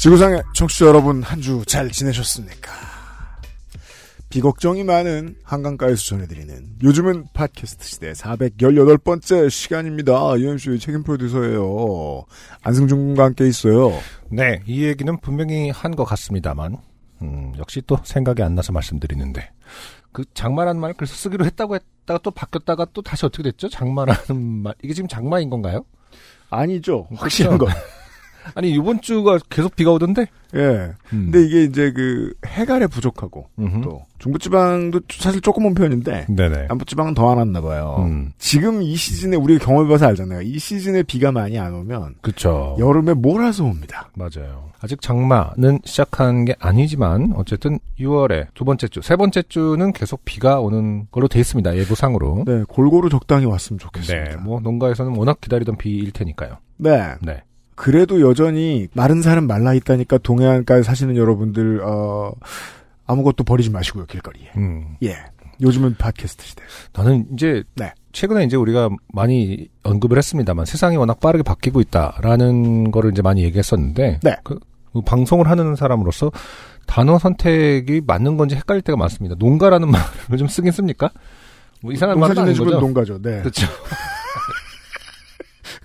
지구상의 청취자 여러분 한 주 잘 지내셨습니까? 비걱정이 많은 한강가에서 전해드리는 요즘은 팟캐스트 시대 418번째 시간입니다. UMC의 책임 프로듀서예요. 안승준 군과 함께 있어요. 네, 이 얘기는 분명히 한 것 같습니다만, 음, 역시 또 생각이 안 나서 말씀드리는데, 그 장마라는 말 그래서 쓰기로 했다고 했다가 또 바뀌었다가 또 다시 어떻게 됐죠? 장마라는 말 이게 지금 장마인 건가요? 아니죠. 확실한 건. 아니 이번 주가 계속 비가 오던데? 예. 음. 근데 이게 이제 그 해갈에 부족하고 음흠. 또 중부지방도 사실 조금 온 편인데 네네. 남부지방은 더 안 왔나 봐요. 음, 지금 이 시즌에 우리가 경험해봐서 알잖아요. 이 시즌에 비가 많이 안 오면 그쵸. 여름에 몰아서 옵니다. 맞아요. 아직 장마는 시작한 게 아니지만 어쨌든 6월에 두 번째 주, 세 번째 주는 계속 비가 오는 걸로 돼 있습니다. 예보상으로. 네, 골고루 적당히 왔으면 좋겠습니다. 네, 뭐 농가에서는 워낙 기다리던 비일 테니까요. 네. 네. 그래도 여전히 마른 살은 말라 있다니까 동해안가에 사시는 여러분들 어 아무것도 버리지 마시고요 길거리에. 음. 예. 요즘은 팟캐스트 시대. 나는 이제 네. 최근에 이제 우리가 많이 언급을 했습니다만 세상이 워낙 빠르게 바뀌고 있다라는 거를 이제 많이 얘기했었는데 네. 그, 그 방송을 하는 사람으로서 단어 선택이 맞는 건지 헷갈릴 때가 많습니다. 농가라는 말을 좀 쓰긴 씁니까? 뭐 이상한 말은 농사 짓는 아닌 집은? 농가죠. 네. 그렇죠.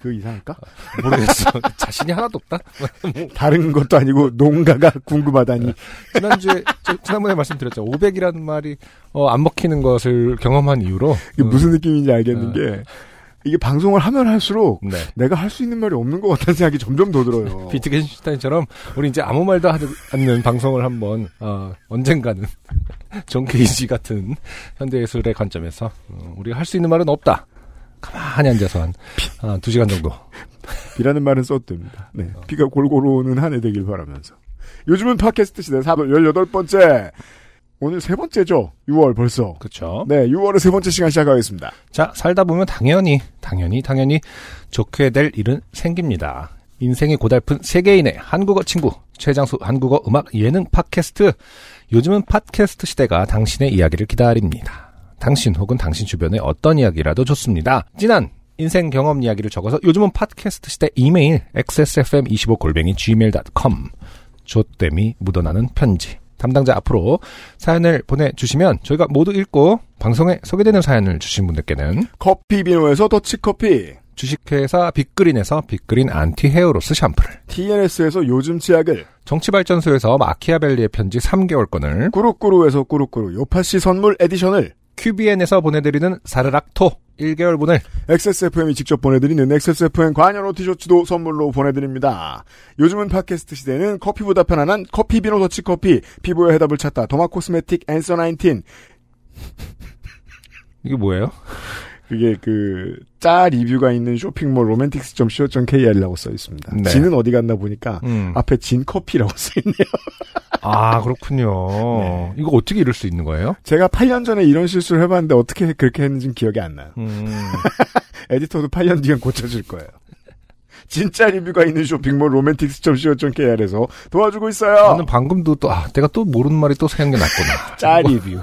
그 이상할까? 모르겠어. 자신이 하나도 없다. 다른 것도 아니고 농가가 궁금하다니. 지난주에 저 지난번에 말씀드렸죠. 500이라는 말이 어, 안 먹히는 것을 경험한 이후로 이게 음, 무슨 느낌인지 알겠는 어. 게 이게 방송을 하면 할수록 네. 내가 할 수 있는 말이 없는 것 같다는 생각이 점점 더 들어요. 비트겐슈타인처럼 우리 이제 아무 말도 하지 않는 방송을 한번 어, 언젠가는 존 케이지 같은 현대예술의 관점에서 어, 우리가 할 수 있는 말은 없다. 가만히 앉아서 한 아, 두 시간 정도. 비라는 말은 써둡니다. 네. 비가 골고루 오는 한 해 되길 바라면서. 요즘은 팟캐스트 시대 418번째. 오늘 세 번째죠? 6월 벌써. 그렇죠. 네, 6월의 세 번째 시간 시작하겠습니다. 자 살다 보면 당연히 당연히 당연히 좋게 될 일은 생깁니다. 인생이 고달픈 세계인의 한국어 친구 최장수 한국어 음악 예능 팟캐스트 요즘은 팟캐스트 시대가 당신의 이야기를 기다립니다. 당신 혹은 당신 주변의 어떤 이야기라도 좋습니다. 진한 인생 경험 이야기를 적어서 요즘은 팟캐스트 시대 이메일 xsfm25골뱅이 gmail.com 조땜이 묻어나는 편지 담당자 앞으로 사연을 보내주시면 저희가 모두 읽고 방송에 소개되는 사연을 주신 분들께는 커피 비노에서 더치커피. 주식회사 빅그린에서 빅그린 anti hair loss 샴푸를 TNS에서 요즘 치약을. 정치발전소에서 마키아벨리의 편지 3개월권을 꾸루꾸루에서 꾸루꾸루 요파시 선물 edition을. 큐비엔에서 보내드리는 사르락토 1개월분을 XSFM이 직접 보내드리는 XSFM 관여로 티셔츠도 선물로 보내드립니다. 요즘은 팟캐스트 시대는 커피보다 편안한 커피 비노 더치 커피. 피부의 해답을 찾다. 도마 코스메틱 앤서 19. 이게 뭐예요? 그게 그, 짜 리뷰가 있는 쇼핑몰 로맨틱스.co.kr이라고 써 있습니다. 네. 진은 어디 갔나 보니까 음. 앞에 진 커피라고 써 있네요. 아 그렇군요. 네. 이거 어떻게 이럴 수 있는 거예요? 제가 8년 전에 이런 실수를 해봤는데 어떻게 그렇게 했는지는 기억이 안 나요. 음, 에디터도 8년 뒤엔 고쳐줄 거예요. 진짜 리뷰가 있는 쇼핑몰 로맨틱스.co.kr에서 도와주고 있어요. 나는 방금도 또 아, 내가 또 모르는 말이 또 생겨났구나. 짜 리뷰.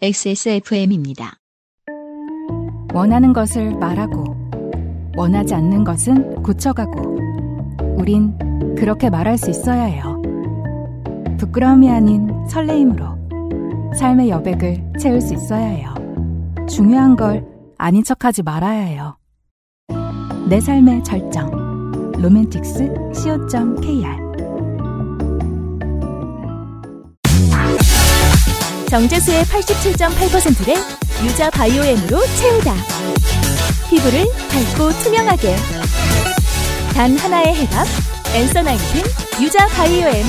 XSFM입니다. 원하는 것을 말하고 원하지 않는 것은 고쳐가고 우린 그렇게 말할 수 있어야 해요. 부끄러움이 아닌 설레임으로 삶의 여백을 채울 수 있어야 해요. 중요한 걸 아닌 척하지 말아야 해요. 내 삶의 절정 로맨틱스 co.kr 정제수의 87.8%를 유자 바이오엠으로 채우다. 피부를 밝고 투명하게. 단 하나의 해답. 엔서 나인틴 유자 바이오엠.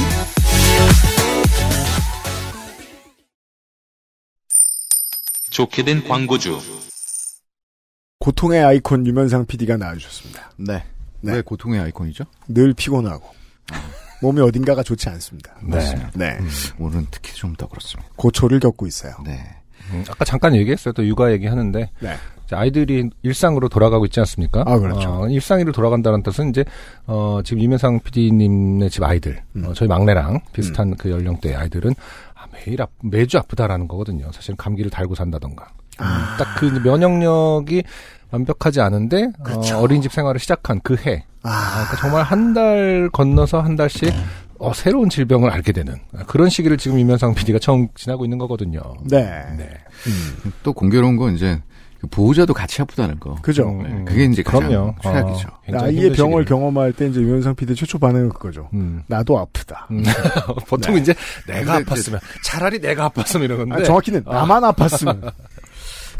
좋게 된 광고주. 고통의 아이콘 유면상 PD가 나와주셨습니다. 네. 네. 왜 고통의 아이콘이죠? 늘 피곤하고 몸이 어딘가가 좋지 않습니다. 네. 네. 오늘은 특히 좀 더 그렇습니다. 고초를 겪고 있어요. 네. 음, 아까 잠깐 얘기했어요. 또 육아 얘기하는데 네. 아이들이 일상으로 돌아가고 있지 않습니까? 아, 그렇죠. 어, 일상으로 돌아간다는 뜻은 이제 어, 지금 유면상 PD님네 집 아이들, 음. 어, 저희 막내랑 비슷한 그 연령대 아이들은 아, 매일 아, 매주 아프다라는 거거든요. 사실 감기를 달고 산다던가. 아. 딱그 명령력이 완벽하지 않은데 그렇죠. 어, 어린이집 생활을 시작한 그 해. 아, 그러니까 정말 한 달 건너서 한 달씩 어, 새로운 질병을 알게 되는 그런 시기를 지금 유면상 PD가 처음 지나고 있는 거거든요. 네. 네. 또 공교로운 건 이제 그 보호자도 같이 아프다는 거. 그죠. 음, 네, 음. 그게 이제 가장 그럼요. 최악이죠. 어, 힘든 병을. 경험할 때 이제 유현상 PD 최초 반응은 그거죠. 음. 나도 아프다. 음. 보통 네. 이제 내가 아팠으면 차라리 내가 아팠으면 이러는데 아, 정확히는 나만 아팠으면.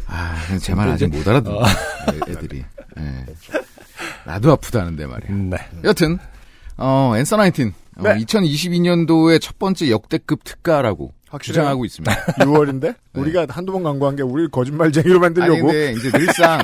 아, 제말 아직 못 알아듣는 애들이. 예. 나도 아프다는데 말이야. 네. 여튼 어 앤서 나인틴 어, 네. 2022년도의 첫 번째 역대급 특가라고 확실해요? 주장하고 있습니다. 6월인데 우리가 한두 번 광고한 게 우리를 거짓말쟁이로 아니 만들려고. 근데 이제 늘상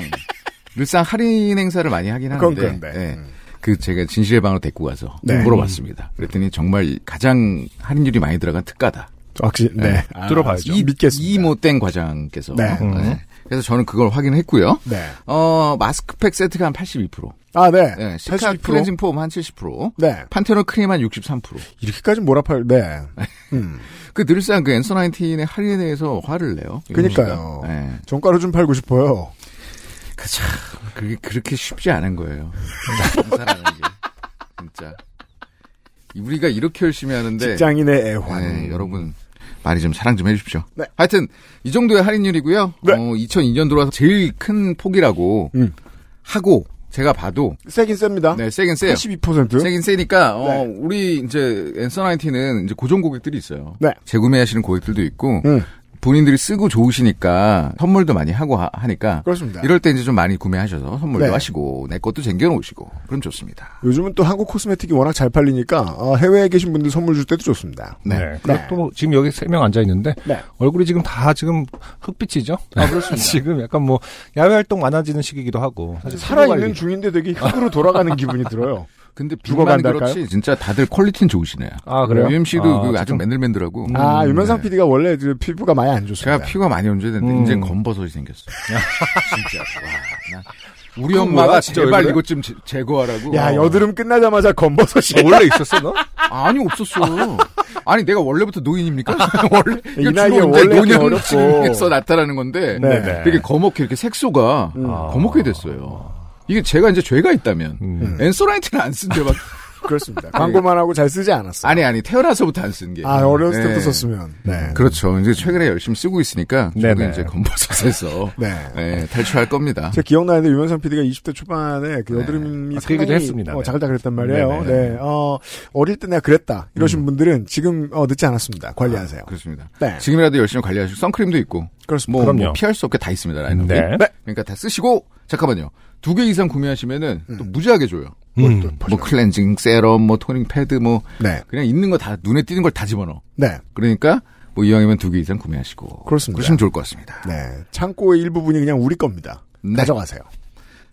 늘상 할인 행사를 많이 하긴 하는데 그런데. 예. 음. 그 제가 진실의 방으로 데리고 가서 네. 물어봤습니다. 그랬더니 정말 가장 할인율이 많이 들어간 특가다. 확실히 네. 네. 아, 들어봐야죠. 이, 믿겠습니다. 이모땡 과장께서. 네. 네. 그래서 저는 그걸 확인했고요. 네. 어 마스크팩 세트가 한 82%, 아, 네. 네, 시카 82%? 클렌징 폼 한 70%, 네. 판테놀 크림 한 63%. 이렇게까지 몰아팔, 네. 음. 그 늘상 그 앤서 나인틴의 할인에 대해서 화를 내요. 그니까요. 네. 정가로 좀 팔고 싶어요. 그 참, 그게 그렇게 쉽지 않은 거예요. 장사라는 게. 진짜. 우리가 이렇게 열심히 하는데. 직장인의 애환. 네, 여러분, 많이 좀 사랑 좀 해주십시오. 네. 하여튼, 이 정도의 할인율이고요. 네. 어, 2002년 들어와서 제일 큰 폭이라고 음. 하고, 제가 봐도, 세긴 셉니다. 네, 세긴 세요. 82%. 세긴 세니까, 어, 네. 우리 이제 앤서 나인틴은 이제 고정 고객들이 있어요. 네. 재구매하시는 고객들도 있고, 음. 본인들이 쓰고 좋으시니까 선물도 많이 하고 하, 니까 그렇습니다. 이럴 때 이제 좀 많이 구매하셔서 선물도 네. 하시고 내 것도 쟁겨 놓으시고 그럼 좋습니다. 요즘은 또 한국 코스메틱이 워낙 잘 팔리니까 어, 해외에 계신 분들 선물 줄 때도 좋습니다. 네. 네. 그리고 또 지금 여기 세 명 앉아 있는데 네. 얼굴이 지금 다 지금 흑빛이죠. 아 그렇습니다. 지금 약간 뭐 야외 활동 많아지는 시기이기도 하고 사실 살아 있는 피부 관리- 중인데 되게 흙으로 돌아가는 기분이 들어요. 근데 죽어간다 죽어간 그렇지 진짜 다들 퀄리티는 좋으시네요. 아 그래요? UMC도 아, 그 아주 좀- 맨들맨들하고 아, 음, 유면상 네. PD가 원래 그 피부가 많이 안 좋습니다. 제가 피부가 많이 온조됐는데 음. 이제 검버섯이 생겼어. 진짜 와, 나 우리 엄마가 제발? 이것 좀 제, 제거하라고. 야, 어. 여드름 끝나자마자 검버섯이. 어, 원래 있었어 너? 아니 없었어. 아니 내가 원래부터 노인입니까? 원래 이 나이에 원래 노년층에서 나타나는 건데 네. 되게 거먹게 이렇게 색소가 음. 거먹게 됐어요. 이게 제가 이제 죄가 있다면 음. 엔소라이트는 안 쓴데 막 그렇습니다. 광고만 하고 잘 쓰지 않았어요. 아니 아니 태어나서부터 안 쓴 게. 아, 어렸을 네. 때부터 썼으면. 네. 그렇죠. 이제 최근에 열심히 쓰고 있으니까 네네. 이제 검버섯에서 네. 네, 탈출할 겁니다. 제가 기억나는데 유면상 PD가 20대 초반에 그 네. 여드름이 아, 그 얘기도 상당히 했습니다. 어, 네. 자글자글했단 말이에요. 네네. 네. 어, 어릴 때 내가 그랬다. 이러신 분들은 지금 어, 늦지 않았습니다. 관리하세요. 그렇습니다. 네. 지금이라도 열심히 관리하시고 선크림도 있고 그렇습니다. 뭐, 그럼요. 뭐 피할 수 없게 다 있습니다. 라인업이. 네. 네. 그러니까 다 쓰시고 잠깐만요. 두 개 이상 구매하시면은 또 음. 무지하게 줘요. 음. 뭐 cleansing serum, 뭐 toning pad, 뭐 네. 그냥 있는 거 다 눈에 띄는 걸 다 집어넣어. 네. 그러니까 뭐 이왕이면 두 개 이상 구매하시고 그렇습니다. 그러시면 좋을 것 같습니다. 네. 창고의 일부분이 그냥 우리 겁니다. 네. 가져가세요.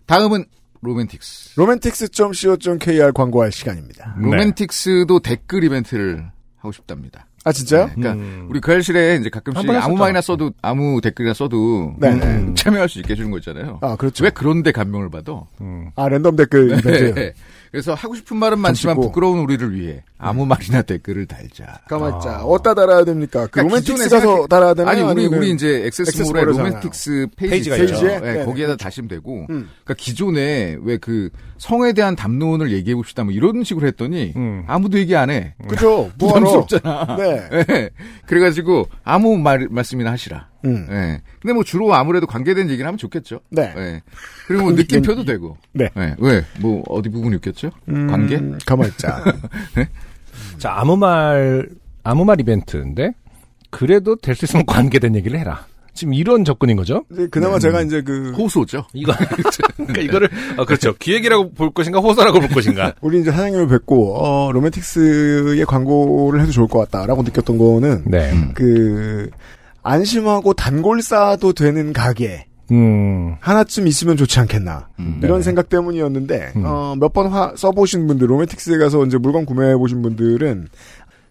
다음은 로맨틱스. 로맨틱스.co.kr 광고할 시간입니다. 네. 로맨틱스도 댓글 이벤트를 하고 싶답니다. 아, 진짜요? 네, 그러니까 음. 우리 그 알실에 이제 가끔씩 아무. 말이나 써도 아무 댓글이나 써도 네. 음, 참여할 수 있게 해주는 거 있잖아요. 아, 그렇죠. 왜 그런데 감명을 받아? 음. 아, 랜덤 댓글. 네. 그래서 하고 싶은 말은 많지만. 부끄러운 우리를 위해 아무 말이나 댓글을 달자. 가만 있자. 아. 어디다 달아야 됩니까? 그 그러니까 로맨틱스 가서 달아야 되나요? 아니 우리 우리 이제 액세스몰에서 로맨틱스 페이지 페이지가. 있죠. 네, 네, 거기에다 다시면 되고. 음. 그러니까 기존에 왜 그 성에 대한 담론을 얘기해 봅시다 뭐 이런 식으로 했더니 음. 아무도 얘기 안 해. 그죠? 부담스럽잖아. 네. 네. 그래가지고 아무 말 말씀이나 하시라. 음. 네. 근데 뭐 주로 아무래도 관계된 얘기를 하면 좋겠죠. 네. 그리고 뭐 느낌표도 되고. 네. 왜? 뭐 어디 부분이 웃겼죠? 음, 관계? 가만 있자. 자 아무 말 아무 말 이벤트인데 그래도 될 수 있으면 관계된 얘기를 해라. 지금 이런 접근인 거죠? 이제 그나마 제가 이제 그 호소죠. 이거 그러니까 이거를 아, 그렇죠. 기획이라고 볼 것인가 호소라고 볼 것인가. 우리 이제 사장님을 뵙고 어 로맨틱스의 광고를 해도 좋을 것 같다라고 느꼈던 거는 네. 음. 그 안심하고 단골 쌓아도 되는 가게. 음. 하나쯤 있으면 좋지 않겠나. 음. 이런 네네. 생각 때문이었는데, 음. 어, 몇 번 써보신 분들, 로맨틱스에 가서 이제 물건 구매해 보신 분들은,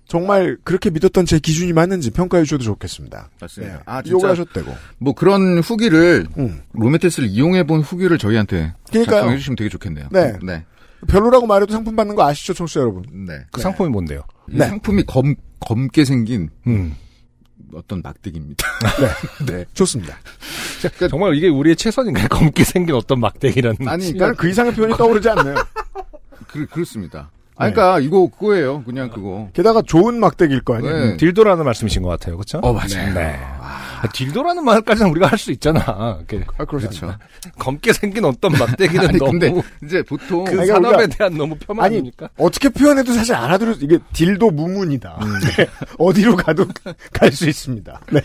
정말 그렇게 믿었던 제 기준이 맞는지 평가해 주셔도 좋겠습니다. 맞습니다. 네. 아, 욕을 진짜 되고. 뭐 그런 후기를 음. 로메테스를 이용해 본 후기를 저희한테. 작성해 주시면 되게 좋겠네요. 네. 네. 별로라고 말해도 상품 받는 거 아시죠, 청취자 여러분? 네. 그 상품이 뭔데요? 이 네. 상품이 검 검게 생긴 음. 어떤 막대기입니다. 네. 좋습니다. 정말 이게 우리의 최선인가요? 검게 생긴 어떤 막대기라는. 아니, 나는 그 이상의 표현이 떠오르지 않네요. 그, 그렇습니다. 아, 그러니까 이거 그거예요. 그냥 그거. 게다가 좋은 막대기일 거 아니에요? 네. 딜도라는 말씀이신 것 같아요. 그렇죠? 어, 맞아요. 네. 아, 딜도라는 말까지는 우리가 할 수 있잖아. 이렇게 아, 그렇죠. 그렇죠. 검게 생긴 어떤 막대기는 아니, 너무 근데 이제 보통 그 아니, 산업에 그러니까- 대한 너무 폄하 아니, 아닙니까? 어떻게 표현해도 사실 알아들을 수, 이게 딜도 무문이다. 음. 네. 어디로 가도 갈 수 있습니다. 네.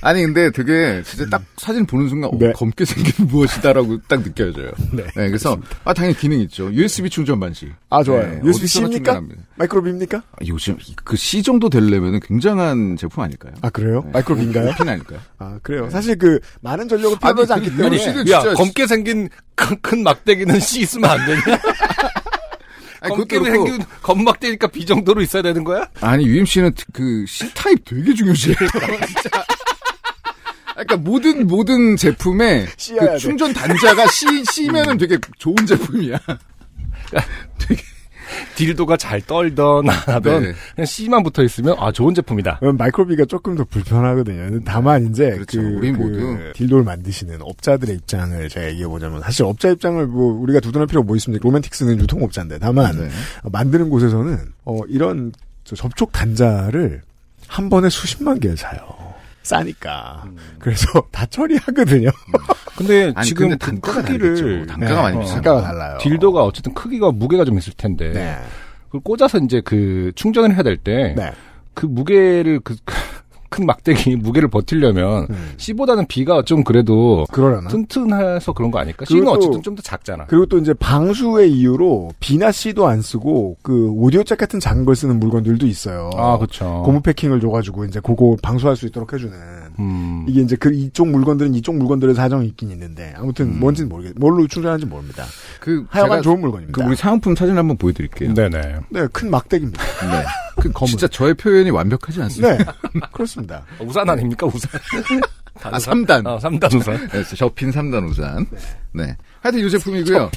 아니 근데 되게 진짜 딱 사진 보는 순간 어, 네. 검게 생긴 무엇이다라고 딱 느껴져요. 네. 그래서 아 당연히 기능 있죠. USB 충전 반시. 아, 좋아요. 네? 어디서나 충전합니다. 마이크로비입니까? 아, 요즘 그 C 정도 되려면 굉장한 제품 아닐까요? 아, 그래요? 네. 마이크로비인가요? 핀 아닐까요? 아, 그래요. 사실 그, 많은 전력을 필요하지 그- 않기 때문에. 아니, CD 야, 진짜- 검게 생긴 큰, 큰 막대기는 C 있으면 안 되냐? 아니, 검게 생긴 검막대니까 B 정도로 있어야 되는 거야? 아니 UMC는 그 C 타입 되게 중요시해요. 진짜. 그러니까 모든 모든 제품에. 그 충전 단자가 C C면은 되게 좋은 제품이야. 딜도가 잘 떨던 안 하던 네. 그냥 C만 붙어 있으면 아 좋은 제품이다. 그럼 micro B가 조금 더 불편하거든요. 다만 이제 그렇죠. 그, 우리 그 모두. 딜도를 만드시는 업자들의 입장을 제가 얘기해 보자면 사실 업자 입장을 뭐 우리가 두둔할 필요가 뭐 있습니까? 로맨틱스는 유통업자인데 다만 네. 어, 만드는 곳에서는 어, 이런 저 접촉 단자를 한 번에 수십만 개를 사요. 싸니까. 그래서 다 처리하거든요. 근데 아니 지금 근데 그 단가가 크기를 다르겠죠. 단가가 많이 어, 비싸. 단가가 달라요. 딜도가 어쨌든 크기가 무게가 좀 있을 텐데 네. 그걸 꽂아서 이제 그 충전을 해야 될 때그 네. 무게를 그 큰 막대기 무게를 버티려면 음. C보다는 B가 좀 그래도 그러려나? 튼튼해서 그런 거 아닐까? C는 어쨌든 좀 더 작잖아. 그리고 또 이제 방수의 이유로 B나 C도 안 쓰고 그 오디오 잭 같은 작은 걸 쓰는 물건들도 있어요. 아 그렇죠. 고무 패킹을 줘가지고 이제 그거 방수할 수 있도록 해주는. 음. 이게 이제 그 이쪽 물건들은 이쪽 물건들의 사정이 있긴 있는데 아무튼 음. 뭔지는 모르겠. 뭘로 충전하는지 모릅니다. 그 하여간 좋은 물건입니다. 그 우리 사은품 사진 한번 보여드릴게요. 네네. 네, 큰 막대기입니다. 네. 그 검은. 진짜 저의 표현이 완벽하지 않습니다. 네, 그렇습니다. 우산 아닙니까 우산? 아 3단. 아 3단 우산. 네, 접힌 3단 우산. 네. 하여튼 이 제품이고요.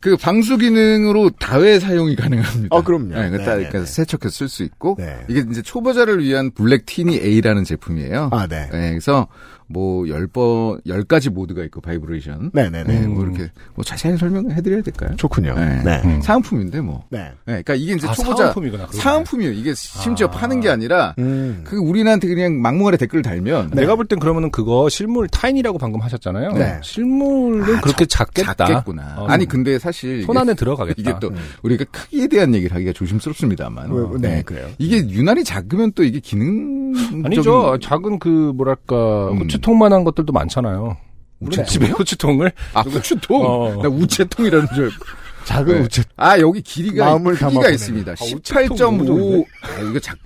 그 방수 기능으로 다회 사용이 가능합니다. 어, 그럼요. 네, 그러니까, 네, 그러니까 네, 세척해서 쓸 수 있고 네. 이게 이제 초보자를 위한 black tiny A라는 제품이에요. 아, 네. 네, 그래서 뭐 10번 10가지 모드가 있고 vibration. 네네네. 네, 뭐 이렇게 뭐 자세히 설명해 드려야 될까요? 좋군요. 네. 네. 음. 사은품인데 뭐. 네. 네, 그러니까 이게 이제 아, 초보자 사은품이구나. 사은품이에요. 이게 심지어 아. 파는 게 아니라 음. 그 우리한테 그냥 막무가내 댓글 달면 내가 볼 땐 그러면은 그거 실물 tiny라고 방금 하셨잖아요. 네. 실물은 아, 그렇게 작겠다. 작겠구나. 어, 아니 근데 사실 손 이게- 안에 들어가겠다. 이게 또 우리가 크기에 대한 얘기를 하기가 조심스럽습니다만. 왜, 왜, 네, 그래요. 이게 유난히 작으면 또 이게 기능 아니죠. 작은 그 뭐랄까 음. 후추통만 한 것들도 많잖아요. 우체통이요? 집에 후추통을 아 후추통. 어. 나 우체통이라는 줄. 작은 네. 우체. 아 여기 길이가 마음을 크기가. 있습니다. 아, 우체통 18.5. 너무 아, 이거 작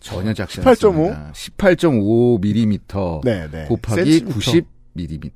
전혀 작지 18.5? 않습니다. 18.5 mm 네, 네. 곱하기 센티미터. 90 mm.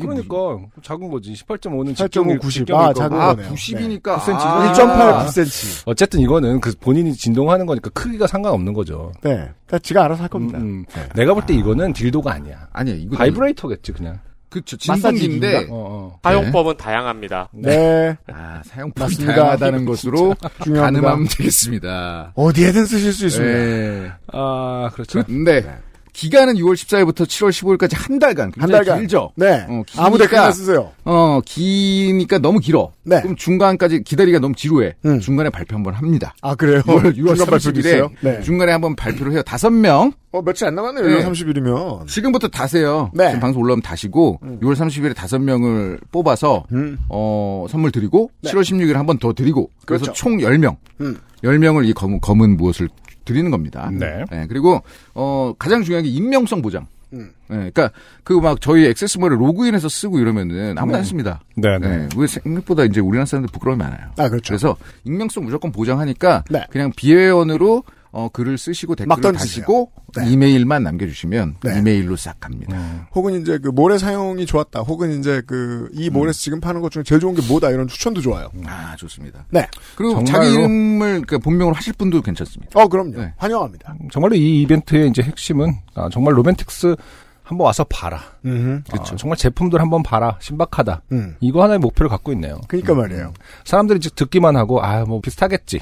그러니까 작은 거지. 18.5는 8.5, 90. 아, 작은 아 거네요. 90이니까 9cm. 아, 1.8, 9cm. 어쨌든 이거는 그 본인이 진동하는 거니까 크기가 상관없는 거죠. 네. 다 지가 알아서 할 겁니다. 음, 음. 네. 내가 볼 때 이거는 딜도가 아니야. 아니야 이거 바이브레이터겠지 그냥. 그쵸 마사지 진동기인데 기기인가? 어, 어. 사용법은 다양합니다. 네. 아 사용법이 맞습니다. 다양하다는 것으로. 가늠하면 되겠습니다. 어디에든 쓰실 수 있습니다. 네. 아 그렇죠. 근데 기간은 6월 14일부터 7월 15일까지 한 달간 한 달간. 길죠. 네. 어, 기니까- 아무 데나 쓰세요. 어 기니까 너무 길어. 네. 그럼 중간까지 기다리기가 너무 지루해. 음. 중간에 발표 한번 합니다. 아, 그래요? 6월, 6월 중간 발표도 30일에 있어요? 네. 중간에 한번 발표를 해요. 다섯 명 어, 며칠 안 남았네요. 네. 6월 30일이면. 지금부터 다세요. 네. 지금 방송 올라오면 다시고 6월 30일에 다섯 명을 뽑아서 음. 어 선물 드리고 네. 7월 16일에 한 번 더 드리고 그래서 그렇죠. 총 10명. 음. 10명을 이 검은, 검은 무엇을 드리는 겁니다. 네. 그리고 어 가장 중요한 게 익명성 보장. 음. 네, 그러니까 그 막 저희 액세스몰에 로그인해서 쓰고 이러면은 아무나 안 씁니다. 네 네. 네. 왜 생각보다 이제 우리나라 사람들 부끄러움이 많아요. 아, 그렇죠. 그래서 익명성 무조건 보장하니까 네. 그냥 비회원으로 어, 글을 쓰시고 막 댓글을. 다시고 네. 이메일만 남겨주시면 네. 이메일로 싹 갑니다. 음. 혹은 이제 그 모래 사용이 좋았다. 혹은 이제 그 이 모래에서 지금 파는 것 중에 제일 좋은 게 뭐다 이런 추천도 좋아요. 아 좋습니다. 네. 그리고 정말로- 자기 이름을 그 본명으로 하실 분도 괜찮습니다. 어 그럼요. 네. 환영합니다. 정말로 이 이벤트의 이제 핵심은 아, 정말 로맨틱스 한번 와서 봐라. 음. 아, 정말 제품들 한번 봐라. 신박하다. 음. 이거 하나의 목표를 갖고 있네요. 그러니까 말이에요. 사람들이 듣기만 하고 아 뭐 비슷하겠지.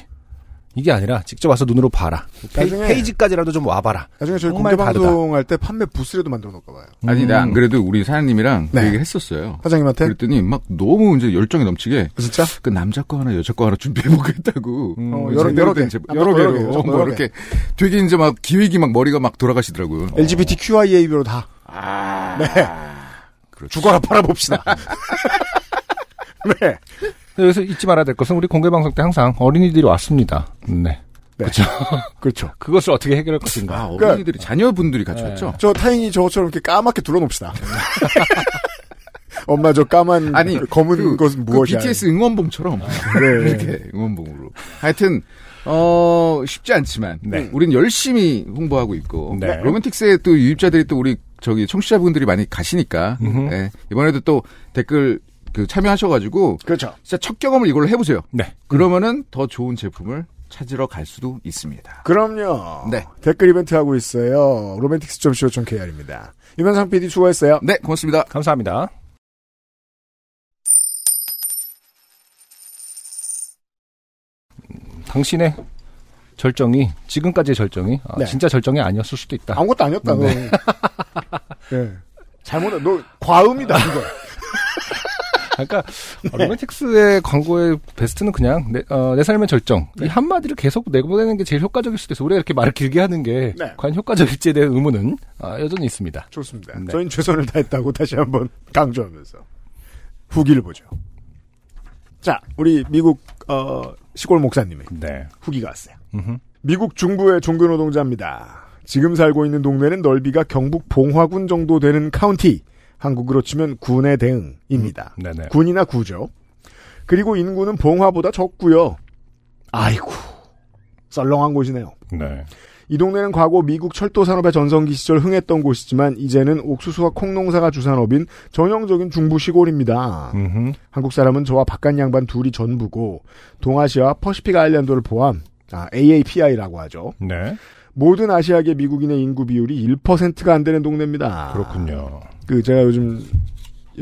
이게 아니라 직접 와서 눈으로 봐라. 페이, 나중에- 페이지 까지라도 좀 와봐라. 나중에 저희 정말. 방송할 때 판매 부스라도 만들어 놓을까 봐요. 아니 음. 나 안 그래도 우리 사장님이랑 네. 그 얘기를 했었어요. 사장님한테 그랬더니 막 너무 이제 열정이 넘치게 진짜 그 남자 거 하나 여자 거 하나 준비해 보겠다고. 음, 어, 그 여러- 여러 된 개. 아, 여러 여러 개로 개, 뭐 여러 이렇게 되게 이제 막 기획이 막 머리가 막 돌아가시더라고요. LGBTQIA로 다 아, 네. 그렇죠. 죽어라 팔아봅시다. 네. 여기서 잊지 말아야 될 것은 우리 공개 방송 때 항상 어린이들이 왔습니다. 네. 네. 그렇죠. 그렇죠. 그것을 어떻게 해결할 것인가. 아, 어린이들이 자녀분들이 같이 네. 왔죠. 저 타인이 저것처럼 이렇게 까맣게 둘러놓읍시다. 엄마 저 까만 아니 그 검은 그, 것은 그 무엇이야? BTS 응원봉처럼 네. 이렇게 응원봉으로. 하여튼 어 쉽지 않지만 네. 우린 열심히 홍보하고 있고 네. 로맨틱스에 또 유입자들이 또 우리 저기 청취자분들이 많이 가시니까. 예, 이번에도 또 댓글 그 참여하셔가지고 그렇죠. 진짜 첫 경험을 이걸로 해보세요. 네. 그러면은 더 좋은 제품을 찾으러 갈 수도 있습니다. 그럼요. 네. 댓글 이벤트 하고 있어요. 로맨틱스.co.kr입니다. 유면상 PD 수고했어요. 네, 고맙습니다. 감사합니다. 음, 당신의 절정이 지금까지의 절정이 아, 네. 진짜 절정이 아니었을 수도 있다. 아무것도 아니었다. 너. 네. 잘못 너 과음이다 이거. 그러니까 로맨틱스의 광고의 베스트는 그냥 내, 어, 내 삶의 절정 이 한마디를 계속 내보내는 게 제일 효과적일 수도 있어. 우리가 이렇게 말을 길게 하는 게 네. 과연 효과적일지에 대한 의문은 아, 여전히 있습니다. 좋습니다. 네. 저희는 최선을 다했다고 다시 한번 강조하면서 후기를 보죠. 자, 우리 미국 어, 시골 목사님의 네. 후기가 왔어요. 음흠. 미국 중부의 종교노동자입니다. 지금 살고 있는 동네는 넓이가 경북 봉화군 정도 되는 카운티. 한국으로 치면 군의 대응입니다. 네네. 군이나 구죠. 그리고 인구는 봉화보다 적고요. 아이고. 썰렁한 곳이네요. 네. 이 동네는 과거 미국 철도 산업의 전성기 시절 흥했던 곳이지만 이제는 옥수수와 콩 농사가 주산업인 전형적인 중부 시골입니다. 음흠. 한국 사람은 저와 바깥 양반 둘이 전부고 동아시아와 퍼시픽 아일랜드를 포함 아, AAPI라고 하죠. 네. 모든 아시아계 미국인의 인구 비율이 1%가 안 되는 동네입니다. 그렇군요. 그 제가 요즘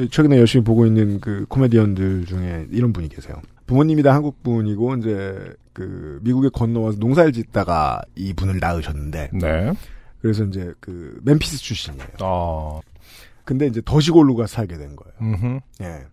최근에 열심히 보고 있는 그 코미디언들 중에 이런 분이 계세요. 부모님이 다 한국 분이고 이제 그 미국에 건너와서 농사를 짓다가 이 분을 낳으셨는데 네. 그래서 이제 그 멤피스 출신이에요. 어. 근데 이제 더 시골로 가 살게 된 거예요. 음흠. 예.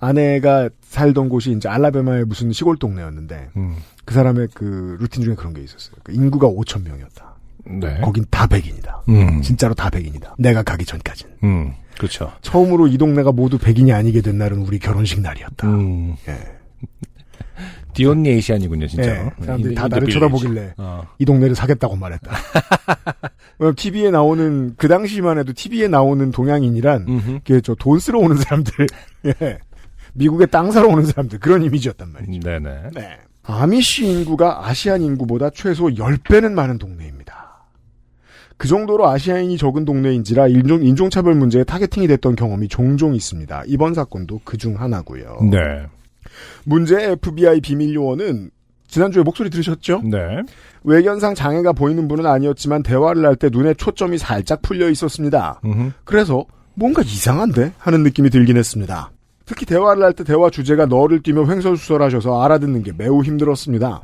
아내가 살던 곳이 이제 앨라배마의 무슨 시골 동네였는데 음. 그 사람의 그 루틴 중에 그런 게 있었어요. 그 인구가 5천 명이었다. 네. 거긴 다 백인이다. 음. 진짜로 다 백인이다. 내가 가기 전까진. 음. 그렇죠. 처음으로 이 동네가 모두 백인이 아니게 된 날은 우리 결혼식 날이었다. 음. 예. the only Asian이군요, 진짜. 예. 사람들이 다 인디- 나를 쳐다보길래 어. 이 동네를 사겠다고 말했다. TV에 나오는 그 당시만 해도 TV에 나오는 동양인이란 음흠. 그게 저돈 쓰러 오는 사람들, 예. 미국에 땅 사러 오는 사람들 그런 이미지였단 말이죠. 네네. 네. 아미시 인구가 Asian 인구보다 최소 10배는 많은 동네입니다. 그 정도로 아시아인이 적은 동네인지라 인종, 인종차별 문제에 targeting이 됐던 경험이 종종 있습니다. 이번 사건도 그 중 하나고요. 네. 문제의 FBI 비밀 요원은 지난주에 목소리 들으셨죠? 네. 외견상 장애가 보이는 분은 아니었지만 대화를 할 때 눈에 초점이 살짝 풀려 있었습니다. 음흠. 그래서 뭔가 이상한데 하는 느낌이 들긴 했습니다. 특히 대화를 할 때 대화 주제가 너를 띄며 횡설수설하셔서 알아듣는 게 매우 힘들었습니다.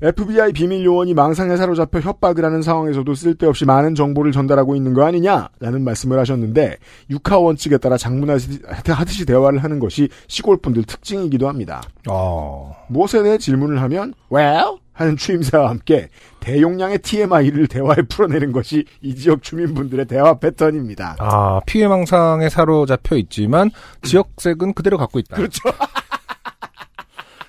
FBI 비밀 요원이 망상에 사로잡혀 협박을 하는 상황에서도 쓸데없이 많은 정보를 전달하고 있는 거 아니냐라는 말씀을 하셨는데 육하 원칙에 따라 장문하듯이 대화를 하는 것이 시골 분들 특징이기도 합니다. 어. 무엇에 대해 질문을 하면 well 하는 추임새와 함께 대용량의 TMI를 대화에 풀어내는 것이 이 지역 주민분들의 대화 패턴입니다. 아, 피해 망상에 사로잡혀 있지만 지역색은 그대로 갖고 있다. 그렇죠.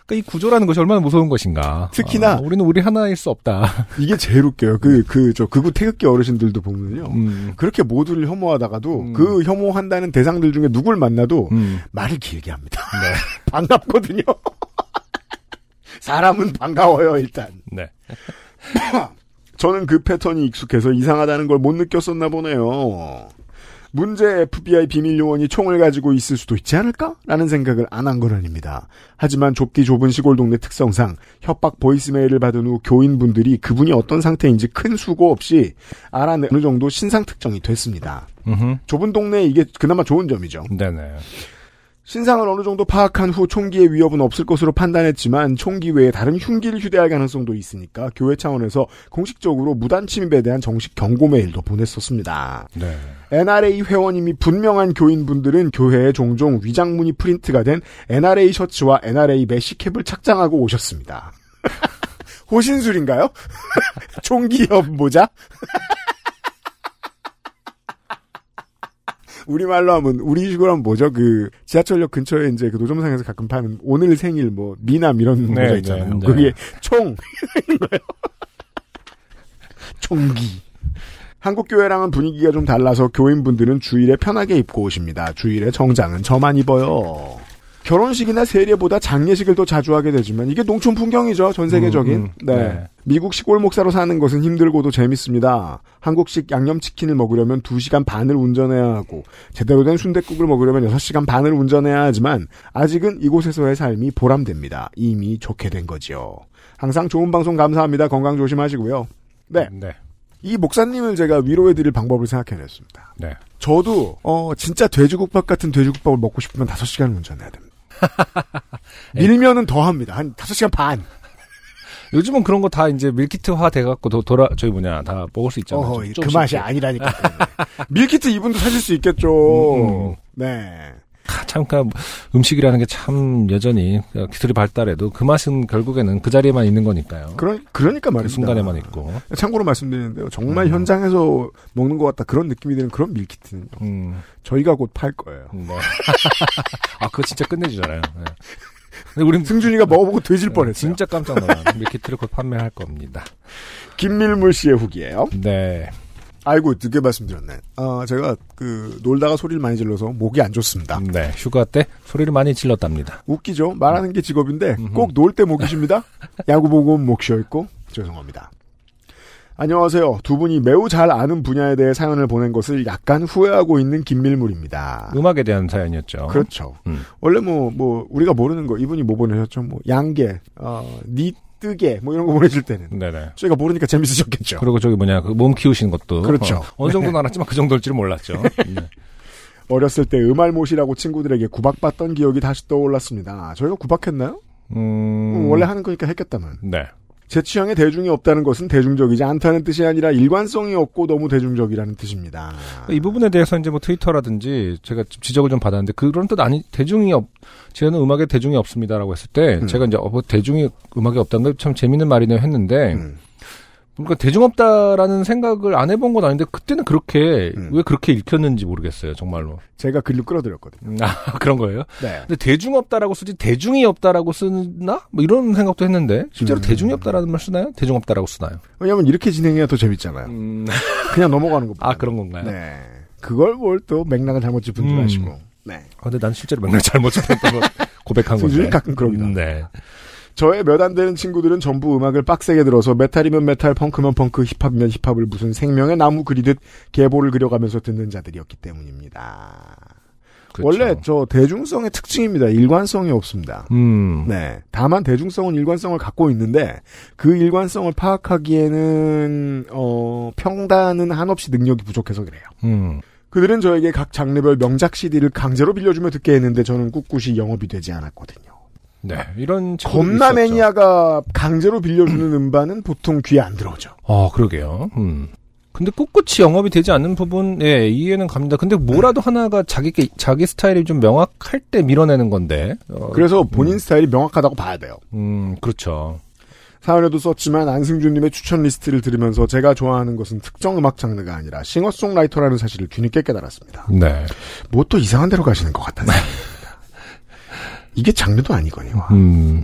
그러니까 이 구조라는 것이 얼마나 무서운 것인가. 특히나- 아, 우리는 우리 하나일 수 없다. 이게 제일 웃겨요. 그, 그, 저, 극우 태극기 어르신들도 보면요. 음. 그렇게 모두를 혐오하다가도 음. 그 혐오한다는 대상들 중에 누굴 만나도 음. 말을 길게 합니다. 네. 반갑거든요. 사람은 반가워요, 일단. 네. 저는 그 패턴이 익숙해서 이상하다는 걸 못 느꼈었나 보네요. 문제 FBI 비밀 요원이 총을 가지고 있을 수도 있지 않을까? 라는 생각을 안 한 건 아닙니다. 하지만 좁기 좁은 시골 동네 특성상 협박 보이스메일을 받은 후 교인분들이 그분이 어떤 상태인지 큰 수고 없이 알아내 어느 정도 신상 특정이 됐습니다. 음흠. 좁은 동네에 이게 그나마 좋은 점이죠. 네네. 신상을 어느 정도 파악한 후 총기의 위협은 없을 것으로 판단했지만 총기 외에 다른 흉기를 휴대할 가능성도 있으니까 교회 차원에서 공식적으로 무단 침입에 대한 정식 경고 메일도 보냈었습니다. 네. NRA 회원임이 분명한 교인분들은 교회에 종종 위장문이 프린트가 된 NRA 셔츠와 NRA 메시캡을 착장하고 오셨습니다. 호신술인가요? 총기협 모자? 우리말로 하면 우리식으로 하면 뭐죠? 그 지하철역 근처에 이제 그 노점상에서 가끔 파는 오늘 생일 뭐 미남 이런 네, 모자 있잖아요. 네, 네. 그게 총. 총기. 한국 교회랑은 분위기가 좀 달라서 교인분들은 주일에 편하게 입고 오십니다. 주일에 정장은 저만 입어요. 결혼식이나 세례보다 장례식을 더 자주 하게 되지만 이게 농촌 풍경이죠. 전 세계적인. 음, 음, 네. 네. 미국식 꼴목사로 사는 것은 힘들고도 재밌습니다. 한국식 양념치킨을 먹으려면 2시간 반을 운전해야 하고 제대로 된 순댓국을 먹으려면 6시간 반을 운전해야 하지만 아직은 이곳에서의 삶이 보람됩니다. 이미 좋게 된 거지요. 항상 좋은 방송 감사합니다. 건강 조심하시고요. 네. 네. 이 목사님을 제가 위로해드릴 방법을 생각해냈습니다. 네. 저도 어 진짜 돼지국밥 같은 돼지국밥을 먹고 싶으면 5시간 운전해야 됩니다. 밀면은 더 합니다. 한 5시간 반. 요즘은 그런 거 다 이제 밀키트화 돼갖고 도, 돌아 저기 뭐냐 다 먹을 수 있잖아요. 어허, 좀- 그. 맛이 아니라니까. 밀키트 이분도 사실 수 있겠죠. 음, 음. 네. 아, 참, 그 음식이라는 게 참 여전히 기술이 발달해도 그 맛은 결국에는 그 자리에만 있는 거니까요. 그러, 그러니까 그 말입니다. 순간에만 있고. 참고로 말씀드리는데요. 정말 음. 현장에서 먹는 것 같다. 그런 느낌이 드는 그런 밀키트는요. 음, 저희가 곧 팔 거예요. 네. 아, 그거 진짜 끝내주잖아요. 네. 근데 우린 승준이가 먹어보고 돼질 뻔했어요. 진짜 깜짝 놀란 밀키트를 곧 판매할 겁니다. 김밀물 씨의 후기예요. 네. 아이고 늦게 말씀드렸네. 아 제가 그 놀다가 소리를 많이 질러서 목이 안 좋습니다. 네. 휴가 때 소리를 많이 질렀답니다. 웃기죠. 말하는 게 직업인데. 꼭 놀 때 목이 쉽니다. 야구 보고 목 쉬어 있고 죄송합니다. 안녕하세요. 두 분이 매우 잘 아는 분야에 대해 사연을 보낸 것을 약간 후회하고 있는 김밀물입니다. 음악에 대한 사연이었죠. 그렇죠. 음. 원래 뭐 뭐 우리가 모르는 거 이분이 뭐 보내셨죠? 뭐 양계, 어, 니 뜨개 뭐 이런 거 보내줄 때는 네네. 저희가 모르니까 재밌으셨겠죠. 그리고 저기 뭐냐, 그 몸 키우시는 것도. 그렇죠. 어, 느 정도는 알았지만 그 정도일 줄 몰랐죠. 네. 어렸을 때 음알못이라고 친구들에게 구박받던 기억이 다시 떠올랐습니다. 저희가 구박했나요? 음. 원래 하는 거니까 했겠다만. 네. 제 취향에 대중이 없다는 것은 대중적이지 않다는 뜻이 아니라 일관성이 없고 너무 대중적이라는 뜻입니다. 이 부분에 대해서 이제 뭐 트위터라든지 제가 좀 지적을 좀 받았는데 그런 뜻 아니 대중이 없 저는 음악에 대중이 없습니다라고 했을 때 음. 제가 이제 어, 뭐 대중이 음악이 없다는 게 참 재밌는 말이네요 했는데 음. 그러니까 대중 없다라는 생각을 안 해본 건 아닌데 그때는 그렇게 음. 왜 그렇게 읽혔는지 모르겠어요 정말로 제가 글로 끌어들였거든요. 음, 아 그런 거예요? 네. 근데 대중 없다라고 쓰지 대중이 없다라고 쓰나 뭐 이런 생각도 했는데 실제로 음. 대중이 없다라는 말 쓰나요? 대중 없다라고 쓰나요? 왜냐면 이렇게 진행해야 더 재밌잖아요. 음, 그냥 넘어가는 것보다. 아 그런 건가요? 네. 그걸 뭘 또 맥락을 잘못 짚은 줄 음. 아시고. 네. 아, 근데 난 실제로 맥락 잘못 잡혔던 걸 고백한 건데. 가끔 그럽니다. 음, 네. 저의 몇 안 되는 친구들은 전부 음악을 빡세게 들어서 메탈이면 메탈, 펑크면 펑크, 힙합이면 힙합을 무슨 생명의 나무 그리듯 계보를 그려가면서 듣는 자들이었기 때문입니다. 그렇죠. 원래 저 대중성의 특징입니다. 일관성이 없습니다. 음. 네. 다만 대중성은 일관성을 갖고 있는데 그 일관성을 파악하기에는 어 평단은 한없이 능력이 부족해서 그래요. 음. 그들은 저에게 각 장르별 명작 CD를 강제로 빌려주며 듣게 했는데 저는 꿋꿋이 영업이 되지 않았거든요. 네. 이런 겁나. 매니아가 강제로 빌려주는 음반은 보통 귀에 안 들어오죠. 어, 그러게요. 음. 근데 꿋꿋이 영업이 되지 않는 부분, 예, 이해는 갑니다. 근데 뭐라도 하나가 자기, 자기 스타일이 좀 명확할 때 밀어내는 건데. 어, 그래서 본인 스타일이 명확하다고 봐야 돼요. 음, 그렇죠. 사연에도 썼지만 안승준님의 추천 리스트를 들으면서 제가 좋아하는 것은 특정 음악 장르가 아니라 싱어송라이터라는 사실을 뒤늦게 깨달았습니다. 네. 뭐 또 이상한 데로 가시는 것 같다는. 이게 장르도 아니거니와. 음,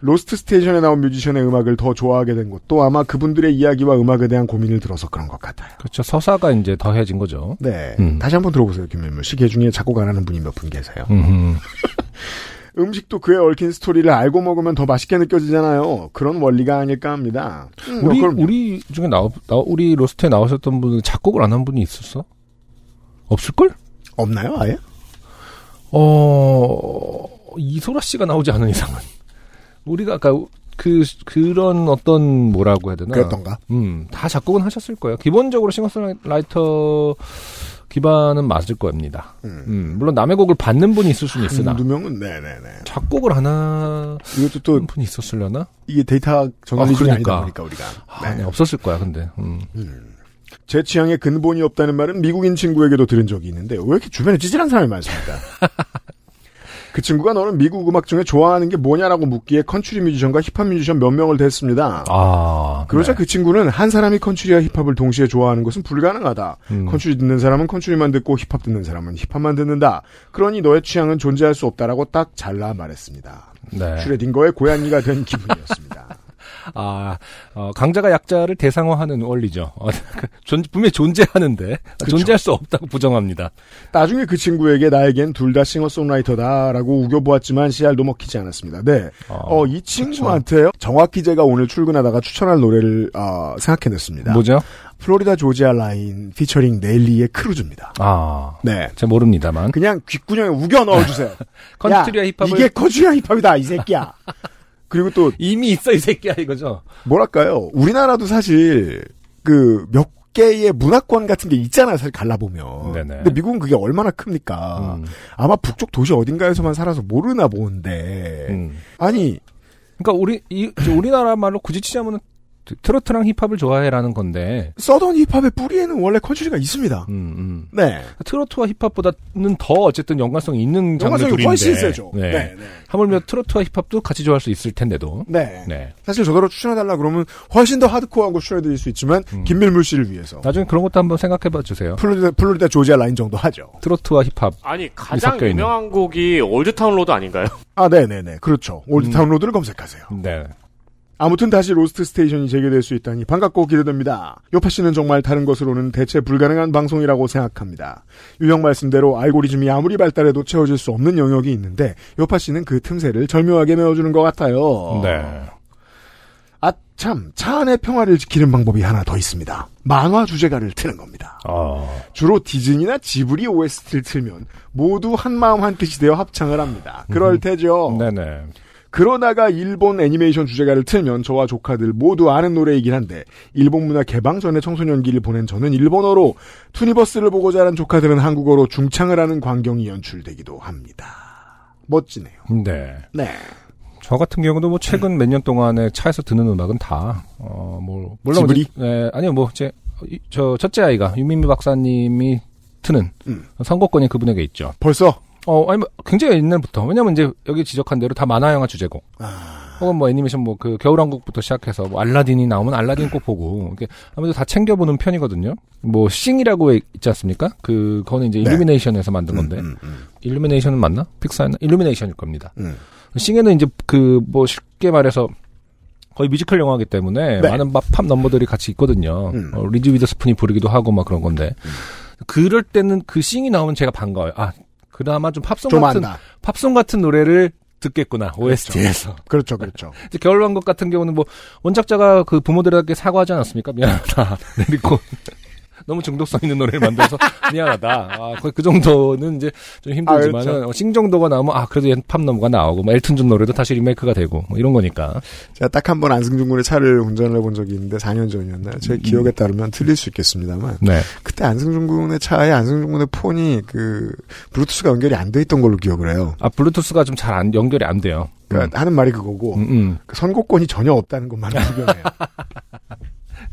로스트 스테이션에 나온 뮤지션의 음악을 더 좋아하게 된 것도 아마 그분들의 이야기와 음악에 대한 고민을 들어서 그런 것 같아요. 그렇죠. 서사가 이제 더해진 거죠. 네. 음. 다시 한번 들어보세요, 김밀물 씨. 개중에 작곡 안 하는 분이 몇 분 계세요. 음, 음식도 그에 얽힌 스토리를 알고 먹으면 더 맛있게 느껴지잖아요. 그런 원리가 아닐까 합니다. 음, 뭐 우리 그럼요. 우리 중에 나오, 나 우리 로스트에 나오셨던 분은 작곡을 안 한 분이 있었어? 없을 걸? 없나요, 아예? 어 이소라 씨가 나오지 않은 이상은 우리가 아까 그 그런 어떤 뭐라고 해야 되나? 그랬던가? 음, 다 작곡은 하셨을 거예요. 기본적으로 싱어송라이터 기반은 맞을 겁니다. 음. 음, 물론 남의 곡을 받는 분이 있을 수는 있으나 한두 명은, 네네네. 작곡을 하나 이것도 또, 분이 있었으려나? 이게 데이터 저널리즘이 아, 그러니까. 보니까 우리가. 아, 네, 없었을 거야. 근데 음. 제 취향에 근본이 없다는 말은 미국인 친구에게도 들은 적이 있는데 왜 이렇게 주변에 찌질한 사람이 많습니까? 그 친구가 너는 미국 음악 중에 좋아하는 게 뭐냐라고 묻기에 컨츄리 뮤지션과 힙합 뮤지션 몇 명을 댔습니다. 아, 그러자 네. 그 친구는 한 사람이 컨츄리와 힙합을 동시에 좋아하는 것은 불가능하다. 음. 컨츄리 듣는 사람은 컨츄리만 듣고 힙합 듣는 사람은 힙합만 듣는다. 그러니 너의 취향은 존재할 수 없다라고 딱 잘라 말했습니다. 네. 슈레딩거의 고양이가 된 기분이었습니다. 아, 어, 강자가 약자를 대상화하는 원리죠. 어, 존, 분명히 존재하는데 존재할 수 없다고 부정합니다. 나중에 그 친구에게 나에겐 둘 다 싱어송라이터다라고 우겨보았지만 씨알도 먹히지 않았습니다. 네. 어, 어, 이 친구한테 요. 정확히 제가 오늘 출근하다가 추천할 노래를 어, 생각해냈습니다. 뭐죠? Florida Georgia Line featuring Nelly의 Cruise입니다. 아, 네. 제가 모릅니다만. 그냥 귓구녕에 우겨 넣어주세요. 컨트리와 야, 힙합을 이게 컨트리와 힙합이다 이 새끼야. 그리고 또 이미 있어 이 새끼야 이거죠. 뭐랄까요? 우리나라도 사실 그 몇 개의 문화권 같은 게 있잖아요. 사실 갈라보면. 네네. 근데 미국은 그게 얼마나 큽니까? 음, 아마 북쪽 도시 어딘가에서만 살아서 모르나 보는데. 음. 아니 그러니까 우리 이저 우리나라 말로 굳이 치자면은 트- 트로트랑 힙합을 좋아해라는 건데. Southern 힙합의 뿌리에는 원래 컨트리가 있습니다. 음, 음. 네. 트로트와 힙합보다는 더 어쨌든 연관성이 있는 장르 연관성이 둘인데. 훨씬 세죠. 네. 네. 네. 하물며 트로트와 힙합도 같이 좋아할 수 있을 텐데도. 네. 네. 사실 저더러 추천해달라 그러면 훨씬 더 하드코어한 거 추천해드릴 수 있지만 음. 김밀물 씨를 위해서 나중에 그런 것도 한번 생각해봐 주세요. Florida, Florida Georgia Line 정도 하죠. 트로트와 힙합. 아니 가장 섞여 있는. 유명한 곡이 Old Town Road 아닌가요? 아, 네 네 네. 그렇죠. Old Town Road를 검색하세요. 네. 아무튼 다시 로스트 스테이션이 재개될 수 있다니 반갑고 기대됩니다. 요팟시는 정말 다른 것으로는 대체 불가능한 방송이라고 생각합니다. 유형 말씀대로 알고리즘이 아무리 발달해도 채워질 수 없는 영역이 있는데 요팟시는 그 틈새를 절묘하게 메워주는 것 같아요. 네. 아, 참, 차 안의 평화를 지키는 방법이 하나 더 있습니다. 만화 주제가를 트는 겁니다. 어. 주로 디즈니나 지브리 OST를 틀면 모두 한 마음 한 뜻이 되어 합창을 합니다. 그럴 테죠. 네네. 그러다가 일본 애니메이션 주제가를 틀면 저와 조카들 모두 아는 노래이긴 한데 일본 문화 개방 전에 청소년기를 보낸 저는 일본어로 투니버스를 보고 자란 조카들은 한국어로 중창을 하는 광경이 연출되기도 합니다. 멋지네요. 네. 네. 저 같은 경우도 뭐 최근 몇 년 동안에 차에서 듣는 음악은 다, 어, 뭐, 물론. 지브리? 이제, 네, 아니요, 뭐, 이제, 이- 저, 첫째 아이가, 유민미 박사님이 트는 음. 선곡권이 그분에게 있죠. 벌써 어, 아니, 뭐, 굉장히 옛날부터. 왜냐면 이제 여기 지적한 대로 다 만화영화 주제곡. 아, 혹은 뭐 애니메이션 뭐 그 겨울왕국부터 시작해서 뭐 알라딘이 나오면 알라딘 꼭 보고 이렇게 아무래도 다 챙겨보는 편이거든요. 뭐 Sing이라고 있지 않습니까? 그 거는 이제 네. Illumination에서 만든 건데 음, 음, Illumination은 맞나? Pixar였나? Illumination일 겁니다. 음. Sing에는 이제 그 뭐 쉽게 말해서 거의 뮤지컬 영화이기 때문에 네. 많은 막 팝 넘버들이 같이 있거든요. 음. 어, 리즈 위더스푼이 부르기도 하고 막 그런 건데 그럴 때는 그 Sing이 나오면 제가 반가워요. 아 그나마 좀 팝송 좀 같은 안다. 팝송 같은 노래를 듣겠구나 OST에서. 그렇죠, 그렇죠. 이제 겨울왕국 같은 경우는 뭐 원작자가 그 부모들에게 사과하지 않았습니까? 미안하다. 그리고 너무 중독성 있는 노래를 만들어서 미안하다. 아, 거의 그 정도는 이제 좀 힘들지만 아, 그렇죠. 은 Sing 정도가 나오면 아 그래도 옛 팝 넘버가 나오고 뭐 엘튼 존 노래도 다시 리메이크가 되고 뭐 이런 거니까. 제가 딱 한 번 안승준 군의 차를 운전을 해본 적이 있는데 4년 전이었나요? 제 기억에 따르면 틀릴 수 있겠습니다만 네. 그때 안승준 군의 차에 안승준 군의 폰이 그 블루투스가 연결이 안 돼 있던 걸로 기억을 해요. 아 블루투스가 좀 잘 안 연결이 안 돼요. 그러니까 하는 말이 그거고 음, 음. 그 선곡권이 전혀 없다는 것만은 분명해요.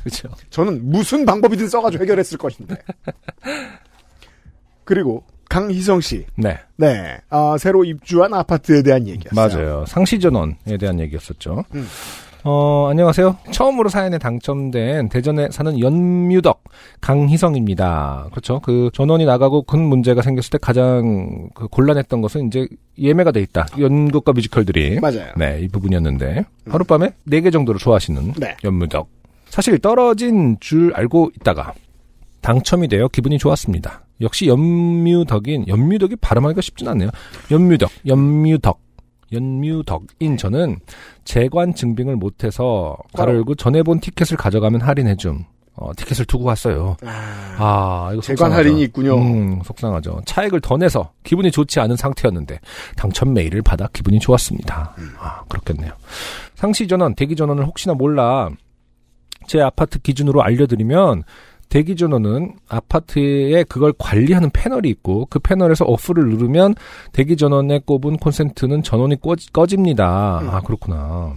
그렇죠. 저는 무슨 방법이든 써가지고 해결했을 것인데. 그리고 강희성 씨, 네. 네, 아, 새로 입주한 아파트에 대한 얘기였어요. 맞아요. 상시 전원에 대한 얘기였었죠. 음. 어, 안녕하세요. 처음으로 사연에 당첨된 대전에 사는 연뮤덕 강희성입니다. 그렇죠. 그 전원이 나가고 큰 문제가 생겼을 때 가장 그 곤란했던 것은 이제 예매가 돼 있다. 연극과 뮤지컬들이. 맞아요. 네, 이 부분이었는데 하룻밤에 4개 정도로 좋아하시는 네. 연뮤덕. 사실 떨어진 줄 알고 있다가 당첨이 되어 기분이 좋았습니다. 역시 연뮤덕인 연뮤덕이 발음하기가 쉽진 않네요. 연뮤덕, 연뮤덕. 연뮤덕인 저는 재관 증빙을 못해서 가로 열고 전에 본 티켓을 가져가면 할인해줌. 어, 티켓을 두고 왔어요. 아, 이거 재관 속상하죠. 할인이 있군요. 음, 속상하죠. 차액을 더 내서 기분이 좋지 않은 상태였는데 당첨 메일을 받아 기분이 좋았습니다. 음. 아, 그렇겠네요. 상시 전원, 대기 전원을 혹시나 몰라 제 아파트 기준으로 알려드리면 대기 전원은 아파트에 그걸 관리하는 패널이 있고 그 패널에서 어플을 누르면 대기 전원에 꼽은 콘센트는 전원이 꺼, 꺼집니다. 음. 아 그렇구나.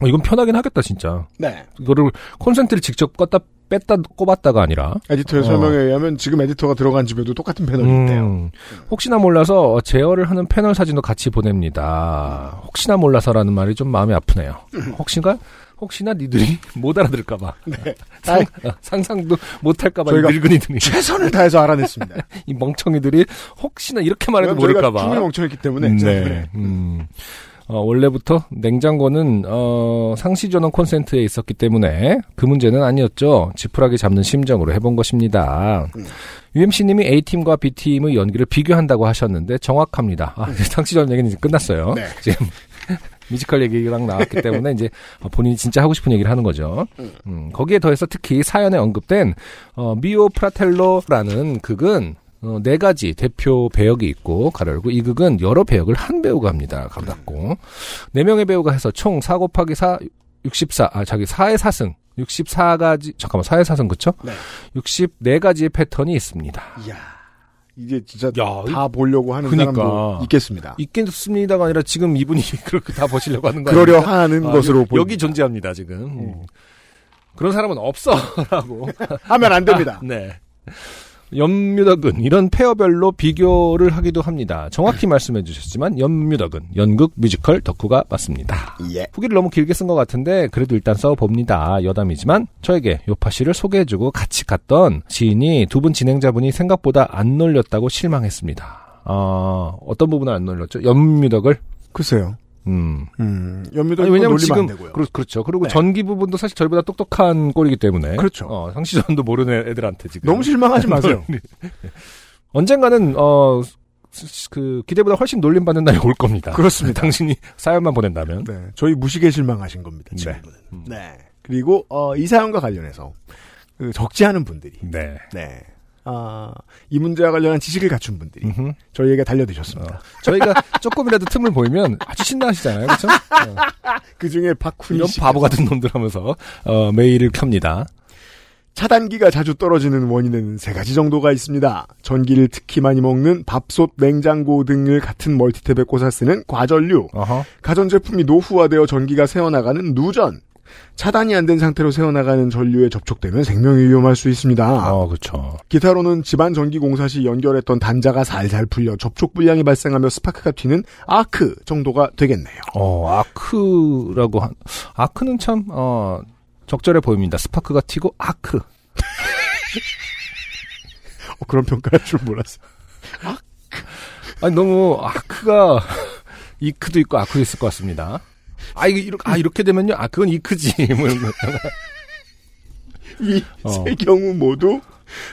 어, 이건 편하긴 하겠다 진짜. 네. 이거를 콘센트를 직접 껐다 뺐다 꼽았다가 아니라 에디터의 어. 설명에 의하면 지금 에디터가 들어간 집에도 똑같은 패널이 있대요. 음, 혹시나 몰라서 제어를 하는 패널 사진도 같이 보냅니다. 혹시나 몰라서라는 말이 좀 마음이 아프네요. 혹시가 혹시나 니들이 못 알아들을까봐 상, 어, 상상도 못할까봐 늙은이들이 최선을 다해서 알아냈습니다. 이 멍청이들이 혹시나 이렇게 말해도 모를까봐 충분히 멍청했기 때문에. 음, 네. 네. 음. 어, 원래부터 냉장고는 어, 상시 전원 콘센트에 있었기 때문에 그 문제는 아니었죠. 지푸라기 잡는 심정으로 해본 것입니다. UMC님이 A팀과 B팀의 연기를 비교한다고 하셨는데 정확합니다. 아, 이제 상시 전원 얘기는 이제 끝났어요. 네. 지금 뮤지컬 얘기랑 나왔기 때문에 이제 본인이 진짜 하고 싶은 얘기를 하는 거죠. 음, 거기에 더해서 특히 사연에 언급된 어, 미오 프라텔로라는 극은 어, 네 가지 대표 배역이 있고 가로 열고 이 극은 여러 배역을 한 배우가 합니다. 가로 닫고 네 명의 배우가 해서 총 4 곱하기 4 64, 아, 자기 4의 4승 64가지 잠깐만 4의 4승 그쵸? 네. 64가지의 패턴이 있습니다. 이야. 이게 진짜 야, 다 보려고 하는 그러니까. 사람도 있겠습니다. 있겠습니다가 아니라 지금 이분이 그렇게 다 보시려고 하는 거예요. 그러려 하는 아, 것으로 여-. 여기 존재합니다 지금. 음. 그런 사람은 없어라고. 하면 안 됩니다. 네. 연뮤덕은 이런 페어별로 비교를 하기도 합니다. 정확히 말씀해 주셨지만 연뮤덕은 연극 뮤지컬 덕후가 맞습니다. 예. 후기를 너무 길게 쓴 것 같은데 그래도 일단 써봅니다. 여담이지만 저에게 요파 씨를 소개해주고 같이 갔던 지인이 두 분 진행자분이 생각보다 안 놀렸다고 실망했습니다. 어, 어떤 부분을 안 놀렸죠? 연뮤덕을? 글쎄요. 음. 음, 연미도 아니, 왜냐면 지금. 그렇, 그렇죠. 그리고 네. 전기 부분도 사실 저희보다 똑똑한 꼴이기 때문에 그렇죠. 어, 상시전도 모르는 애들한테 지금 너무 실망하지 마세요. 언젠가는 어. 스- 그 기대보다 훨씬 놀림 받는 날이 올 겁니다. 그렇습니다. 당신이 사연만 보낸다면. 네, 저희 무식에 실망하신 겁니다. 네. 지금은. 음. 네. 그리고 어, 이 사연과 관련해서 그 적지 않은 분들이 네. 네. 아, 이 문제와 관련한 지식을 갖춘 분들이 음흠. 저희에게 달려드셨습니다. 어, 저희가 조금이라도 틈을 보이면 아주 신나하시잖아요. 그렇죠? 그 중에 박훈이 이런 씨 바보 같은 놈들 하면서 어, 메일을 켭니다. 차단기가 자주 떨어지는 원인은 세 가지 정도가 있습니다. 전기를 특히 많이 먹는 밥솥, 냉장고 등을 같은 멀티탭에 꽂아 쓰는 과전류, 어허. 가전제품이 노후화되어 전기가 새어나가는 누전, 차단이 안 된 상태로 새어나가는 전류에 접촉되면 생명이 위험할 수 있습니다. 어, 그렇죠. 기타로는 집안 전기 공사 시 연결했던 단자가 살살 풀려 접촉 불량이 발생하며 스파크가 튀는 아크 정도가 되겠네요. 어, 아크라고 한 아크는 참 어, 적절해 보입니다. 스파크가 튀고 아크. 어, 그런 평가할 줄 몰랐어요. 아니 너무 아크가 이크도 있고 아크도 있을 것 같습니다. 아 이게 이렇게 아 이렇게 되면요. 아 그건 이 크지. 뭐 이런 거. 이 어. 세 경우 모두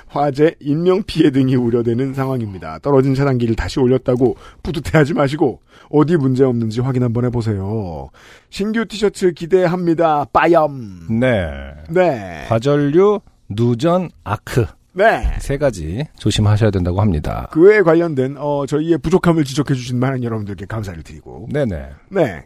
화재, 인명 피해 등이 우려되는 상황입니다. 떨어진 차단기를 다시 올렸다고 뿌듯해하지 마시고 어디 문제 없는지 확인 한번 해보세요. 신규 티셔츠 기대합니다. 빠염. 네. 네. 과전류, 누전, 아크 네. 세 가지 조심하셔야 된다고 합니다. 그에 관련된 어, 저희의 부족함을 지적해 주신 많은 여러분들께 감사를 드리고 네네. 네.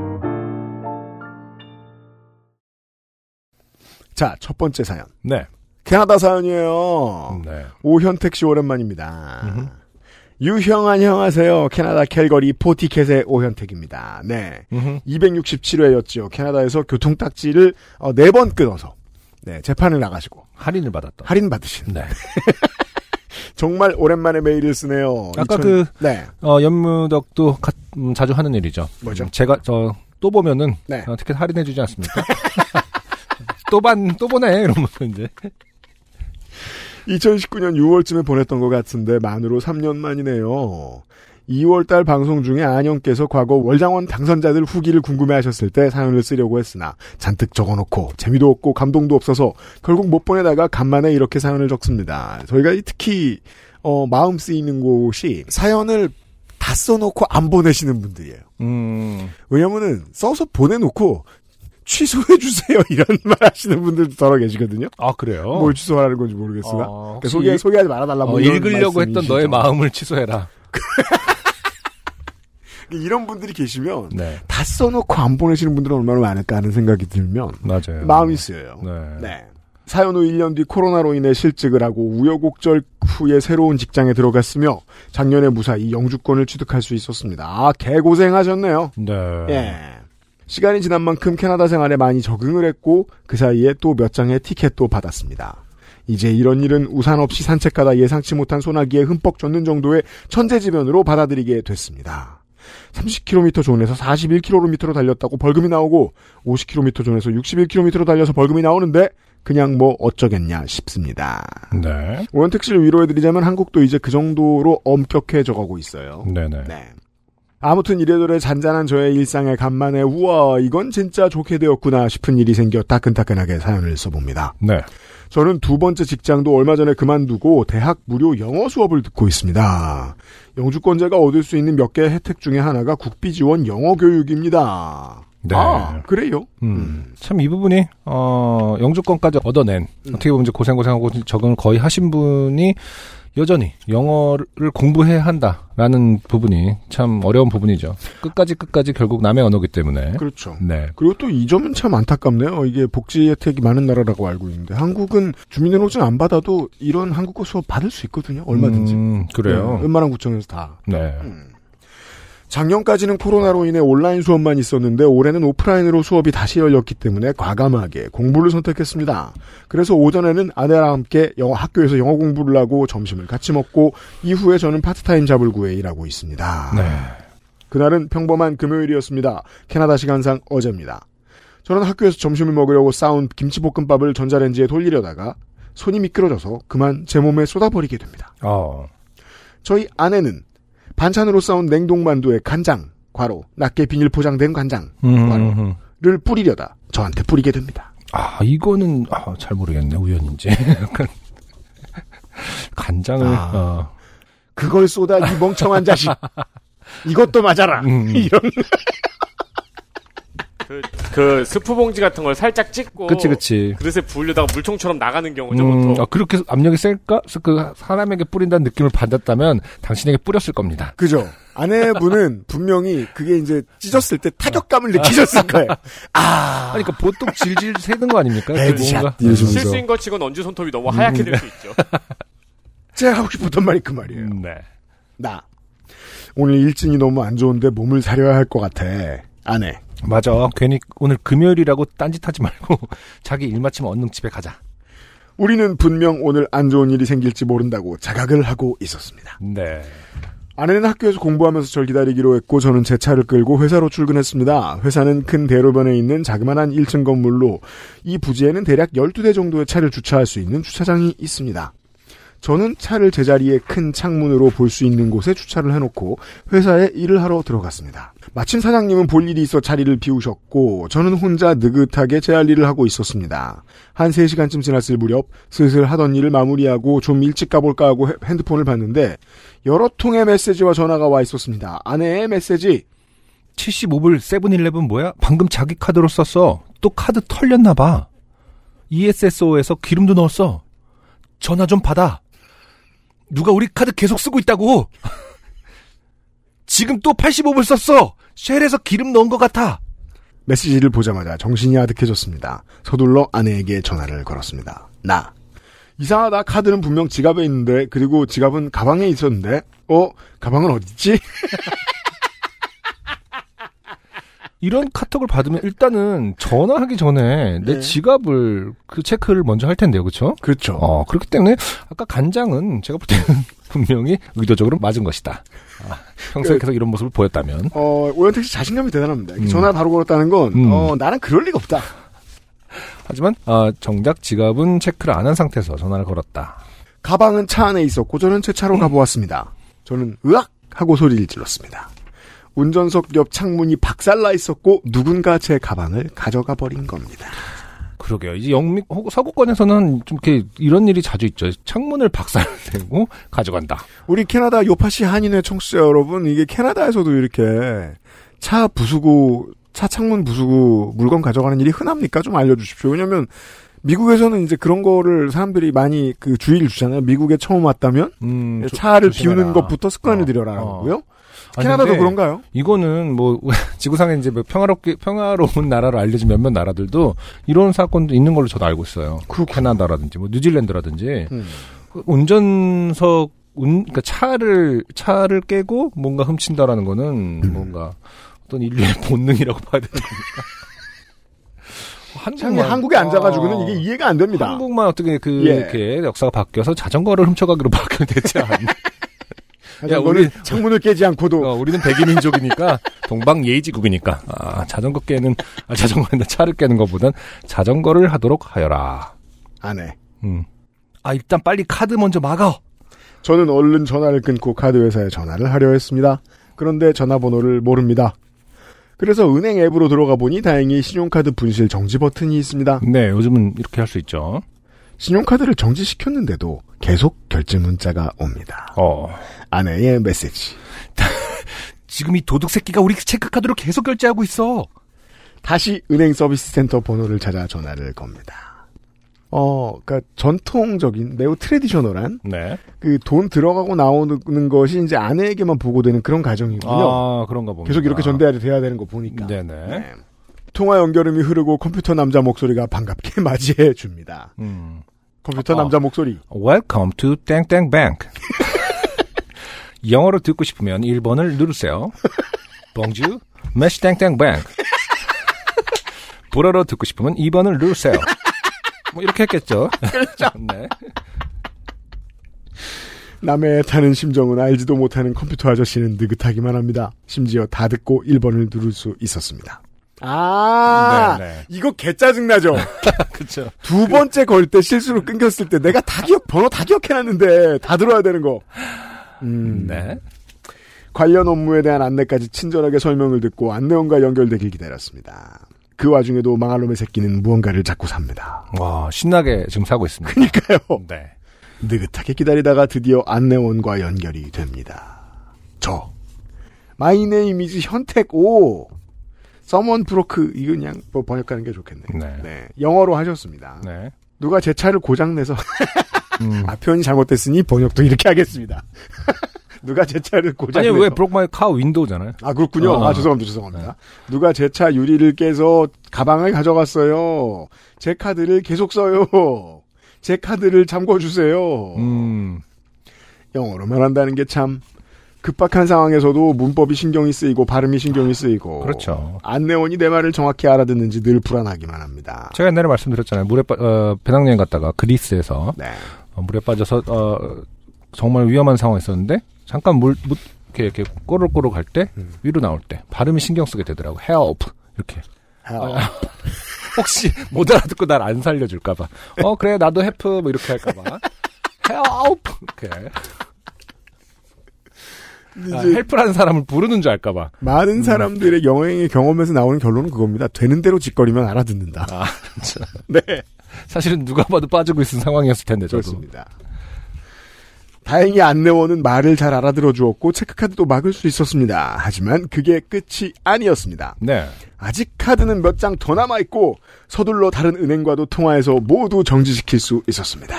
자, 첫 번째 사연. 네. 캐나다 사연이에요. 네. 오현택 씨 오랜만입니다. 유형 안녕하세요. 캐나다 캘거리 포티켓의 오현택입니다. 네. 음흠. 267회였죠. 캐나다에서 교통딱지를 어, 4번 끊어서 네, 재판을 나가시고 할인을 받았던. 할인 받으신 네. 정말 오랜만에 메일을 쓰네요. 아까 2000 그- 네. 어, 연무덕도 가- 음, 자주 하는 일이죠. 뭐죠? 음, 제가 저 또 보면은 네. 어, 티켓 할인해주지 않습니까? 또 반 또 보네 이러면서 이제 2019년 6월쯤에 보냈던 것 같은데 만으로 3년 만이네요. 2월달 방송 중에 안영께서 과거 월장원 당선자들 후기를 궁금해하셨을 때 사연을 쓰려고 했으나 잔뜩 적어놓고 재미도 없고 감동도 없어서 결국 못 보내다가 간만에 이렇게 사연을 적습니다. 저희가 특히 어, 마음 쓰이는 곳이 사연을 다 써놓고 안 보내시는 분들이에요. 음, 왜냐면은 써서 보내놓고 취소해 주세요 이런 말 하시는 분들도 더러 계시거든요. 아 그래요. 뭘 취소하라는 건지 모르겠으나 어, 그러니까 소개 소개하지 말아달라고 어, 읽으려고 했던 너의 마음을 취소해라. 이런 분들이 계시면 네, 다 써놓고 안 보내시는 분들은 얼마나 많을까 하는 생각이 들면 맞아요. 마음이 쓰여요. 네. 네. 사연 후 1년 뒤 코로나로 인해 실직을 하고 우여곡절 후에 새로운 직장에 들어갔으며 작년에 무사히 영주권을 취득할 수 있었습니다. 아, 개고생하셨네요. 네. 예. 시간이 지난 만큼 캐나다 생활에 많이 적응을 했고 그 사이에 또 몇 장의 티켓도 받았습니다. 이제 이런 일은 우산 없이 산책하다 예상치 못한 소나기에 흠뻑 젖는 정도의 천재지변으로 받아들이게 됐습니다. 30km 존에서 41km로 달렸다고 벌금이 나오고 50km 존에서 61km로 달려서 벌금이 나오는데 그냥 뭐 어쩌겠냐 싶습니다. 네. 원택 씨를 위로해드리자면 한국도 이제 그 정도로 엄격해져 가고 있어요. 네네. 네. 아무튼 이래저래 잔잔한 저의 일상에 간만에 우와 이건 진짜 좋게 되었구나 싶은 일이 생겨 따끈따끈하게 사연을 써봅니다. 네. 저는 두 번째 직장도 얼마 전에 그만두고 대학 무료 영어 수업을 듣고 있습니다. 영주권자가 얻을 수 있는 몇 개의 혜택 중에 하나가 국비 지원 영어 교육입니다. 네. 아, 그래요? 음. 참이 부분이 어 영주권까지 얻어낸 음. 어떻게 보면 이제 고생 고생하고 적응을 거의 하신 분이 여전히 영어를 공부해야 한다라는 부분이 참 어려운 부분이죠. 끝까지 끝까지 결국 남의 언어기 때문에. 그렇죠. 네. 그리고 또 이 점은 참 안타깝네요. 이게 복지 혜택이 많은 나라라고 알고 있는데 한국은 주민등록증 안 받아도 이런 한국어 수업 받을 수 있거든요. 얼마든지. 음, 그래요. 네, 웬만한 구청에서 다. 네. 작년까지는 코로나로 인해 온라인 수업만 있었는데 올해는 오프라인으로 수업이 다시 열렸기 때문에 과감하게 공부를 선택했습니다. 그래서 오전에는 아내랑 함께 영어 학교에서 영어 공부를 하고 점심을 같이 먹고 이후에 저는 파트타임 잡을 구해 일하고 있습니다. 네. 그날은 평범한 금요일이었습니다. 캐나다 시간상 어제입니다. 저는 학교에서 점심을 먹으려고 싸운 김치볶음밥을 전자레인지에 돌리려다가 손이 미끄러져서 그만 제 몸에 쏟아버리게 됩니다. 어. 저희 아내는 반찬으로 싸운 냉동만두에 간장, 과로, 낮게 비닐 포장된 간장을 음, 음. 뿌리려다 저한테 뿌리게 됩니다. 아, 이거는 아, 잘 모르겠네. 우연인지. 약간 간장을 아. 어. 그걸 쏟아 이 멍청한 자식. 이것도 맞아라. 음. 이런 그, 그 스프 봉지 같은 걸 살짝 찍고 그치 그치. 그릇에 부으려다가 물총처럼 나가는 경우죠 음, 보통. 아, 그렇게 압력이 셀까? 그 사람에게 뿌린다는 느낌을 받았다면 당신에게 뿌렸을 겁니다. 그죠. 아내분은 분명히 그게 이제 찢었을 때 타격감을 느끼셨을 거예요. 아, 아니, 그러니까 보통 질질 새는 거 아닙니까? 그 headshot. 뭔가. 이러시면서. 실수인 것 치곤 언주 손톱이 너무 하얗게 될 수 있죠. 제가 하고 싶었던 말이 그 말이에요. 음, 네. 나 오늘 일진이 너무 안 좋은데 몸을 사려야 할 것 같아. 아내. 맞아. 괜히 오늘 금요일이라고 딴짓하지 말고 자기 일 마치면 얼른 집에 가자. 우리는 분명 오늘 안 좋은 일이 생길지 모른다고 자각을 하고 있었습니다. 네. 아내는 학교에서 공부하면서 절 기다리기로 했고 저는 제 차를 끌고 회사로 출근했습니다. 회사는 큰 대로변에 있는 자그마한 1층 건물로 이 부지에는 대략 12대 정도의 차를 주차할 수 있는 주차장이 있습니다. 저는 차를 제자리에 큰 창문으로 볼 수 있는 곳에 주차를 해놓고 회사에 일을 하러 들어갔습니다. 마침 사장님은 볼 일이 있어 자리를 비우셨고 저는 혼자 느긋하게 제 할 일을 하고 있었습니다. 한 3시간쯤 지났을 무렵 슬슬 하던 일을 마무리하고 좀 일찍 가볼까 하고 헤- 핸드폰을 봤는데 여러 통의 메시지와 전화가 와 있었습니다. 아내의 메시지 75불 세븐일레븐 뭐야? 방금 자기 카드로 썼어. 또 카드 털렸나 봐. ESSO에서 기름도 넣었어. 전화 좀 받아. 누가 우리 카드 계속 쓰고 있다고. 지금 또 85불 썼어. 쉘에서 기름 넣은 것 같아. 메시지를 보자마자 정신이 아득해졌습니다. 서둘러 아내에게 전화를 걸었습니다. 나. 이상하다. 카드는 분명 지갑에 있는데, 그리고 지갑은 가방에 있었는데, 어? 가방은 어딨지? 이런 카톡을 받으면 일단은 전화하기 전에 내 네. 지갑을 그 체크를 먼저 할 텐데요, 그렇죠? 그렇죠. 어 그렇기 때문에 아까 간장은 제가 볼 때는 분명히 의도적으로 맞은 것이다. 아, 평소에 계속 이런 모습을 보였다면 어, 오현택 씨 자신감이 대단합니다. 음. 전화를 바로 걸었다는 건, 음. 어, 나는 그럴 리가 없다. 하지만 아, 정작 지갑은 체크를 안 한 상태에서 전화를 걸었다. 가방은 차 안에 있었고, 저는 제 차로 가보았습니다. 저는 으악! 하고 소리를 질렀습니다. 운전석 옆 창문이 박살나 있었고, 누군가 제 가방을 가져가 버린 겁니다. 그러게요. 이제 영미 혹 서구권에서는 좀 이렇게 이런 일이 자주 있죠. 창문을 박살내고 가져간다. 우리 캐나다 요파시 한인회 청취자 여러분, 이게 캐나다에서도 이렇게 차 부수고, 차 창문 부수고 물건 가져가는 일이 흔합니까? 좀 알려주십시오. 왜냐면, 미국에서는 이제 그런 거를 사람들이 많이 그 주의를 주잖아요. 미국에 처음 왔다면, 음, 조- 차를 조심해라. 비우는 것부터 습관을 어, 들여라라고요. 어. 아, 캐나다도 근데 그런가요? 이거는 뭐 지구상에 이제 뭐 평화롭게 평화로운 나라로 알려진 몇몇 나라들도 이런 사건도 있는 걸로 저도 알고 있어요. 캐나다라든지 뭐 뉴질랜드라든지 음. 그 운전석 운 그러니까 차를 차를 깨고 뭔가 훔친다라는 거는 음. 뭔가 어떤 인류의 본능이라고 봐야 되는 겁니까? 참 한국에 앉아가지고는 이게 이해가 안 됩니다. 한국만 어떻게 그 예. 이렇게 역사가 바뀌어서 자전거를 훔쳐가기로 바뀌었지 않나? 자전거는 창문을 깨지 않고도 어, 우리는 백인민족이니까 동방 예의지국이니까 아, 자전거 깨는 아, 자전거나 차를 깨는 것보단 자전거를 하도록 하여라. 안 해. 음. 아 일단 빨리 카드 먼저 막아. 저는 얼른 전화를 끊고 카드 회사에 전화를 하려 했습니다. 그런데 전화번호를 모릅니다. 그래서 은행 앱으로 들어가 보니 다행히 신용카드 분실 정지 버튼이 있습니다. 네, 요즘은 이렇게 할 수 있죠. 신용카드를 정지시켰는데도 계속 결제 문자가 옵니다. 어. 아내의 메시지. 지금 이 도둑 새끼가 우리 체크카드로 계속 결제하고 있어. 다시 은행 서비스 센터 번호를 찾아 전화를 겁니다. 어, 그니까 전통적인 매우 트레디셔널한 네. 그 돈 들어가고 나오는 것이 이제 아내에게만 보고되는 그런 가정이군요. 아 그런가 봅니다. 계속 이렇게 전달이 돼야 되는 거 보니까. 네네. 네. 통화 연결음이 흐르고 컴퓨터 남자 목소리가 반갑게 맞이해 줍니다. 음. 컴퓨터 어. 남자 목소리. Welcome to 땡땡 bank. 영어로 듣고 싶으면 1번을 누르세요. Bonjour, Monsieur 땡땡 bank. 불어로 듣고 싶으면 2번을 누르세요. 뭐 이렇게 했겠죠. 그렇죠. 네. 남의 타는 심정은 알지도 못하는 컴퓨터 아저씨는 느긋하기만 합니다. 심지어 다 듣고 1번을 누를 수 있었습니다. 아, 네, 네. 이거 개 짜증나죠? 그렇죠. 두 번째 걸 때 실수로 끊겼을 때 내가 다 기억, 번호 다 기억해놨는데 다 들어야 되는 거. 음, 네. 관련 업무에 대한 안내까지 친절하게 설명을 듣고 안내원과 연결되길 기다렸습니다. 그 와중에도 망할 놈의 새끼는 무언가를 자꾸 삽니다. 와, 신나게 지금 사고 있습니다. 그러니까요. 네. 느긋하게 기다리다가 드디어 안내원과 연결이 됩니다. 저 my name is 현택 오 someone broke 이거 그냥 뭐 번역하는 게 좋겠네요. 네. 네. 영어로 하셨습니다. 네. 누가 제 차를 고장 내서 음. 아 표현이 잘못됐으니 번역도 이렇게 하겠습니다. 누가 제 차를 아니, 고장내서 왜 broke my car window잖아요. 아 그렇군요. 어. 아 죄송합니다. 죄송합니다. 누가 제 차 유리를 깨서 가방을 가져갔어요. 제 카드를 계속 써요. 제 카드를 잠궈 주세요. 음. 영어로 말한다는 게 참 급박한 상황에서도 문법이 신경이 쓰이고 발음이 신경이 쓰이고 그렇죠. 안내원이 내 말을 정확히 알아듣는지 늘 불안하기만 합니다. 제가 옛날에 말씀드렸잖아요. 물에 빠, 어, 배낭여행 갔다가 그리스에서 네. 어, 물에 빠져서 어, 정말 위험한 상황이 있었는데 잠깐 물, 물 이렇게, 이렇게 꼬르꼬르 갈때 음. 위로 나올 때 발음이 신경 쓰게 되더라고. help 이렇게. hel. 아, 혹시 못 알아듣고 날 안 살려줄까봐. 어 그래 나도 help 뭐 이렇게 할까봐. help 이렇게. 근데 아, 이제 help라는 사람을 부르는 줄 알까봐. 많은 사람들의 여행의 경험에서 나오는 결론은 그겁니다. 되는 대로 지껄이면 알아듣는다. 아. 네. 사실은 누가 봐도 빠지고 있는 상황이었을 텐데 저도. 그렇습니다. 다행히 안내원은 말을 잘 알아들어 주었고 체크카드도 막을 수 있었습니다. 하지만 그게 끝이 아니었습니다. 네. 아직 카드는 몇 장 더 남아 있고 서둘러 다른 은행과도 통화해서 모두 정지시킬 수 있었습니다.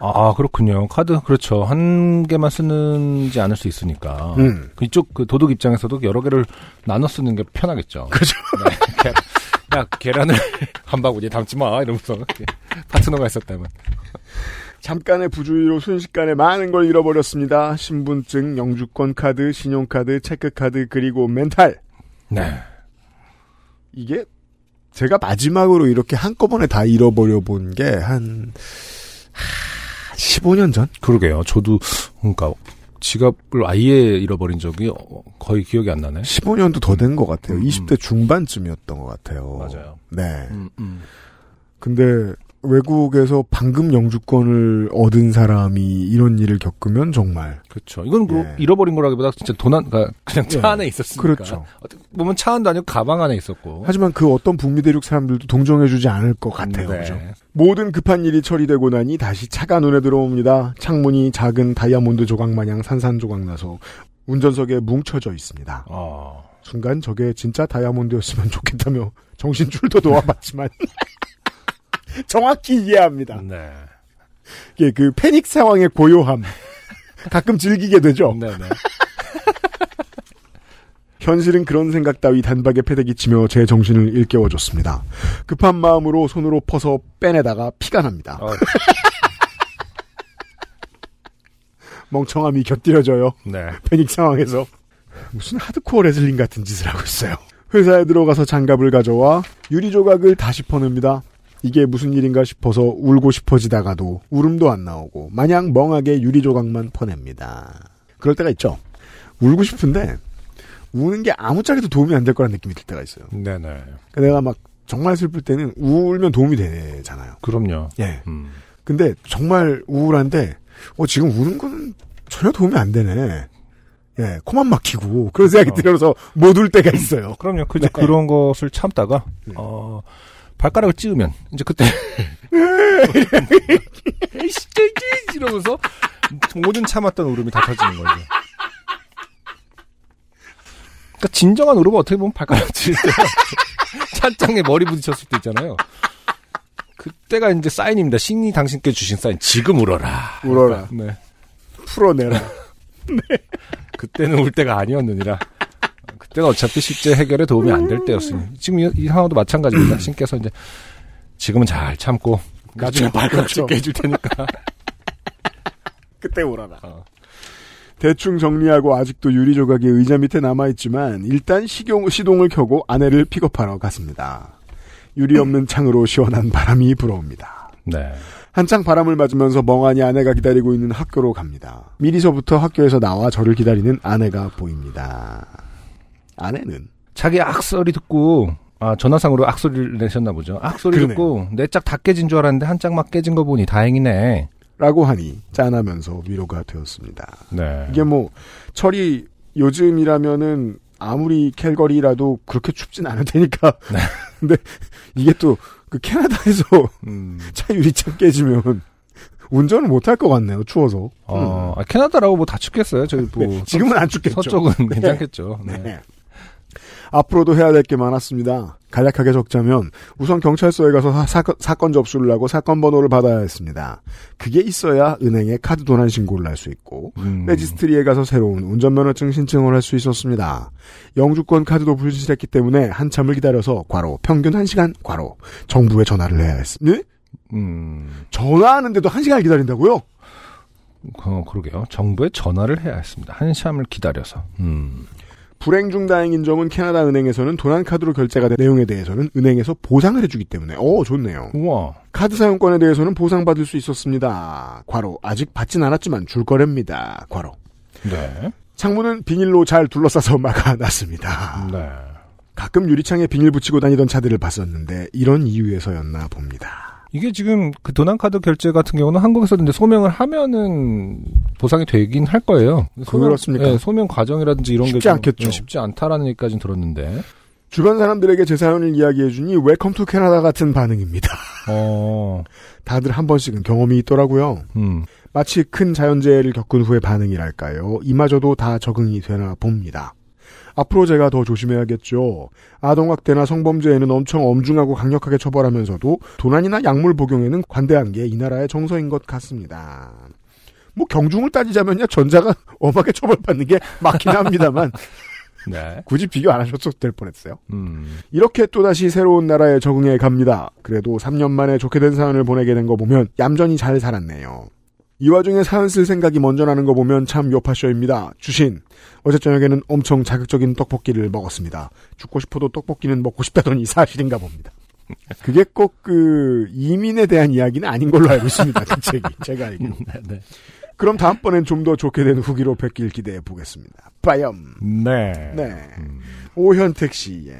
아 그렇군요. 카드 그렇죠. 한 개만 쓰는지 않을 수 있으니까. 음. 이쪽 그 도둑 입장에서도 여러 개를 나눠 쓰는 게 편하겠죠. 그렇죠. 네, 계- 야 계란을 한 바구니에 담지 마 이러면서 파트너가 있었다면. 잠깐의 부주의로 순식간에 많은 걸 잃어버렸습니다. 신분증, 영주권 카드, 신용카드, 체크카드 그리고 멘탈. 네. 이게 제가 마지막으로 이렇게 한꺼번에 다 잃어버려 본 게한 15년 전? 그러게요. 저도 그러니까 지갑을 아예 잃어버린 적이 어, 거의 기억이 안 나네. 15년도 더 된 것 같아요. 음, 20대 중반쯤이었던 것 같아요. 맞아요. 네. 음, 음. 근데 외국에서 방금 영주권을 얻은 사람이 이런 일을 겪으면 정말 그렇죠. 이건 뭐 예. 잃어버린 거라기보다 진짜 돈 안, 그러니까 그냥 차 예. 안에 있었으니까. 그렇죠. 보면 차 안도 아니고 가방 안에 있었고. 하지만 그 어떤 북미 대륙 사람들도 동정해주지 않을 것 같아요. 네. 그죠? 모든 급한 일이 처리되고 나니 다시 차가 눈에 들어옵니다. 창문이 작은 다이아몬드 조각 마냥 산산조각 나서 운전석에 뭉쳐져 있습니다. 어. 순간 저게 진짜 다이아몬드였으면 좋겠다며 정신 줄도 놓아봤지만 정확히 이해합니다. 네. 이게 그 패닉 상황의 고요함 가끔 즐기게 되죠. 네, 네. 현실은 그런 생각 따위 단박에 패대기 치며 제 정신을 일깨워줬습니다. 급한 마음으로 손으로 퍼서 빼내다가 피가 납니다. 어, 멍청함이 곁들여져요. 네. 패닉 상황에서 무슨 하드코어 레슬링 같은 짓을 하고 있어요. 회사에 들어가서 장갑을 가져와 유리 조각을 다시 퍼냅니다. 이게 무슨 일인가 싶어서 울고 싶어지다가도 울음도 안 나오고 마냥 멍하게 유리 조각만 퍼냅니다. 그럴 때가 있죠. 울고 싶은데 우는 게 아무짝에도 도움이 안 될 거라는 느낌이 들 때가 있어요. 네네. 그러니까 내가 막 정말 슬플 때는 울면 도움이 되잖아요. 그럼요. 예. 음. 근데 정말 우울한데 어 지금 우는 거는 전혀 도움이 안 되네. 예, 코만 막히고 그런 생각이 어. 들어서 못 울 때가 있어요. 그럼요. 그, 이 네. 그런 것을 참다가, 네. 어, 발가락을 찌우면, 이제 그때, 에이씨, 이러면서 모든 참았던 울음이 다 터지는 거죠. 그러니까 진정한 울음은 어떻게 보면 발가락 찌을 때 찬장에 머리 부딪혔을 때 있잖아요. 그때가 이제 사인입니다. 신이 당신께 주신 사인. 지금 울어라. 울어라. 네. 풀어내라. 그때는 울 때가 아니었느니라. 그때는 어차피 실제 해결에 도움이 안 될 때였으니. 지금 이, 이 상황도 마찬가지입니다. 신께서 이제 지금은 잘 참고 나중에 발가락 그렇죠. 해줄 테니까. 그때 울어라. 어. 대충 정리하고 아직도 유리 조각이 의자 밑에 남아 있지만 일단 시동, 시동을 켜고 아내를 픽업하러 갔습니다. 유리 없는 창으로 시원한 바람이 불어옵니다. 네. 한창 바람을 맞으면서 멍하니 아내가 기다리고 있는 학교로 갑니다. 미리서부터 학교에서 나와 저를 기다리는 아내가 보입니다. 아내는 자기 악소리 듣고 아 전화상으로 악소리를 내셨나 보죠. 악소리 그러네요. 듣고 내 짝 다 깨진 줄 알았는데 한 짝만 깨진 거 보니 다행이네. 라고 하니 짠하면서 위로가 되었습니다. 네. 이게 뭐 철이 요즘이라면은 아무리 캘거리라도 그렇게 춥진 않을 테니까. 네. 근데 이게 또 그 캐나다에서 음. 차 유리창 깨지면 운전을 못할 것 같네요. 추워서. 어, 아, 캐나다라고 뭐 다 춥겠어요. 저기 뭐 네, 지금은 안 춥겠죠. 서쪽은 괜찮겠죠. 네. 네. 앞으로도 해야 될 게 많았습니다. 간략하게 적자면 우선 경찰서에 가서 사, 건 접수를 하고 사건 번호를 받아야 했습니다. 그게 있어야 은행에 카드 도난 신고를 할 수 있고 음. 레지스트리에 가서 새로운 운전면허증 신청을 할 수 있었습니다. 영주권 카드도 불실했기 때문에 한참을 기다려서 과로 평균 1시간 과로 정부에 전화를 해야 했습니다. 음. 전화하는데도 1시간을 기다린다고요? 어, 그러게요. 정부에 전화를 해야 했습니다. 한참을 기다려서. 음. 불행 중 다행인 점은 캐나다 은행에서는 도난 카드로 결제가 된 내용에 대해서는 은행에서 보상을 해주기 때문에 어 좋네요. 우와. 카드 사용권에 대해서는 보상받을 수 있었습니다. 과로 아직 받진 않았지만 줄 거랍니다. 과로 네. 창문은 비닐로 잘 둘러싸서 막아놨습니다. 네. 가끔 유리창에 비닐 붙이고 다니던 차들을 봤었는데 이런 이유에서였나 봅니다. 이게 지금 그 도난카드 결제 같은 경우는 한국에서도 이제 소명을 하면은 보상이 되긴 할 거예요. 소명, 그렇습니까? 예, 소명 과정이라든지 이런 쉽지 게 좀, 않겠죠. 예, 쉽지 않다라는 얘기까지는 들었는데. 주변 사람들에게 제 사연을 이야기해주니 Welcome to Canada 같은 반응입니다. 어, 다들 한 번씩은 경험이 있더라고요. 음, 마치 큰 자연재해를 겪은 후의 반응이랄까요. 이마저도 다 적응이 되나 봅니다. 앞으로 제가 더 조심해야겠죠. 아동학대나 성범죄에는 엄청 엄중하고 강력하게 처벌하면서도 도난이나 약물 복용에는 관대한 게 이 나라의 정서인 것 같습니다. 뭐 경중을 따지자면요 전자가 엄하게 처벌받는 게 맞긴 합니다만 네. 굳이 비교 안 하셔도 될 뻔했어요. 음, 이렇게 또다시 새로운 나라에 적응해 갑니다. 그래도 3년 만에 좋게 된 사연을 보내게 된 거 보면 얌전히 잘 살았네요. 이 와중에 사연 쓸 생각이 먼저 나는 거 보면 참 요파쇼입니다. 주신 어제 저녁에는 엄청 자극적인 떡볶이를 먹었습니다. 죽고 싶어도 떡볶이는 먹고 싶다더니 사실인가 봅니다. 그게 꼭 그 이민에 대한 이야기는 아닌 걸로 알고 있습니다. 그 책이 제가 알기로. 네. 그럼 다음번엔 좀 더 좋게 된 후기로 뵙길 기대해 보겠습니다. 빠염. 네. 네. 오현택 씨의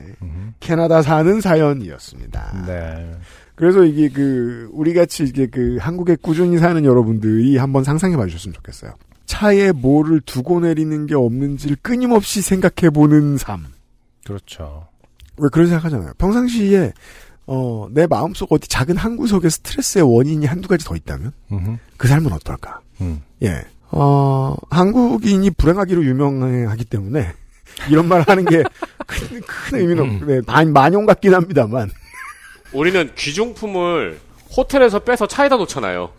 캐나다 사는 사연이었습니다. 네. 그래서 이게 그 우리 같이 이게 그 한국에 꾸준히 사는 여러분들이 한번 상상해 봐 주셨으면 좋겠어요. 차에 뭐를 두고 내리는 게 없는지를 끊임없이 생각해 보는 삶. 그렇죠. 왜 그런 생각하잖아요. 평상시에 어, 내 마음속 어디 작은 한 구석에 스트레스의 원인이 한두 가지 더 있다면 음흠. 그 삶은 어떨까? 음. 예. 어, 한국인이 불행하기로 유명하기 때문에 이런 말 하는 게 큰, 큰 의미는 없, 네, 만, 만용 같긴 합니다만. 우리는 귀중품을 호텔에서 빼서 차에다 놓잖아요.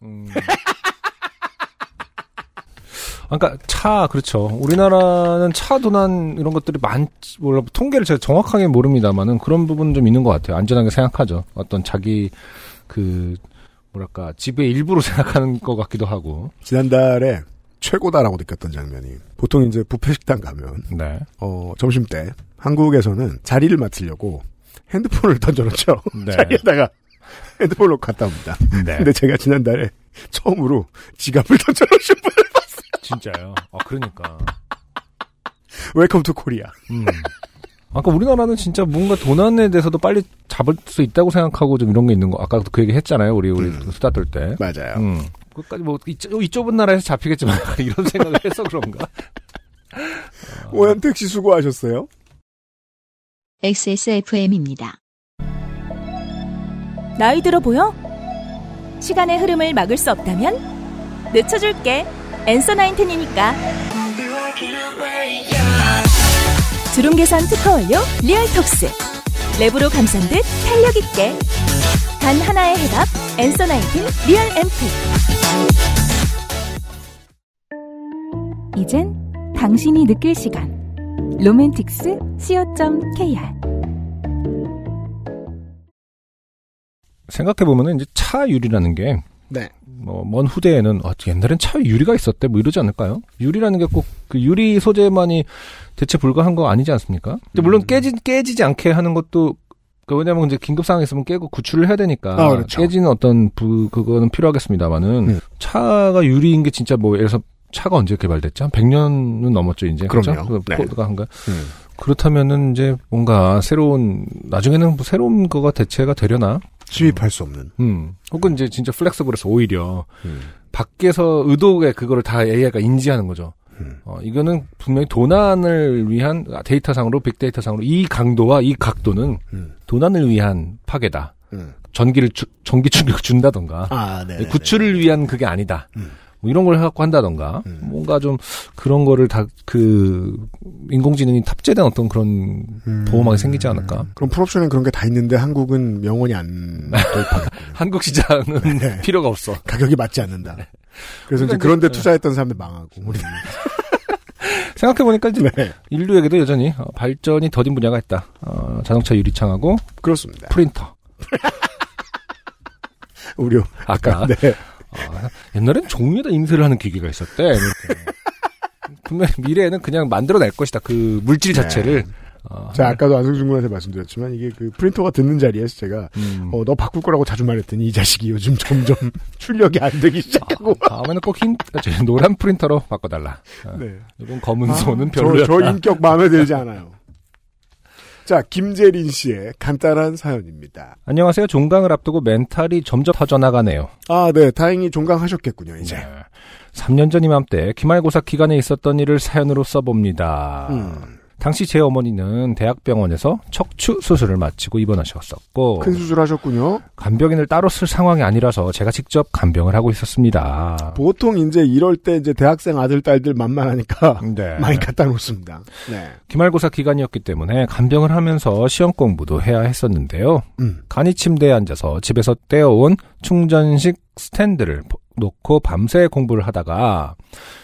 그러니까 차 그렇죠. 우리나라는 차 도난 이런 것들이 많 몰라 통계를 제가 정확하게 모릅니다만은 그런 부분은 좀 있는 것 같아요. 안전하게 생각하죠. 어떤 자기 그 뭐랄까 집의 일부로 생각하는 것 같기도 하고. 지난달에 최고다라고 느꼈던 장면이 보통 이제 부페 식당 가면 네. 어, 점심 때 한국에서는 자리를 맡으려고 핸드폰을 던져놓죠. 네. 자리에다가 핸드폰을 놓고 갔다 옵니다. 네. 근데 제가 지난달에 처음으로 지갑을 던져놓으신 분을 봤어요. 진짜요. 아 그러니까. Welcome to Korea. 음. 아까 우리나라는 진짜 뭔가 도난에 대해서도 빨리 잡을 수 있다고 생각하고 좀 이런 게 있는 거. 아까도 그 얘기 했잖아요. 우리 우리 수다 떨 때. 맞아요. 음. 끝까지 뭐 이, 이 좁은 나라에서 잡히겠지만 이런 생각을 해서 그런가. 오현택 씨 수고하셨어요. XSFM입니다. 나이 들어 보여? 시간의 흐름을 막을 수 없다면 늦춰줄게. Answer Nineteen이니까. 주름 개선 특허 완료 리얼톡스. 랩으로 감싼 듯 탄력 있게. 단 하나의 해답 Answer Nineteen 리얼 앰플. 이젠 당신이 느낄 시간. 로맨틱스 co.kr 생각해 보면은 이제 차 유리라는 게 네. 뭐, 먼 후대에는, 아, 옛날엔 차에 유리가 있었대, 뭐 이러지 않을까요? 유리라는 게 꼭 그 유리 소재만이 대체 불가한 거 아니지 않습니까? 근데 물론 깨지, 깨지지 않게 하는 것도, 그 왜냐면 이제 긴급 상황 있으면 깨고 구출을 해야 되니까. 아, 그렇죠. 깨지는 어떤 부, 그거는 필요하겠습니다만은, 음. 차가 유리인 게 진짜 뭐, 예를 들어서 차가 언제 개발됐죠? 한 100년은 넘었죠, 이제. 그럼요. 그렇죠? 네. 포드가 한가? 음. 그렇다면은 이제 뭔가 새로운, 나중에는 뭐 새로운 거가 대체가 되려나? 수입할 수 없는. 음. 혹은 이제 진짜 플렉서블해서 오히려 음. 밖에서 의도에 그거를 다 AI가 인지하는 거죠. 음. 어, 이거는 분명히 도난을 위한 데이터상으로 빅데이터상으로 이 강도와 이 각도는 음. 도난을 위한 파괴다. 음. 전기를 주- 전기 충격을 준다던가 아, 네. 구출을 위한 그게 아니다. 음. 뭐 이런 걸 해갖고 한다던가 음. 뭔가 좀 그런 거를 다 그 인공지능이 탑재된 어떤 그런 음. 보호막이 생기지 않을까. 그럼 풀옵션엔 그런 게 다 있는데 한국은 영원히 안. 한국 시장은 네. 필요가 없어. 가격이 맞지 않는다. 그래서 이제 그러니까 그런데 이제- 투자했던 사람들 망하고 우리는 생각해보니까 이제 네 인류에게도 여전히 어, 발전이 더딘 분야가 있다. 어, 자동차 유리창하고 그렇습니다. 프린터. 우려. 아까 네. 어, 옛날엔 종이에다 인쇄를 하는 기계가 있었대. 분명히 미래에는 그냥 만들어낼 것이다. 그 물질 자체를. 어, 자 아까도 안승준 군한테 말씀드렸지만 이게 그 프린터가 듣는 자리에서 제가 음. 어, 너 바꿀 거라고 자주 말했더니 이 자식이 요즘 점점 출력이 안 되기 시작하고. 아, 다음에는 꼭 흰, 그치, 노란 프린터로 바꿔달라. 어, 네. 이건 검은 아, 손은 저, 별로였다. 저 인격 마음에 들지 않아요. 자 김재린 씨의 간단한 사연입니다. 안녕하세요. 종강을 앞두고 mental이 점점 터져나가네요. 아, 네. 다행히 종강하셨겠군요, 이제. 네. 3년 전 이맘때 기말고사 기간에 있었던 일을 사연으로 써봅니다. 음. 당시 제 어머니는 대학병원에서 척추 수술을 마치고 입원하셨었고 큰 수술하셨군요. 간병인을 따로 쓸 상황이 아니라서 제가 직접 간병을 하고 있었습니다. 보통 이제 이럴 때 이제 대학생 아들, 딸들 만만하니까 네. 많이 갖다 놓습니다. 네. 기말고사 기간이었기 때문에 간병을 하면서 시험 공부도 해야 했었는데요. 음. 간이 침대에 앉아서 집에서 떼어온 충전식 스탠드를 보- 놓고 밤새 공부를 하다가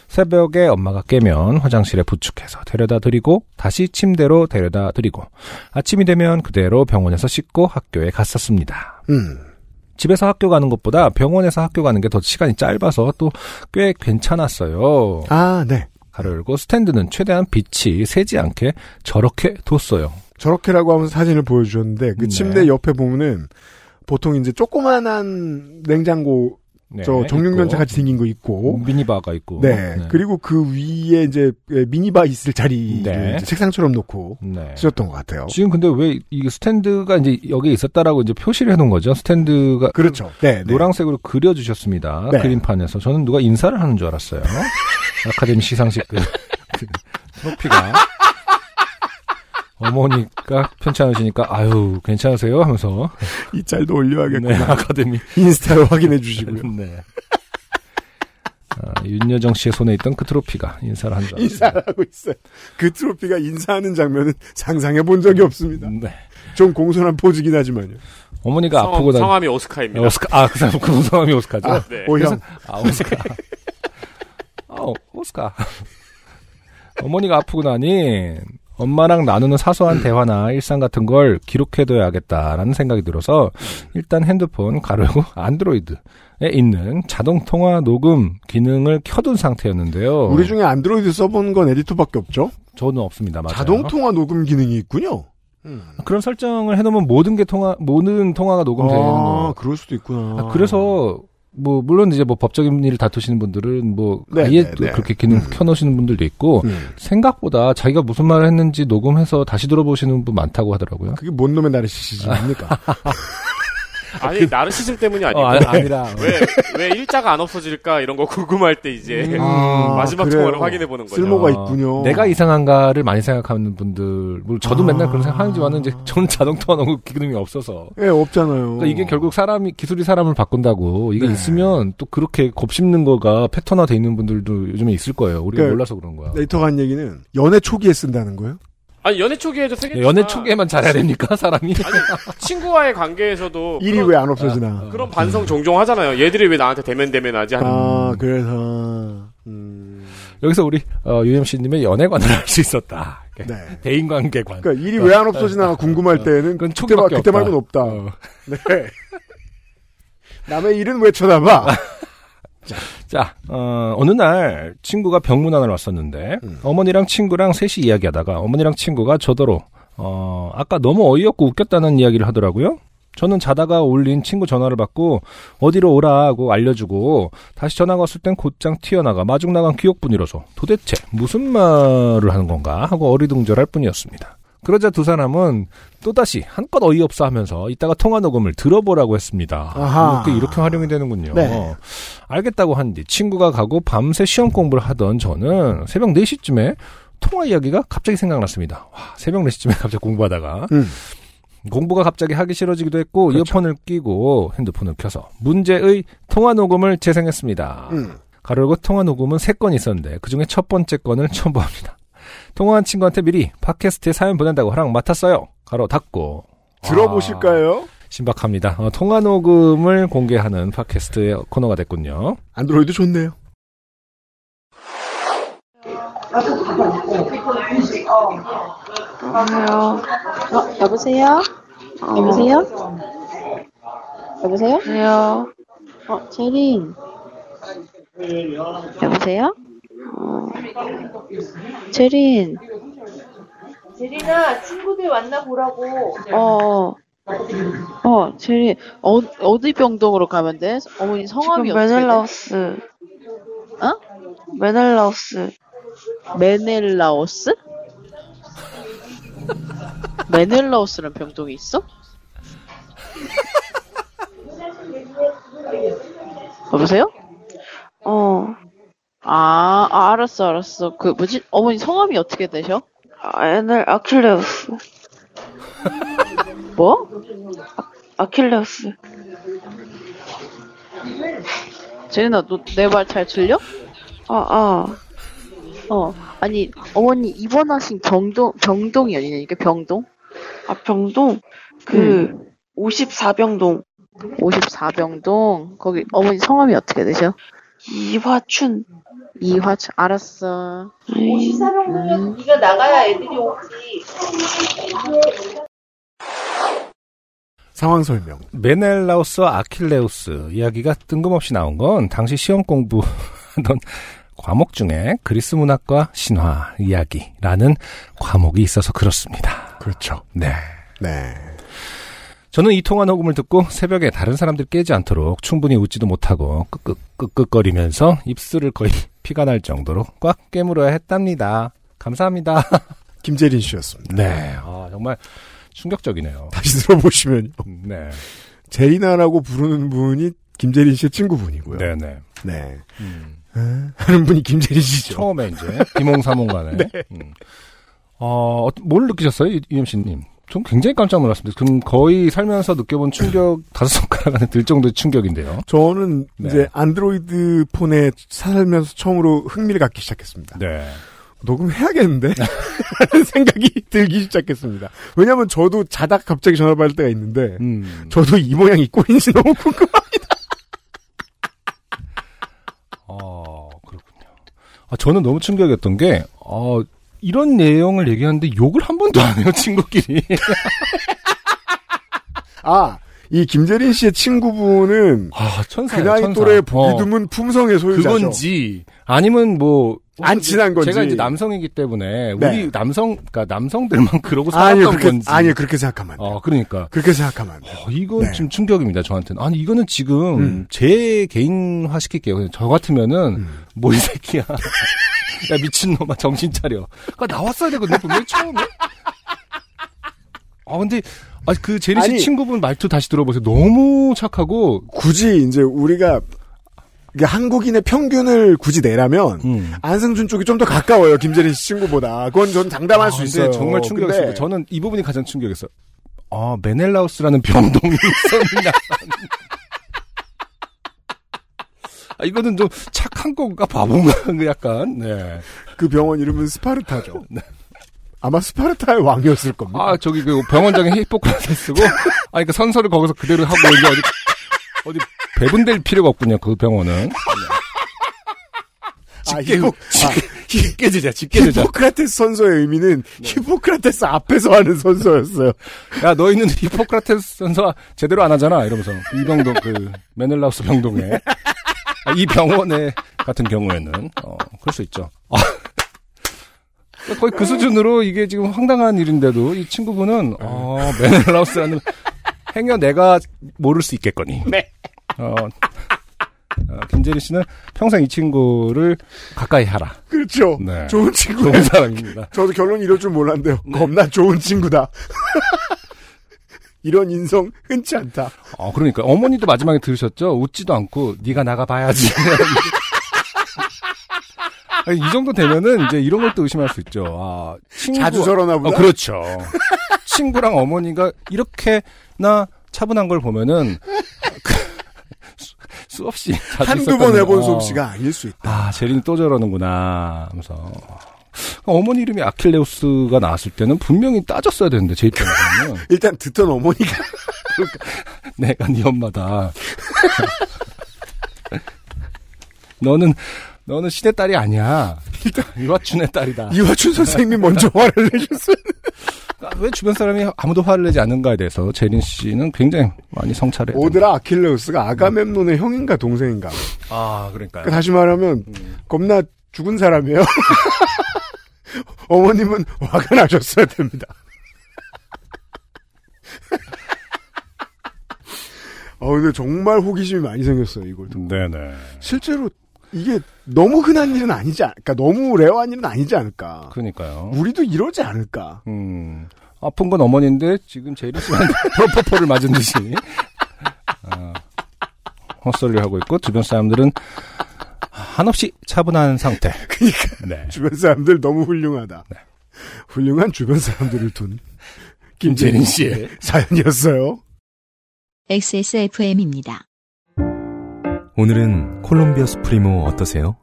새벽에 엄마가 깨면 화장실에 부축해서 데려다 드리고 다시 침대로 데려다 드리고 아침이 되면 그대로 병원에서 씻고 학교에 갔었습니다. 음. 집에서 학교 가는 것보다 병원에서 학교 가는 게 더 시간이 짧아서 또 꽤 괜찮았어요. 아, 네. 가로 열고 스탠드는 최대한 빛이 새지 않게 저렇게 뒀어요. 저렇게라고 하면서 사진을 보여주셨는데 그 네. 침대 옆에 보면은 보통 이제 조그만한 냉장고 네, 저 정육면차. 같이 생긴 거 있고 미니바가 있고. 네. 그리고 그 위에 이제 미니바 있을 자리 네. 책상처럼 놓고 네. 쓰셨던 것 같아요. 지금 근데 왜 이 스탠드가 이제 여기에 있었다라고 이제 표시를 해놓은 거죠? 스탠드가 그렇죠. 네, 네. 노란색으로 그려주셨습니다. 네. 그림판에서 저는 누가 인사를 하는 줄 알았어요. 아카데미 시상식 그, 그 트로피가 어머니가 편찮으시니까 아유 괜찮으세요 하면서 이 짤도 올려야겠구나. 네, 아카데미 인스타로 확인해 주시고요. 네. 아, 윤여정 씨의 손에 있던 그 트로피가 인사를 한줄 알았어요. 인사를 하고 있어요. 그 트로피가 인사하는 장면은 상상해 본 적이 없습니다. 네. 좀 공손한 포즈긴 하지만요. 어머니가 성함- 아프고 난 성함이 오스카입니다. 오스카 아그 사람 그 성함이 오스카죠. 아, 네. 오형. 아 오스카. 아 오스카. 어머니가 아프고 나니 엄마랑 나누는 사소한 대화나 일상 같은 걸 기록해둬야겠다라는 생각이 들어서 일단 핸드폰 가르고 안드로이드에 있는 자동 통화 녹음 기능을 켜둔 상태였는데요. 우리 중에 안드로이드 써본 건 에디터밖에 없죠? 저는 없습니다. 맞아요. 자동 통화 녹음 기능이 있군요. 그런 설정을 해놓으면 모든 게 통화 모든 통화가 녹음되는 아, 거. 그럴 수도 있구나. 아, 그래서 뭐 물론 이제 뭐 법적인 일을 다투시는 분들은 뭐 네, 아예 네, 또 네. 그렇게 기능 켜놓으시는 분들도 있고 음. 생각보다 자기가 무슨 말을 했는지 녹음해서 다시 들어보시는 분 많다고 하더라고요. 그게 뭔 놈의 나르시시즘입니까? 아니 나르시즘 때문이 아니고 어, 아, 아니라 왜, 왜 일자가 안 없어질까 이런 거 궁금할 때 이제 아, 마지막 그래요. 통화를 확인해 보는 거죠. 쓸모가 어, 있군요. 내가 이상한가를 많이 생각하는 분들, 물론 저도 아. 맨날 그런 생각하지만은 이제 저는 자동 통화 녹음 기능이 없어서. 예, 없잖아요. 그러니까 이게 결국 사람이 기술이 사람을 바꾼다고 이게 네. 있으면 또 그렇게 곱씹는 거가 패턴화 돼 있는 분들도 요즘에 있을 거예요. 우리가 그러니까 몰라서 그런 거야. 데이터가 한 얘기는 연애 초기에 쓴다는 거예요? 아니 연애 초기에도 되겠지만 연애 초기에만 잘해야 됩니까 사람이? 아니, 친구와의 관계에서도 일이 왜 안 없어지나? 그런 반성 종종 하잖아요. 얘들이 왜 나한테 대면 대면하지? 아, 그래서 음, 여기서 우리 어, UMC님의 연애관을 알 수 있었다. 네. 대인관계관. 그러니까 일이 왜 안 없어지나 궁금할 때는 그건 그때, 그때. 말고는 없다. 어. 네. 남의 일은 왜 쳐다봐? 자, 어, 어느 날 친구가 병문안을 왔었는데 음. 어머니랑 친구랑 셋이 이야기하다가 어머니랑 친구가 저더러 어, 아까 너무 어이없고 웃겼다는 이야기를 하더라고요. 저는 자다가 올린 친구 전화를 받고 어디로 오라고 알려주고 다시 전화가 왔을 땐 곧장 튀어나가 마중 나간 기억뿐이라서 도대체 무슨 말을 하는 건가 하고 어리둥절할 뿐이었습니다. 그러자 두 사람은 또다시 한껏 어이없어 하면서 이따가 통화 녹음을 들어보라고 했습니다. 아하. 이렇게, 이렇게 활용이 되는군요. 네. 알겠다고 한 뒤 친구가 가고 밤새 시험 공부를 하던 저는 새벽 4시쯤에 통화 이야기가 갑자기 생각났습니다. 와, 새벽 4시쯤에 갑자기 공부하다가 음. 공부가 갑자기 하기 싫어지기도 했고 그렇죠. 이어폰을 끼고 핸드폰을 켜서 문제의 통화 녹음을 재생했습니다. 음. 가로고 통화 녹음은 3건 있었는데 그중에 첫 번째 건을 첨부합니다. 통화한 친구한테 미리 팟캐스트에 사연 보낸다고 허락 맡았어요. 가로 닫고 들어보실까요? 신박합니다. 어, 통화 녹음을 공개하는 팟캐스트의 코너가 됐군요. 안드로이드 좋네요. 여보세요. 어, 여보세요? 여보세요? 여보세요? 여보세요? 어, 제린. 여보세요? 어, 제린. 제리나 친구들 만나보라고. 어, 어, 제린. 어, 어디 병동으로 가면 돼? 어머니 성함이 지금 어떻게 돼? 메넬라우스. 어? 메넬라우스. 메넬라오스? 메넬라오스라는 병동이 있어? 여보세요? 어, 아, 아, 알았어, 알았어. 그, 뭐지? 어머니 성함이 어떻게 되셔? 아, 에넬 아킬레우스. 뭐? 아 킬레우스. 제리나, 너내 말 잘 들려? 아, 아. 어. 아니, 어머니 입원하신 병동, 병동이 어디냐니까, 병동? 아, 병동? 그, 54병동. 54병동? 거기, 어머니 성함이 어떻게 되셔? 이화춘. 이화춘, 알았어. 54병동이면 네가 나가야 애들이 오지. 상황 설명. 메넬라우스와 아킬레우스 이야기가 뜬금없이 나온 건 당시 시험 공부하던 과목 중에 그리스 문학과 신화 이야기라는 과목이 있어서 그렇습니다. 그렇죠. 네. 네. 저는 이 통화 녹음을 듣고 새벽에 다른 사람들 깨지 않도록 충분히 웃지도 못하고 끄끄끄끄거리면서 입술을 거의 피가 날 정도로 꽉 깨물어야 했답니다. 감사합니다. 김재린 씨였습니다. 네. 아, 정말 충격적이네요. 다시 들어보시면 네. 제리나라고 부르는 분이 김재린 씨의 친구분이고요. 네네. 네. 음. 에? 하는 분이 김재린 씨죠. 처음에 이제 비몽사몽간에. 네. 음. 어, 뭘 느끼셨어요, 이- 이엠씨님? 좀 굉장히 깜짝 놀랐습니다. 그럼 거의 살면서 느껴본 충격 다섯 손가락 안에 들 정도의 충격인데요. 저는 네. 이제 안드로이드 폰에 살면서 처음으로 흥미를 갖기 시작했습니다. 네. 녹음해야겠는데? 라는 생각이 들기 시작했습니다. 왜냐면 저도 자다 갑자기 전화 받을 때가 있는데, 음. 저도 이 모양이 꼴인지 너무 궁금합니다. 어, 그렇군요. 아, 저는 너무 충격이었던 게, 어, 이런 내용을 얘기하는데 욕을 한 번도 안 해요, 친구끼리. 아, 이 김재린 씨의 친구분은 아, 그 천사예요, 나이 천사. 또래 보기 어. 드문 품성의 소유자죠. 그건지, 아니면 뭐, 안 친한 건지. 제가 이제 남성이기 때문에, 네. 우리 남성, 그니까 남성들만 그러고 아니요, 살았던 그렇게, 건지. 아니요, 그렇게 생각하면. 어, 그러니까. 그렇게 생각하면. 어, 이건 네. 좀 충격입니다, 저한테는. 아니, 이거는 지금 음. 제 개인화 시킬게요. 저 같으면은, 음. 뭐이 새끼야. 야, 미친놈아, 정신 차려. 그니까 나왔어야 되거든요, 분명히 처음에. 아, 근데, 아, 그 제리 씨 아니. 친구분 말투 다시 들어보세요. 너무 착하고, 굳이 이제 우리가 한국인의 평균을 굳이 내라면 음. 안승준 쪽이 좀 더 가까워요 김재린 씨 친구보다. 그건 전 장담할 아, 수 있어요. 정말 충격이었어요. 저는 이 부분이 가장 충격이었어요. 아, 메넬라우스라는 병동이 있었냐. 아, 이거는 좀 착한 건가, 바본가, 약간, 네. 그 병원 이름은 스파르타죠. 아마 스파르타의 왕이었을 겁니다. 아, 저기 그 병원장의 히포크라테스고, 아, 그 선서를 거기서 그대로 하고, 이제 어디, 어디 배분될 필요가 없군요, 그 병원은. 아, 집게, 히포- 집게 주자, 집게 주자. 히포크라테스 선서의 의미는 네. 히포크라테스 앞에서 하는 선서였어요. 야, 너희는 히포크라테스 선서 제대로 안 하잖아, 이러면서. 이 병동, 그, 메넬라우스 병동에. 아, 이 병원에 같은 경우에는, 어, 그럴 수 있죠. 아, 거의 그 수준으로 이게 지금 황당한 일인데도 이 친구분은, 어, 메넬라우스라는 행여 내가 모를 수 있겠거니. 네. 어, 어, 김재리 씨는 평생 이 친구를 가까이 하라. 그렇죠. 네. 좋은 친구. 좋은 사람입니다. 저도 결론이 이럴 줄 몰랐는데요. 네. 겁나 좋은 친구다. 이런 인성 흔치 않다. 어, 그러니까 어머니도 마지막에 들으셨죠? 웃지도 않고 네가 나가 봐야지. 아니, 이 정도 되면은 이제 이런 걸 또 의심할 수 있죠. 아, 친구 자주 저러나 보다. 어, 그렇죠. 친구랑 어머니가 이렇게나 차분한 걸 보면은 그, 수- 수없이 한두 번 해본 어. 솜씨가 아닐 수 있다. 아, 제린이 또 저러는구나 하면서 어머니 이름이 아킬레우스가 나왔을 때는 분명히 따졌어야 되는데 제 입장에서는 일단 듣던 어머니가 내가 네 엄마다. 너는 너는 시대 딸이 아니야. 이화춘의 딸이다. 이화춘 선생님이 먼저 화를 내셨어요. 아, 왜 주변 사람이 아무도 화를 내지 않는가에 대해서 제린 씨는 굉장히 많이 성찰해. 오드라 아킬레우스가 아가멤논의 형인가 동생인가. 아, 그러니까요. 그러니까 다시 말하면 음. 겁나 죽은 사람이에요. 어머님은 화가 나셨어야 됩니다. 어, 근데 정말 호기심이 많이 생겼어요, 이걸. 듣고. 네네. 실제로 이게 너무 흔한 일은 아니지 않을까. 그러니까 너무 rare한 일은 아니지 않을까. 그러니까요. 우리도 이러지 않을까. 음. 아픈 건 어머니인데 지금 제린 씨한테 프로포폴을 맞은 듯이 아, 헛소리를 하고 있고 주변 사람들은 한없이 차분한 상태. 그러니까 네. 주변 사람들 너무 훌륭하다. 훌륭한 주변 사람들을 둔 김재린 씨의 사연이었어요. XSFM입니다. 오늘은 콜롬비아 수프리모 어떠세요?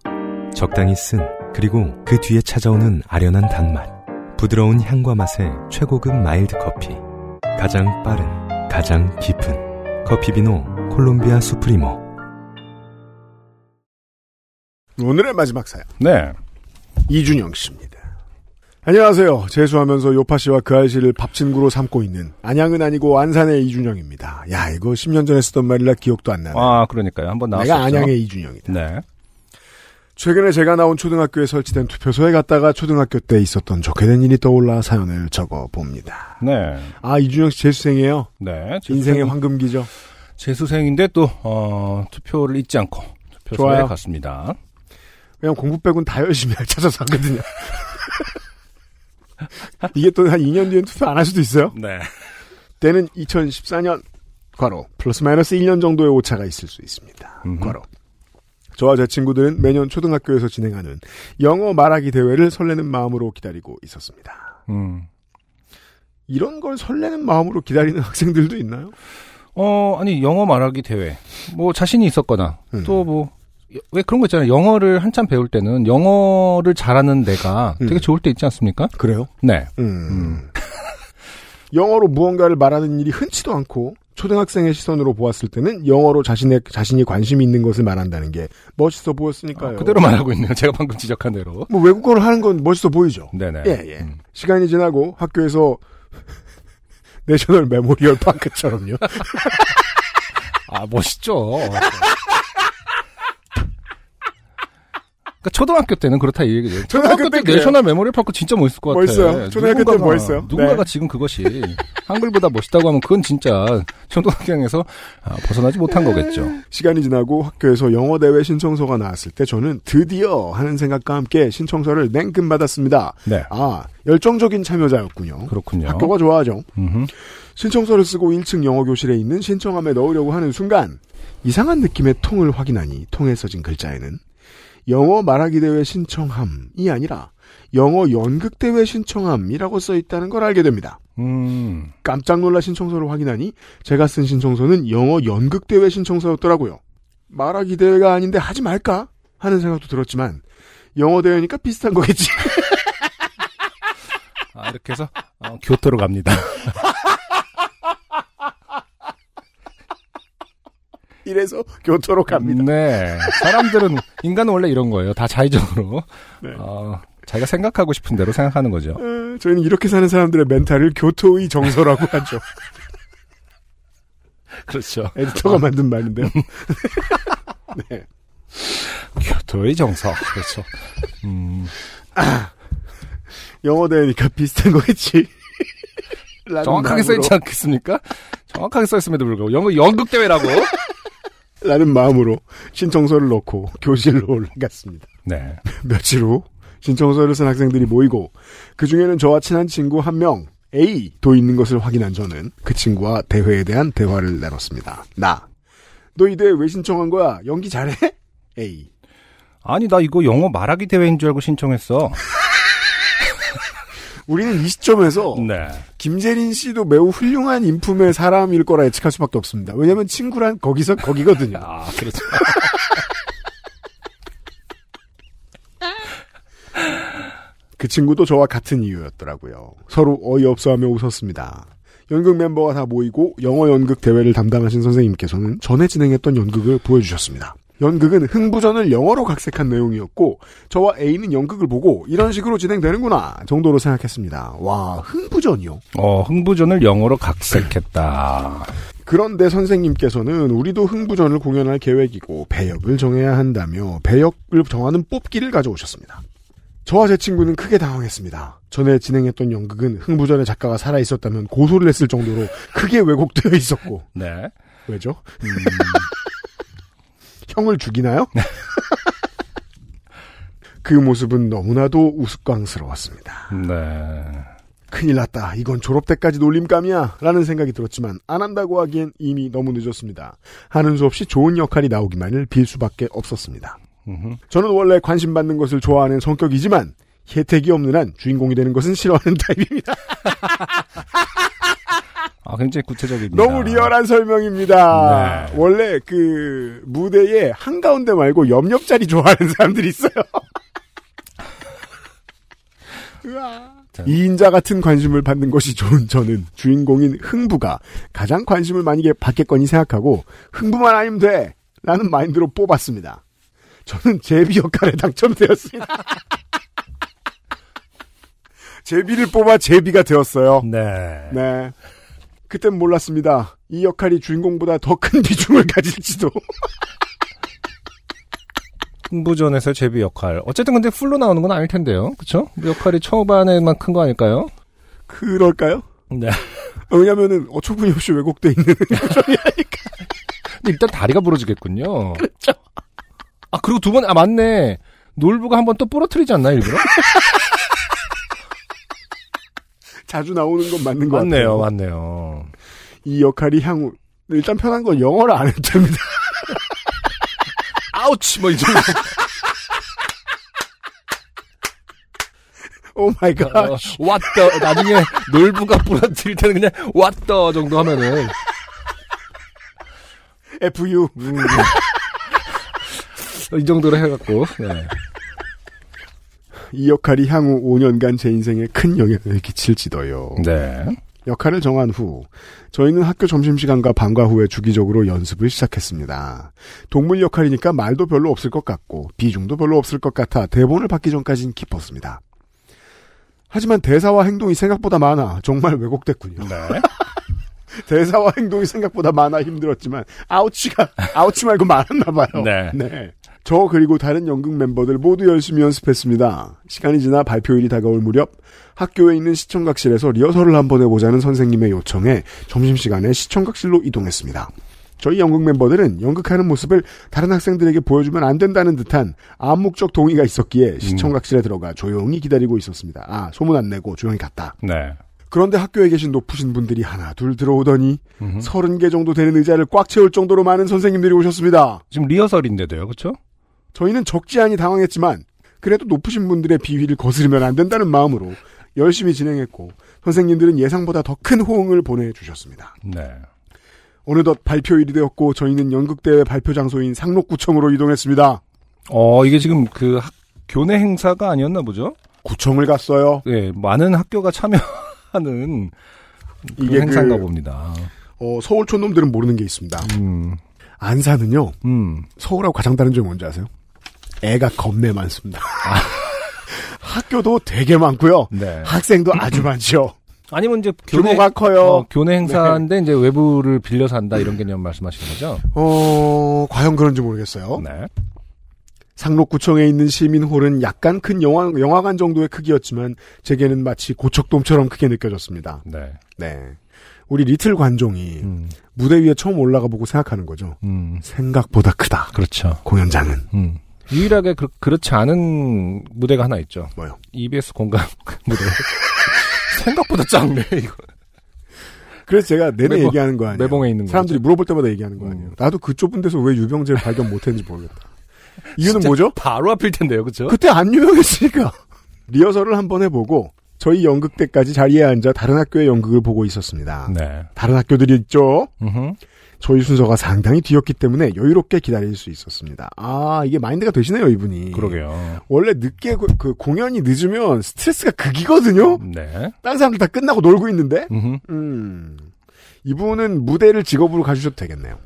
적당히 쓴 그리고 그 뒤에 찾아오는 아련한 단맛 부드러운 향과 맛의 최고급 마일드 커피 가장 빠른 가장 깊은 커피 비노 콜롬비아 수프리모 오늘의 마지막 사연. 네. 이준영 씨입니다. 안녕하세요. 재수하면서 요파 씨와 그 아이씨를 밥 친구로 삼고 있는 안양은 아니고 안산의 이준영입니다. 야 이거 10년 전에 쓰던 말이라 기억도 안 나네. 아, 그러니까요. 한번 나왔었죠. 내가 안양의 이준영이다. 네. 최근에 제가 나온 초등학교에 설치된 투표소에 갔다가 초등학교 때 있었던 좋게 된 일이 떠올라 사연을 적어 봅니다. 네. 아 이준영 씨 재수생이에요. 네. 인생의 황금기죠. 재수생인데 또, 어, 투표를 잊지 않고 투표소에 좋아요. 갔습니다. 그냥 공부 빼곤 다 열심히 찾아서 하거든요. 이게 또 한 2년 뒤엔 투표 안 할 수도 있어요. 네. 때는 2014년 과로 플러스 마이너스 1년 정도의 오차가 있을 수 있습니다. 음흠. 과로. 저와 제 친구들은 매년 초등학교에서 진행하는 영어 말하기 대회를 설레는 마음으로 기다리고 있었습니다. 음. 이런 걸 설레는 마음으로 기다리는 학생들도 있나요? 어, 아니, 영어 말하기 대회. 뭐, 자신이 있었거나, 음. 또 뭐, 왜 그런 거 있잖아요. 영어를 한참 배울 때는 영어를 잘하는 내가 음. 되게 좋을 때 있지 않습니까? 그래요? 네. 음. 영어로 무언가를 말하는 일이 흔치도 않고 초등학생의 시선으로 보았을 때는 영어로 자신의 자신이 관심이 있는 것을 말한다는 게 멋있어 보였으니까요. 아, 그대로 말하고 있네요. 제가 방금 지적한 대로. 뭐 외국어를 하는 건 멋있어 보이죠. 네네. 예, 예. 시간이 지나고 학교에서 National Memorial Park처럼요. 아, 멋있죠. 그러니까 초등학교 때는 그렇다 이 얘기죠. 초등학교 초등학교 때때 그래요. National Memorial Park 진짜 멋있을 것 같아. 멋있어요. 초등학교 때 멋있어요. 누군가가 네. 지금 그것이 한글보다 멋있다고 하면 그건 진짜 초등학생에서 아, 벗어나지 못한 거겠죠. 시간이 지나고 학교에서 영어 대회 신청서가 나왔을 때 저는 드디어 하는 생각과 함께 신청서를 냉큼 받았습니다. 네. 아 열정적인 참여자였군요. 그렇군요. 학교가 좋아하죠. 음흠. 신청서를 쓰고 1층 영어 교실에 있는 신청함에 넣으려고 하는 순간 이상한 느낌의 통을 확인하니 통에 써진 글자에는 영어 말하기 대회 신청함이 아니라 영어 연극 대회 신청함이라고 써 있다는 걸 알게 됩니다. 음. 깜짝 놀라 신청서를 확인하니 제가 쓴 신청서는 영어 연극 대회 신청서였더라고요. 말하기 대회가 아닌데 하지 말까 하는 생각도 들었지만 영어 대회니까 비슷한 거겠지. 아, 이렇게 해서 어, 교토로 갑니다. 이래서 교토로 갑니다. 네. 사람들은 인간은 원래 이런 거예요. 다 자의적으로 네. 어, 자기가 생각하고 싶은 대로 생각하는 거죠. 에, 저희는 이렇게 사는 사람들의 멘탈을 교토의 정서라고 하죠. 그렇죠. 에디터가 만든 말인데요. 네. 교토의 정서. 그렇죠. 음, 영어 대회니까 비슷한 거겠지. 정확하게 써있지 않겠습니까? 정확하게 써있음에도 불구하고 영어 연극 대회라고. 라는 마음으로 신청서를 넣고 교실로 올라갔습니다. 네. 며칠 후 신청서를 쓴 학생들이 모이고 그 중에는 저와 친한 친구 한 명 A도 있는 것을 확인한 저는 그 친구와 대회에 대한 대화를 나눴습니다. 나. 너 이 대회 왜 신청한 거야? 연기 잘해? A. 아니 나 이거 영어 말하기 대회인 줄 알고 신청했어. 우리는 이 시점에서 네. 김재린 씨도 매우 훌륭한 인품의 사람일 거라 예측할 수밖에 없습니다. 왜냐하면 친구란 거기서 거기거든요. 아 그렇죠. 그 친구도 저와 같은 이유였더라고요. 서로 어이없어하며 웃었습니다. 연극 멤버가 다 모이고 영어 연극 대회를 담당하신 선생님께서는 전에 진행했던 연극을 보여주셨습니다. 연극은 흥부전을 영어로 각색한 내용이었고 저와 A는 연극을 보고 이런 식으로 진행되는구나 정도로 생각했습니다. 와 흥부전이요? 어 흥부전을 영어로 각색했다. 그런데 선생님께서는 우리도 흥부전을 공연할 계획이고 배역을 정해야 한다며 배역을 정하는 뽑기를 가져오셨습니다. 저와 제 친구는 크게 당황했습니다. 전에 진행했던 연극은 흥부전의 작가가 살아 있었다면 고소를 했을 정도로 크게 왜곡되어 있었고 네. 왜죠? 형을 죽이나요? 그 모습은 너무나도 우스꽝스러웠습니다. 네. 큰일 났다. 이건 졸업 때까지 놀림감이야. 라는 생각이 들었지만 안 한다고 하기엔 이미 너무 늦었습니다. 하는 수 없이 좋은 역할이 나오기만을 빌 수밖에 없었습니다. 음흠. 저는 원래 관심 받는 것을 좋아하는 성격이지만 혜택이 없는 한 주인공이 되는 것은 싫어하는 타입입니다. 아 굉장히 구체적입니다. 너무 리얼한 설명입니다. 네. 원래 그 무대에 한가운데 말고 옆옆자리 좋아하는 사람들이 있어요. 자, 2인자 같은 관심을 받는 것이 좋은 저는 주인공인 흥부가 가장 관심을 많이 받겠거니 생각하고 흥부만 아니면 돼! 라는 마인드로 뽑았습니다. 저는 제비 역할에 당첨되었습니다. 제비를 뽑아 제비가 되었어요. 네. 네. 그땐 몰랐습니다. 이 역할이 주인공보다 더 큰 비중을 가질지도. 승부전에서 제비 역할. 어쨌든 근데 풀로 나오는 건 아닐 텐데요. 그쵸? 역할이 초반에만 큰 거 아닐까요? 그럴까요? 네. 왜냐면은 어처구니 없이 왜곡돼 있는 요정이니까. 근데 일단 다리가 부러지겠군요. 그렇죠. 아, 그리고 두 번, 아, 맞네. 놀부가 한 번 또 부러뜨리지 않나, 일부러? 자주 나오는 건 맞는 것 맞네요, 같아요. 맞네요. 이 역할이 향후 일단 편한 건 영어를 안 해도 됩니다. Ouch, 뭐, 이 정도. Oh my god. 어, what the. 나중에 놀부가 부러뜨릴 때는 그냥 what the 정도 하면은. FU. 음, 이 정도로 해갖고, 네. 이 역할이 향후 5년간 제 인생에 큰 영향을 끼칠지도요. 네. 역할을 정한 후 저희는 학교 점심시간과 방과 후에 주기적으로 연습을 시작했습니다. 동물 역할이니까 말도 별로 없을 것 같고 비중도 별로 없을 것 같아 대본을 받기 전까진 기뻤습니다. 하지만 대사와 행동이 생각보다 많아 정말 왜곡됐군요. 네. 대사와 행동이 생각보다 많아 힘들었지만 아우치가 아우치 말고 많았나 봐요. 네. 저 그리고 다른 연극 멤버들 모두 열심히 연습했습니다. 시간이 지나 발표일이 다가올 무렵 학교에 있는 시청각실에서 리허설을 한번 해보자는 선생님의 요청에 점심시간에 시청각실로 이동했습니다. 저희 연극 멤버들은 연극하는 모습을 다른 학생들에게 보여주면 안 된다는 듯한 암묵적 동의가 있었기에 시청각실에 들어가 조용히 기다리고 있었습니다. 아, 소문 안 내고 조용히 갔다. 네. 그런데 학교에 계신 높으신 분들이 하나 둘 들어오더니 서른 개 정도 되는 의자를 꽉 채울 정도로 많은 선생님들이 오셨습니다. 지금 리허설인데도요, 그쵸? 저희는 적지 않이 당황했지만 그래도 높으신 분들의 비위를 거스르면 안 된다는 마음으로 열심히 진행했고 선생님들은 예상보다 더 큰 호응을 보내주셨습니다. 네. 어느덧 발표일이 되었고 저희는 연극대회 발표 장소인 상록구청으로 이동했습니다. 어, 이게 지금 그 학, 교내 행사가 아니었나 보죠? 구청을 갔어요. 네, 많은 학교가 참여하는 그 이게 행사인가 그- 봅니다. 어, 서울 촌 놈들은 모르는 게 있습니다. 음, 안산은요. 음. 서울하고 가장 다른 점이 뭔지 아세요? 애가 겁내 많습니다. 학교도 되게 많고요. 네. 학생도 아주 많죠. 아니면 이제 교내, 규모가 커요. 어, 교내 행사인데 이제 외부를 빌려서 한다 이런 개념 말씀하시는 거죠? 어, 과연 그런지 모르겠어요. 네. 상록구청에 있는 시민홀은 약간 큰 영화, 영화관 정도의 크기였지만 제게는 마치 고척돔처럼 크게 느껴졌습니다. 네. 네. 우리 리틀 관종이 음, 무대 위에 처음 올라가 보고 생각하는 거죠. 음, 생각보다 크다. 그렇죠. 공연장은. 음. 유일하게 그, 그렇지 않은 무대가 하나 있죠. 뭐요? EBS 공감 무대. 생각보다 작네, 이거. 그래서 제가 내내 매봉- 얘기하는 거 아니에요. 매봉에 있는 사람들이 거죠. 물어볼 때마다 얘기하는 거 음. 아니에요. 나도 그 좁은 데서 왜 유병재를 발견 못했는지 모르겠다. 이유는 뭐죠? 바로 앞일 텐데요, 그쵸? 그때 안 유명했으니까. 리허설을 한번 해보고 저희 연극 때까지 자리에 앉아 다른 학교의 연극을 보고 있었습니다. 네. 다른 학교들이 있죠. 음흠. 저희 순서가 상당히 뒤였기 때문에 여유롭게 기다릴 수 있었습니다. 아 이게 마인드가 되시네요 이분이. 그러게요. 원래 늦게 그, 그 공연이 늦으면 스트레스가 극이거든요. 네. 다른 사람들 다 끝나고 놀고 있는데. 음흠. 음. 이분은 무대를 직업으로 가주셔도 되겠네요.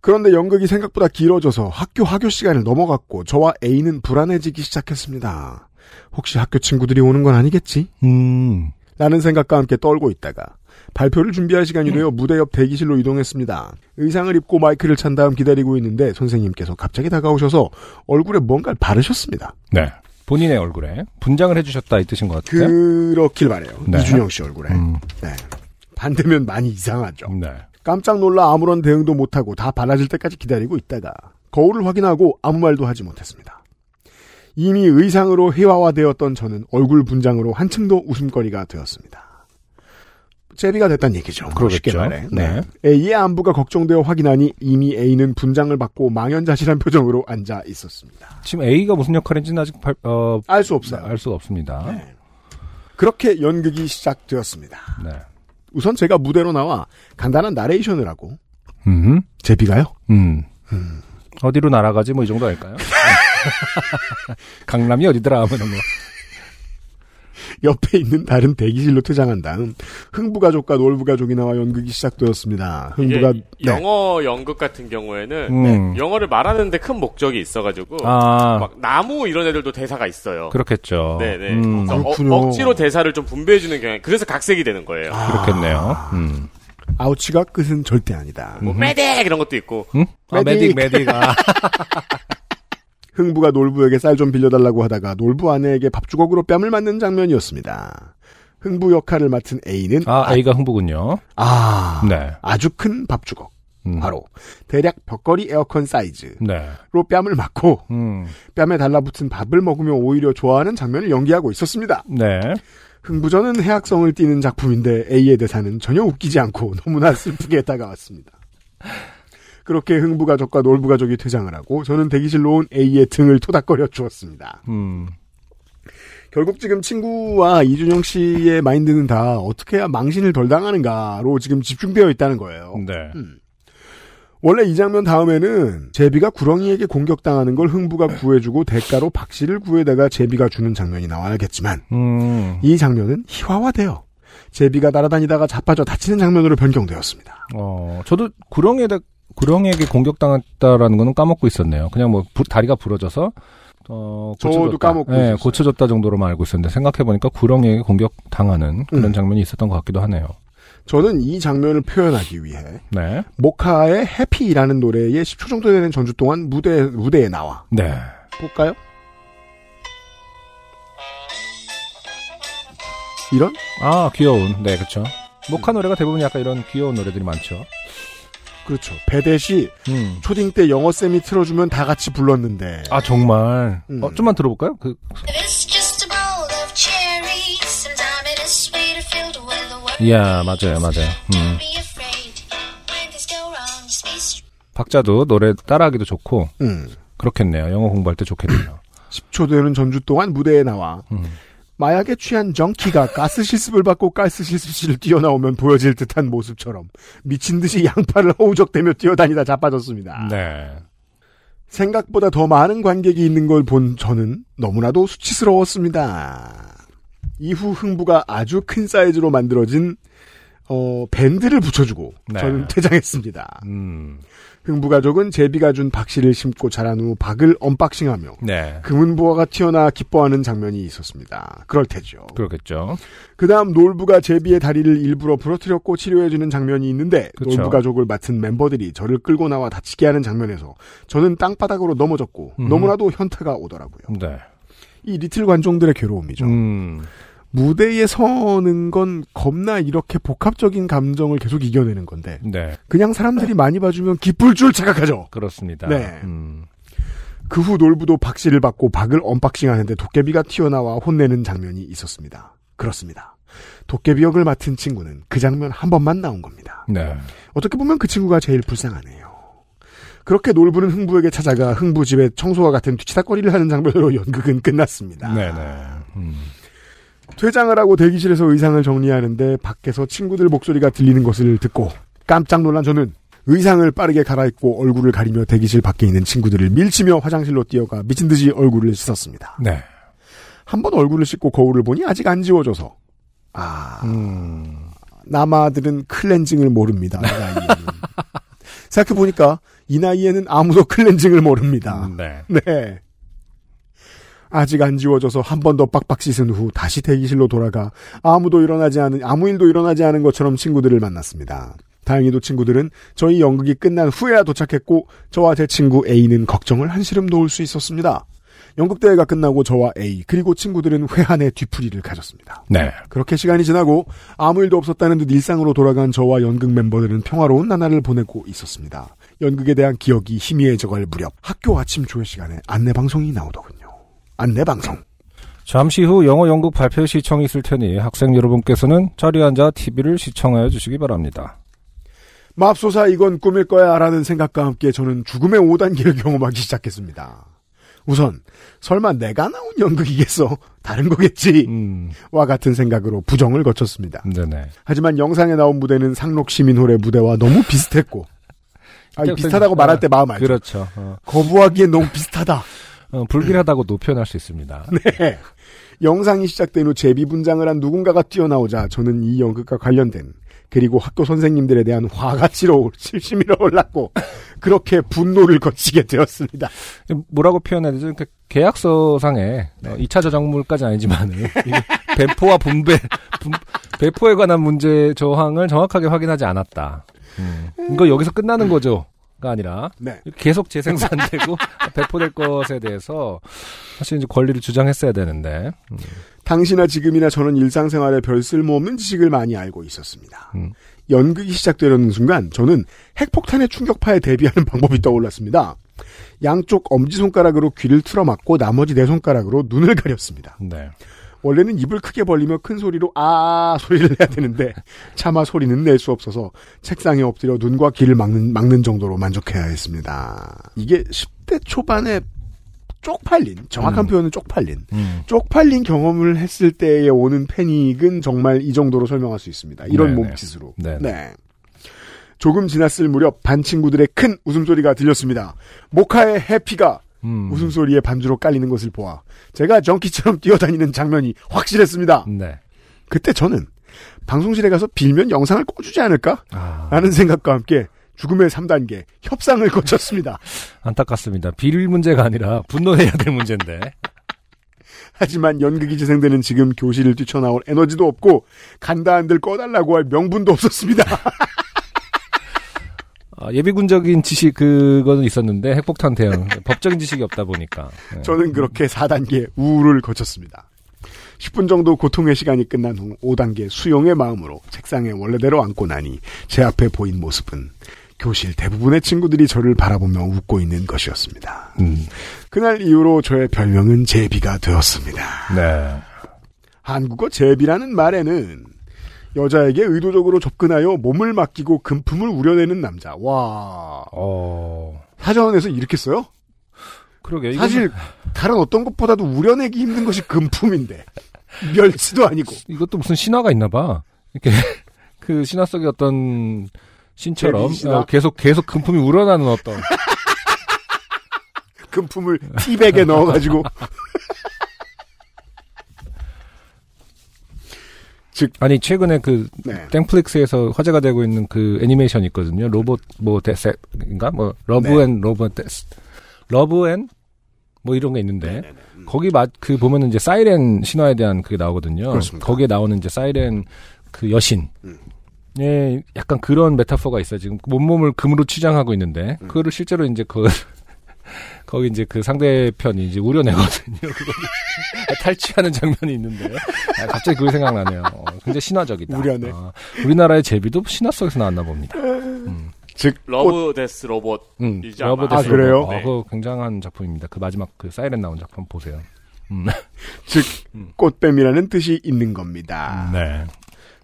그런데 연극이 생각보다 길어져서 학교 하교 시간을 넘어갔고 저와 A는 불안해지기 시작했습니다. 혹시 학교 친구들이 오는 건 아니겠지? 음. 라는 생각과 함께 떨고 있다가 발표를 준비할 시간이 되어 무대 옆 대기실로 이동했습니다. 의상을 입고 마이크를 찬 다음 기다리고 있는데 선생님께서 갑자기 다가오셔서 얼굴에 뭔가를 바르셨습니다. 네. 본인의 얼굴에 분장을 해주셨다 이 뜻인 것 같아요. 그렇길 바래요. 네. 이준영 씨 얼굴에. 음. 네. 반대면 많이 이상하죠. 네. 깜짝 놀라 아무런 대응도 못하고 다 발라질 때까지 기다리고 있다가 거울을 확인하고 아무 말도 하지 못했습니다. 이미 의상으로 회화화되었던 저는 얼굴 분장으로 한층 더 웃음거리가 되었습니다. 제비가 됐단 얘기죠. 그러겠죠. 말해. 네. A의 안부가 걱정되어 확인하니 이미 A는 분장을 받고 망연자실한 표정으로 앉아 있었습니다. 지금 A가 무슨 역할인지는 아직 발, 어, 알 수 없어요. 알 수가 없습니다. 네. 그렇게 연극이 시작되었습니다. 네. 우선 제가 무대로 나와 간단한 나레이션을 하고 음. 제비가요? 음. 어디로 날아가지 뭐 이 정도 할까요? 강남이 어디더라 뭐 이런 거. 옆에 있는 다른 대기실로 퇴장한 다음 흥부 가족과 놀부 가족이 나와 연극이 시작되었습니다. 흥부가 이게 영어 연극 같은 경우에는 음. 네, 영어를 말하는데 큰 목적이 있어가지고 아. 막 나무 이런 애들도 대사가 있어요. 그렇겠죠. 네네. 음. 그래서 어. 억지로 대사를 좀 분배해주는 경향. 그래서 각색이 되는 거예요. 그렇겠네요. 음. 아우치가 끝은 절대 아니다. 뭐 메딕 이런 것도 있고. 음? 아, 메딕. 메딕, 메딕. 아. 흥부가 놀부에게 쌀 좀 빌려달라고 하다가 놀부 아내에게 밥주걱으로 뺨을 맞는 장면이었습니다. 흥부 역할을 맡은 A는 아, A가 흥부군요. 아, 네. 아주 큰 밥주걱. 음. 바로 대략 벽걸이 에어컨 사이즈로 네. 뺨을 맞고 음. 뺨에 달라붙은 밥을 먹으며 오히려 좋아하는 장면을 연기하고 있었습니다. 네. 흥부전은 해악성을 띠는 작품인데 A의 대사는 전혀 웃기지 않고 너무나 슬프게 다가왔습니다. 그렇게 흥부 가족과 놀부 가족이 퇴장을 하고 저는 대기실로 온 A의 등을 토닥거려 주었습니다. 음. 결국 지금 친구와 이준영 씨의 마인드는 다 어떻게 해야 망신을 덜 당하는가로 지금 집중되어 있다는 거예요. 네. 음. 원래 이 장면 다음에는 제비가 구렁이에게 공격당하는 걸 흥부가 구해주고 대가로 박씨를 구해다가 제비가 주는 장면이 나와야겠지만 음. 이 장면은 희화화되어 제비가 날아다니다가 자빠져 다치는 장면으로 변경되었습니다. 어, 저도 구렁이에다, 구렁이에게 공격당했다라는 거는 까먹고 있었네요. 그냥 뭐, 부- 다리가 부러져서, 어, 저도 고쳐졌다. 까먹고 네, 있었어요. 고쳐졌다 정도로만 알고 있었는데, 생각해보니까 구렁이에게 공격당하는 그런 음. 장면이 있었던 것 같기도 하네요. 저는 이 장면을 표현하기 위해 네. 모카의 해피라는 노래의 10초 정도 되는 전주 동안 무대 무대에 나와 네. 볼까요? 이런 아, 귀여운. 네, 그쵸. 모카 노래가 대부분 약간 이런 귀여운 노래들이 많죠. 그렇죠. 배댓이 음. 초딩 때 영어 쌤이 틀어주면 다 같이 불렀는데 아, 정말. 음. 어, 좀만 들어볼까요? 그. 이야, 맞아요, 맞아요. 음. 박자도 노래 따라하기도 좋고, 음. 그렇겠네요. 영어 공부할 때 좋겠네요. 10초 되는 전주 동안 무대에 나와 음. 마약에 취한 정키가 가스 실습을 받고 가스 실습실을 뛰어나오면 보여질 듯한 모습처럼 미친 듯이 양팔을 허우적대며 뛰어다니다 자빠졌습니다. 네. 생각보다 더 많은 관객이 있는 걸 본 저는 너무나도 수치스러웠습니다. 이후 흥부가 아주 큰 사이즈로 만들어진 어, 밴드를 붙여주고 네. 저는 퇴장했습니다. 음. 흥부가족은 제비가 준 박씨를 심고 자란 후 박을 unboxing하며 네. 금은보화가 튀어나와 기뻐하는 장면이 있었습니다. 그럴 테죠. 그렇겠죠. 그 다음 놀부가 제비의 다리를 일부러 부러뜨렸고 치료해주는 장면이 있는데 그쵸. 놀부 가족을 맡은 멤버들이 저를 끌고 나와 다치게 하는 장면에서 저는 땅바닥으로 넘어졌고 음. 너무나도 현타가 오더라고요. 네. 이 리틀 관종들의 괴로움이죠. 음. 무대에 서는 건 겁나 이렇게 복합적인 감정을 계속 이겨내는 건데 네. 그냥 사람들이 많이 봐주면 기쁠 줄 착각하죠. 그렇습니다. 네. 음. 그후 놀부도 박씨를 받고 박을 언박싱하는데 도깨비가 튀어나와 혼내는 장면이 있었습니다. 그렇습니다. 도깨비 역을 맡은 친구는 그 장면 한 번만 나온 겁니다. 네. 어떻게 보면 그 친구가 제일 불쌍하네요. 그렇게 놀부는 흥부에게 찾아가 흥부 집에 청소와 같은 뒤치다거리를 하는 장면으로 연극은 끝났습니다. 네네. 음. 퇴장을 하고 대기실에서 의상을 정리하는데 밖에서 친구들 목소리가 들리는 것을 듣고 깜짝 놀란 저는 의상을 빠르게 갈아입고 얼굴을 가리며 대기실 밖에 있는 친구들을 밀치며 화장실로 뛰어가 미친 듯이 얼굴을 씻었습니다. 네. 한 번 얼굴을 씻고 거울을 보니 아직 안 지워져서 아 음. 남아들은 클렌징을 모릅니다. 생각해 보니까 이 나이에는 아무도 클렌징을 모릅니다. 네. 네. 아직 안 지워져서 한 번 더 빡빡 씻은 후 다시 대기실로 돌아가 아무도 일어나지 않은 아무 일도 일어나지 않은 것처럼 친구들을 만났습니다. 다행히도 친구들은 저희 연극이 끝난 후에야 도착했고 저와 제 친구 A는 걱정을 한시름 놓을 수 있었습니다. 연극 대회가 끝나고 저와 A 그리고 친구들은 회한의 뒤풀이를 가졌습니다. 네. 그렇게 시간이 지나고 아무 일도 없었다는 듯 일상으로 돌아간 저와 연극 멤버들은 평화로운 나날을 보내고 있었습니다. 연극에 대한 기억이 희미해져갈 무렵 학교 아침 조회 시간에 안내 방송이 나오더군요. 안내 방송. 잠시 후 영어 연극 발표 시청이 있을 테니 학생 여러분께서는 자리에 앉아 TV를 시청하여 주시기 바랍니다. 맙소사 이건 꿈일 거야 라는 생각과 함께 저는 죽음의 5단계를 경험하기 시작했습니다. 우선 설마 내가 나온 연극이겠어 다른 거겠지 음. 와 같은 생각으로 부정을 거쳤습니다. 네네. 하지만 영상에 나온 무대는 상록 시민홀의 무대와 너무 비슷했고 아, 비슷하다고 말할 때 마음 알죠. 그렇죠. 어, 거부하기엔 너무 비슷하다. 어, 불길하다고도 표현할 수 있습니다. 네. 영상이 시작된 후 제비 분장을 한 누군가가 뛰어나오자 저는 이 연극과 관련된 그리고 학교 선생님들에 대한 화가 치러 실심이러 올랐고 그렇게 분노를 거치게 되었습니다. 뭐라고 표현해야 되죠? 그 계약서상에 어, 2차 저작물까지는 아니지만은 이게 배포와 분배 분- 배포에 관한 문제 조항을 정확하게 확인하지 않았다. 음. 이거 여기서 끝나는 거죠. 가 아니라 네. 계속 재생산되고 배포될 것에 대해서 사실 이제 권리를 주장했어야 되는데 음. 당시나 지금이나 저는 일상생활에 별 쓸모없는 지식을 많이 알고 있었습니다. 음. 연극이 시작되려는 순간 저는 핵폭탄의 충격파에 대비하는 방법이 떠올랐습니다. 양쪽 엄지손가락으로 귀를 틀어막고 나머지 네 손가락으로 눈을 가렸습니다. 네. 원래는 입을 크게 벌리며 큰 소리로 아 소리를 내야 되는데 차마 소리는 낼 수 없어서 책상에 엎드려 눈과 귀를 막는, 막는 정도로 만족해야 했습니다. 이게 10대 초반에 쪽팔린 정확한 표현은 쪽팔린 음. 쪽팔린 경험을 했을 때에 오는 패닉은 정말 이 정도로 설명할 수 있습니다. 이런 네네. 몸짓으로. 네네. 네. 조금 지났을 무렵 반 친구들의 큰 웃음소리가 들렸습니다. 모카의 해피가 음. 웃음소리에 반주로 깔리는 것을 보아 제가 정키처럼 뛰어다니는 장면이 확실했습니다. 네. 그때 저는 방송실에 가서 빌면 영상을 꺼주지 않을까? 아. 라는 생각과 함께 죽음의 3단계 협상을 거쳤습니다. 안타깝습니다. 비릴 문제가 아니라 분노해야 될 문제인데. 하지만 연극이 재생되는 지금 교실을 뛰쳐나올 에너지도 없고 간다 한들 꺼달라고 할 명분도 없었습니다. 아, 예비군적인 지식 그거는 있었는데 핵폭탄 대응 법적인 지식이 없다 보니까 네. 저는 그렇게 4단계 우울을 거쳤습니다. 10분 정도 고통의 시간이 끝난 후 5단계 수용의 마음으로 책상에 원래대로 앉고 나니 제 앞에 보인 모습은 교실 대부분의 친구들이 저를 바라보며 웃고 있는 것이었습니다. 음. 그날 이후로 저의 별명은 제비가 되었습니다. 네. 한국어 제비라는 말에는 여자에게 의도적으로 접근하여 몸을 맡기고 금품을 우려내는 남자. 와. 어. 사전에서 이렇게 써요? 그러게. 사실 다른 어떤 것보다도 우려내기 힘든 것이 금품인데 멸치도 아니고 이것도 무슨 신화가 있나 봐. 이렇게 그 신화 속의 어떤 신처럼? 어, 계속 계속 금품이 우러나는 어떤 금품을 티백에 넣어가지고 즉 아니 최근에 그 네. 땡플릭스에서 화제가 되고 있는 그 애니메이션 있거든요. robot 뭐 death인가 뭐 love 네. and robot death love and 뭐 이런 게 있는데 음. 거기 맛 그 보면은 이제 사이렌 신화에 대한 그게 나오거든요. 그렇습니다. 거기에 나오는 이제 사이렌 그 여신. 음. 예, 약간 그런 메타포가 있어요. 지금 몸몸을 금으로 치장하고 있는데 음. 그거를 실제로 이제 그 거기 이제 그 상대편이 이제 우려내거든요. 탈취하는 장면이 있는데 아, 갑자기 그게 생각나네요. 어, 굉장히 신화적이다. 우려내. 어, 우리나라의 제비도 신화 속에서 나왔나 봅니다. 음. 즉 love death robot. 음, love death 아, 그래요? robot. 어, 네. 그거 굉장한 작품입니다. 그 마지막 그 사이렌 나온 작품 보세요. 음. 즉 꽃뱀이라는 뜻이 있는 겁니다. 네.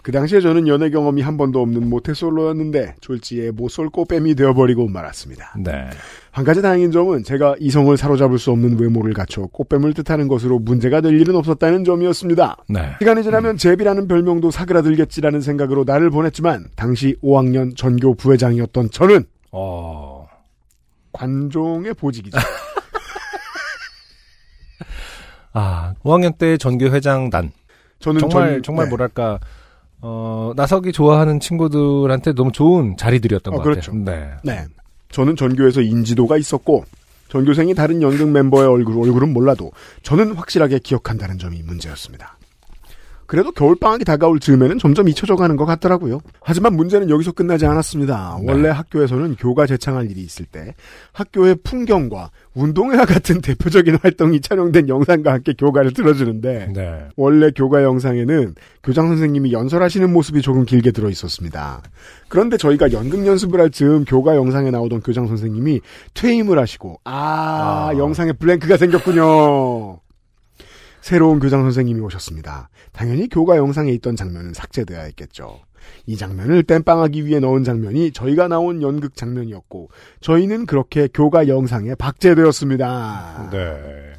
그 당시에 저는 연애 경험이 한 번도 없는 모태솔로였는데 졸지에 모쏠 꽃뱀이 되어버리고 말았습니다. 네. 한 가지 다행인 점은 제가 이성을 사로잡을 수 없는 외모를 갖춰 꽃뱀을 뜻하는 것으로 문제가 될 일은 없었다는 점이었습니다. 네. 시간이 지나면 제비라는 별명도 사그라들겠지라는 생각으로 나를 보냈지만 당시 5학년 전교 부회장이었던 저는 어. 관종의 보직이죠. 아, 5학년 때 전교 회장단. 저는 정말 전- 정말 네. 뭐랄까 어, 나석이 좋아하는 친구들한테 너무 좋은 자리들이었던 어, 것 그렇죠. 같아요. 네. 네. 저는 전교에서 인지도가 있었고 전교생이 다른 연극 멤버의 얼굴, 얼굴은 몰라도 저는 확실하게 기억한다는 점이 문제였습니다. 그래도 겨울방학이 다가올 즈음에는 점점 잊혀져가는 것 같더라고요. 하지만 문제는 여기서 끝나지 않았습니다. 네. 원래 학교에서는 교가 제창할 일이 있을 때 학교의 풍경과 운동회와 같은 대표적인 활동이 촬영된 영상과 함께 교가를 들어주는데 네. 원래 교가 영상에는 교장 선생님이 연설하시는 모습이 조금 길게 들어 있었습니다. 그런데 저희가 연극 연습을 할 즈음 교가 영상에 나오던 교장 선생님이 퇴임을 하시고 아, 아. 영상에 블랭크가 생겼군요. 새로운 교장 선생님이 오셨습니다. 당연히 교가 영상에 있던 장면은 삭제돼야 했겠죠. 이 장면을 땜빵하기 위해 넣은 장면이 저희가 나온 연극 장면이었고 저희는 그렇게 교가 영상에 박제되었습니다. 네.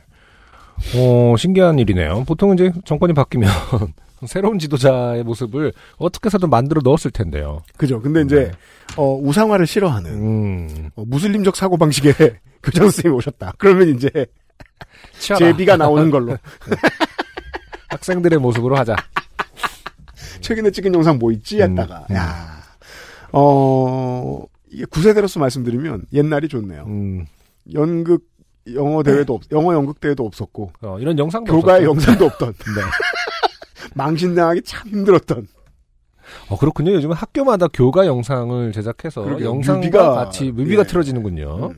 어, 신기한 일이네요. 보통 이제 정권이 바뀌면 새로운 지도자의 모습을 어떻게 해서든 만들어 넣었을 텐데요. 그죠. 근데 이제 어, 우상화를 싫어하는 음. 어, 무슬림적 사고 방식의 교장 선생님이 오셨다. 그러면 이제 치아라. 제비가 나오는 걸로. 학생들의 모습으로 하자. 최근에 찍은 영상 뭐 있지? 했다가, 음. 야 어, 이게 9세대로서 말씀드리면 옛날이 좋네요. 음. 연극, 영어 대회도 없, 영어 연극 대회도 없었고, 어, 이런 영상도 없었죠. 영상도 없던, 네. 망신당하기 참 힘들었던, 어, 그렇군요. 요즘은 학교마다 교가 영상을 제작해서 그러게요. 영상과 뮤비가- 같이 뮤비가 예. 틀어지는군요.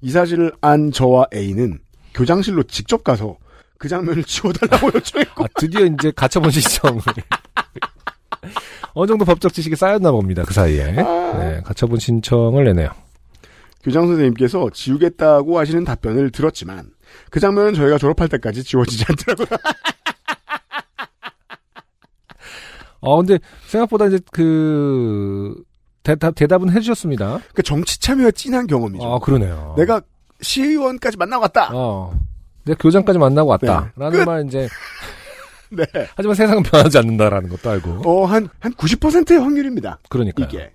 이 사실을 안 저와 A는 교장실로 직접 가서 그 장면을 지워달라고 요청했고, 아, 드디어 이제 가처분 신청을. 어느 정도 법적 지식이 쌓였나 봅니다. 그 사이에. 네, 가처분 신청을 내네요. 교장 선생님께서 지우겠다고 하시는 답변을 들었지만, 그 장면은 저희가 졸업할 때까지 지워지지 않더라고요. 어, 근데 생각보다 이제 그 대답 대답은 해주셨습니다. 그 정치 참여가 진한 경험이죠. 아, 그러네요. 내가 시의원까지 만나고 왔다. 어. 내가 교장까지 만나고 왔다. 네. 라는 끝. 말 이제. 네. 하지만 세상은 변하지 않는다라는 것도 알고. 어, 한, 한 90%의 확률입니다. 그러니까 이게.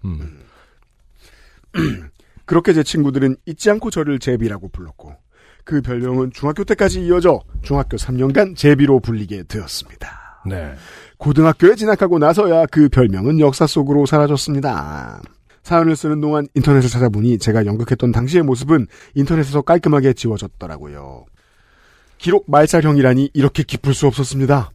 그렇게 제 친구들은 잊지 않고 저를 제비라고 불렀고, 그 별명은 중학교 때까지 이어져 중학교 3년간 제비로 불리게 되었습니다. 네. 고등학교에 진학하고 나서야 그 별명은 역사 속으로 사라졌습니다. 사연을 쓰는 동안 인터넷을 찾아보니 제가 연극했던 당시의 모습은 인터넷에서 깔끔하게 지워졌더라고요. 기록 말살형이라니 이렇게 기쁠 수 없었습니다.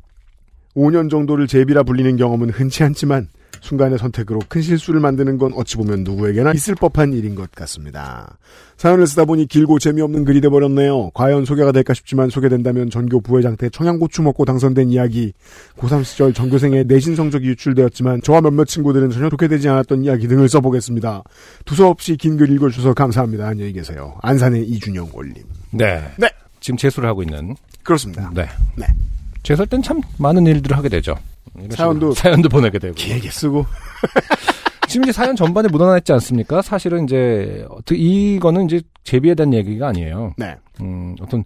5년 정도를 제비라 불리는 경험은 흔치 않지만 순간의 선택으로 큰 실수를 만드는 건 어찌 보면 누구에게나 있을 법한 일인 것 같습니다. 사연을 쓰다 보니 길고 재미없는 글이 돼버렸네요. 과연 소개가 될까 싶지만 소개된다면 전교 부회장 때 청양고추 먹고 당선된 이야기, 고3 시절 전교생의 내신 성적이 유출되었지만 저와 몇몇 친구들은 전혀 독해되지 않았던 이야기 등을 써보겠습니다. 두서없이 긴 글 읽어주셔서 감사합니다. 안녕히 계세요. 안산의 이준영 올림. 네. 네. 지금 재수를 하고 있는. 그렇습니다. 네. 네. 재수할 땐 참 많은 일들을 하게 되죠. 사연도- 사연도 보내게 되고. 길게 쓰고. 지금 이제 사연 전반에 묻어나 있지 않습니까? 사실은 이제 어떻게 이거는 이제 제비에 대한 얘기가 아니에요. 네. 음, 어떤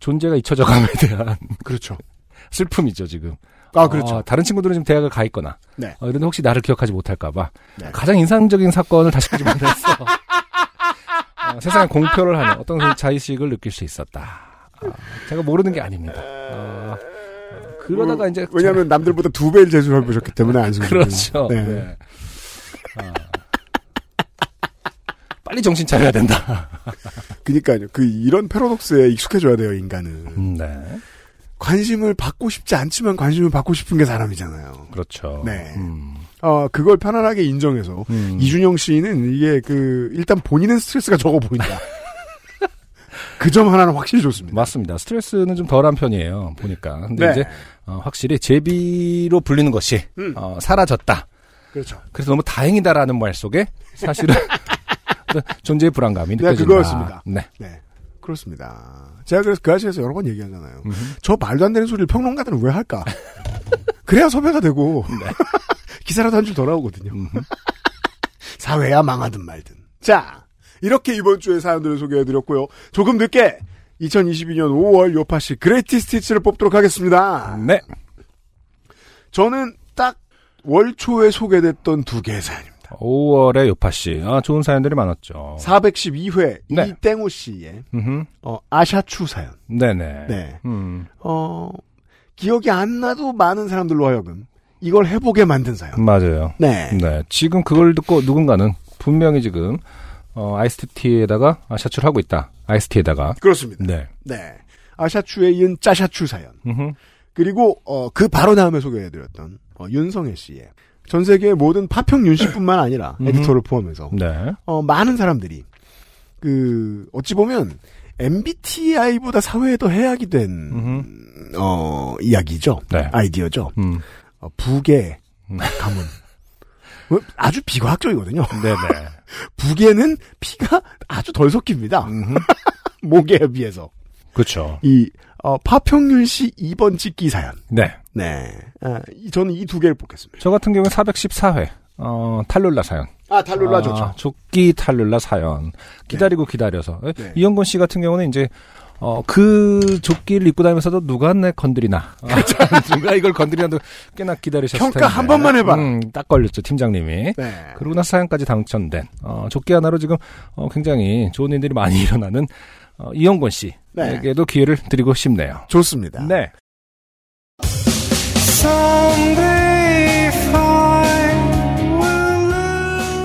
존재가 잊혀져감에 대한 그렇죠. 슬픔이죠 지금. 아, 그렇죠. 어, 다른 친구들은 지금 대학을 가 있거나. 네. 어, 이런데 혹시 나를 기억하지 못할까봐 네. 가장 인상적인 사건을 다시 보지 못했어. 어, 세상에 공표를 하는 어떤 그 자의식을 느낄 수 있었다. 아, 제가 모르는 게 아닙니다. 그러다가 이제 왜냐하면 남들보다 두 배를 재수를 해보셨기 때문에 안승준 그렇죠. 네. 네. 아. 빨리 정신 차려야 된다. 그니까요. 그 이런 패러독스에 익숙해져야 돼요, 인간은. 네. 관심을 받고 싶지 않지만 관심을 받고 싶은 게 사람이잖아요. 그렇죠. 네. 음. 어, 그걸 편안하게 인정해서 음. 이준영 씨는 이게 그 일단 본인은 스트레스가 적어 보인다. 그 점 하나는 확실히 좋습니다. 맞습니다. 스트레스는 좀 덜한 편이에요. 보니까. 근데 네. 이제 어, 확실히 제비로 불리는 것이 음. 어, 사라졌다. 그렇죠. 그래서 너무 다행이다라는 말 속에 사실은 존재의 불안감이 네, 느껴진다. 그거였습니다. 네. 네. 그렇습니다. 제가 그래서 그 아시에서 여러 번 얘기하잖아요. 저 말도 안 되는 소리를 평론가들은 왜 할까? 그래야 섭외가 되고 기사라도 한줄더 나오거든요. 사회야 망하든 말든. 자, 이렇게 이번 주에 사연들을 소개해드렸고요. 조금 늦게 2022년 5월 요파시 그레이티 스티치를 뽑도록 하겠습니다. 네. 저는 딱 월초에 소개됐던 두 개의 사연입니다. 5월에 요파 씨. 아, 좋은 사연들이 많았죠. 412회 네. 이땡우 씨의. 어, 아샤추 사연. 네네. 네. 음. 어, 기억이 안 나도 많은 사람들로 하여금 이걸 해보게 만든 사연. 맞아요. 네. 네. 지금 그걸 듣고 누군가는 분명히 지금 어, 아이스티에다가 아, 샤츠를 하고 있다. 아이스티에다가. 그렇습니다. 네. 네. 아샤추에 이은 짜샤추 사연. 음흠. 그리고 어, 그 바로 다음에 소개해드렸던 어, 윤성애 씨의 전 세계의 모든 파평 윤 씨뿐만 아니라 음흠. 에디터를 포함해서 네. 어, 많은 사람들이 그 어찌 보면 MBTI보다 사회에 더 해악이 된 어, 이야기죠. 네. 아이디어죠. 음. 어, 북의 가문. 뭐, 아주 비과학적이거든요. 네네. 북에는 피가 아주 덜 섞입니다. 목에 비해서. 그렇죠. 이 어, 파평윤 씨 2번 찍기 사연. 네. 네. 아, 이- 저는 이 두 개를 뽑겠습니다. 저 같은 경우는 414회. 어, 탈룰라 사연. 아, 탈룰라 아, 좋죠. 조끼 탈룰라 사연. 기다리고 기다려서. 네. 이영곤 씨 같은 경우는 이제, 어, 그 조끼를 입고 다니면서도 누가 내 건드리나. 아, 누가 이걸 건드리나 꽤나 기다리셨을 텐데. 평가 한 번만 해봐. 음, 딱 걸렸죠, 팀장님이. 네. 그러고 나서 사연까지 당첨된, 어, 조끼 하나로 지금, 어, 굉장히 좋은 일들이 많이 일어나는, 어, 이영곤 씨에게도 기회를 드리고 싶네요. 좋습니다. 네.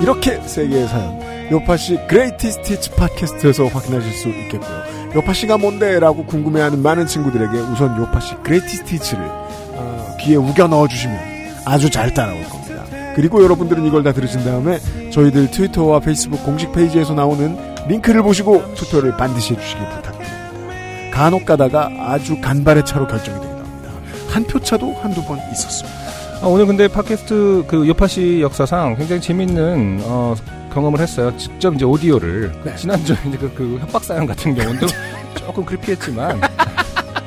이렇게 세계의 사연 요파시 greatest hits 팟캐스트에서 확인하실 수 있겠고요. 요파시가 뭔데? 라고 궁금해하는 많은 친구들에게 우선 요파시 greatest hits를 어, 귀에 우겨 넣어주시면 아주 잘 따라올 겁니다. 그리고 여러분들은 이걸 다 들으신 다음에 저희들 트위터와 페이스북 공식 페이지에서 나오는 링크를 보시고 투표를 반드시 해주시길 부탁드립니다. 간혹 가다가 아주 간발의 차로 결정이 되기도 합니다. 한 표 차도 한두 번 있었습니다. 아, 오늘 근데 팟캐스트 그 요파시 역사상 굉장히 재밌는 어, 경험을 했어요. 직접 이제 오디오를 네. 지난주에 이제 그, 그 협박 사연 같은 경우도 조금 크리피했지만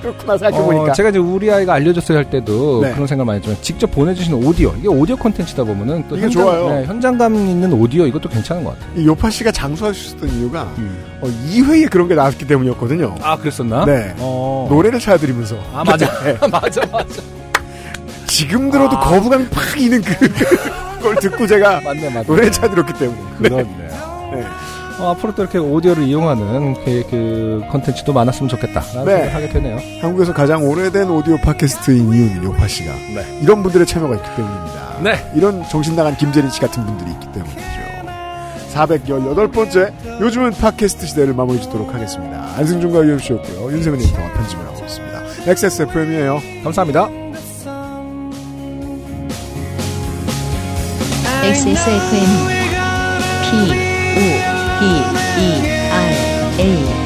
그렇구나 생각해보니까. 어, 제가 이제 우리 아이가 알려줬어요 할 때도 네. 그런 생각 많이 했지만 직접 보내주시는 오디오 이게 오디오 콘텐츠다 보면은 또 이게 현장, 좋아요. 네, 현장감 있는 오디오 이것도 괜찮은 것 같아요. 이 요파 씨가 장수하셨던 이유가 어, 2회에 그런 게 나왔기 때문이었거든요. 아 그랬었나? 네. 어. 노래를 찾아드리면서. 아 맞아 네. 맞아 맞아 지금 들어도 거부감이 팍 있는 그, 그걸 듣고 제가 맞네 맞네 노래를 찾아들었기 때문에. 그렇네요. 네. 어, 앞으로 또 이렇게 오디오를 이용하는 그, 그 컨텐츠도 많았으면 좋겠다라는 네. 생각하게 되네요. 한국에서 가장 오래된 오디오 팟캐스트인 이유는 요파 씨가 네. 이런 분들의 참여가 있기 때문입니다. 네. 이런 정신 나간 김재린 씨 같은 분들이 있기 때문이죠. 418번째 요즘은 팟캐스트 시대를 마무리 짓도록 하겠습니다. 안승준과 유엠씨였고요. 윤세민 에디터가 편집을 하고 있습니다. XSFM이에요. 감사합니다. XSFM입니다. P, O, D, E, R, A.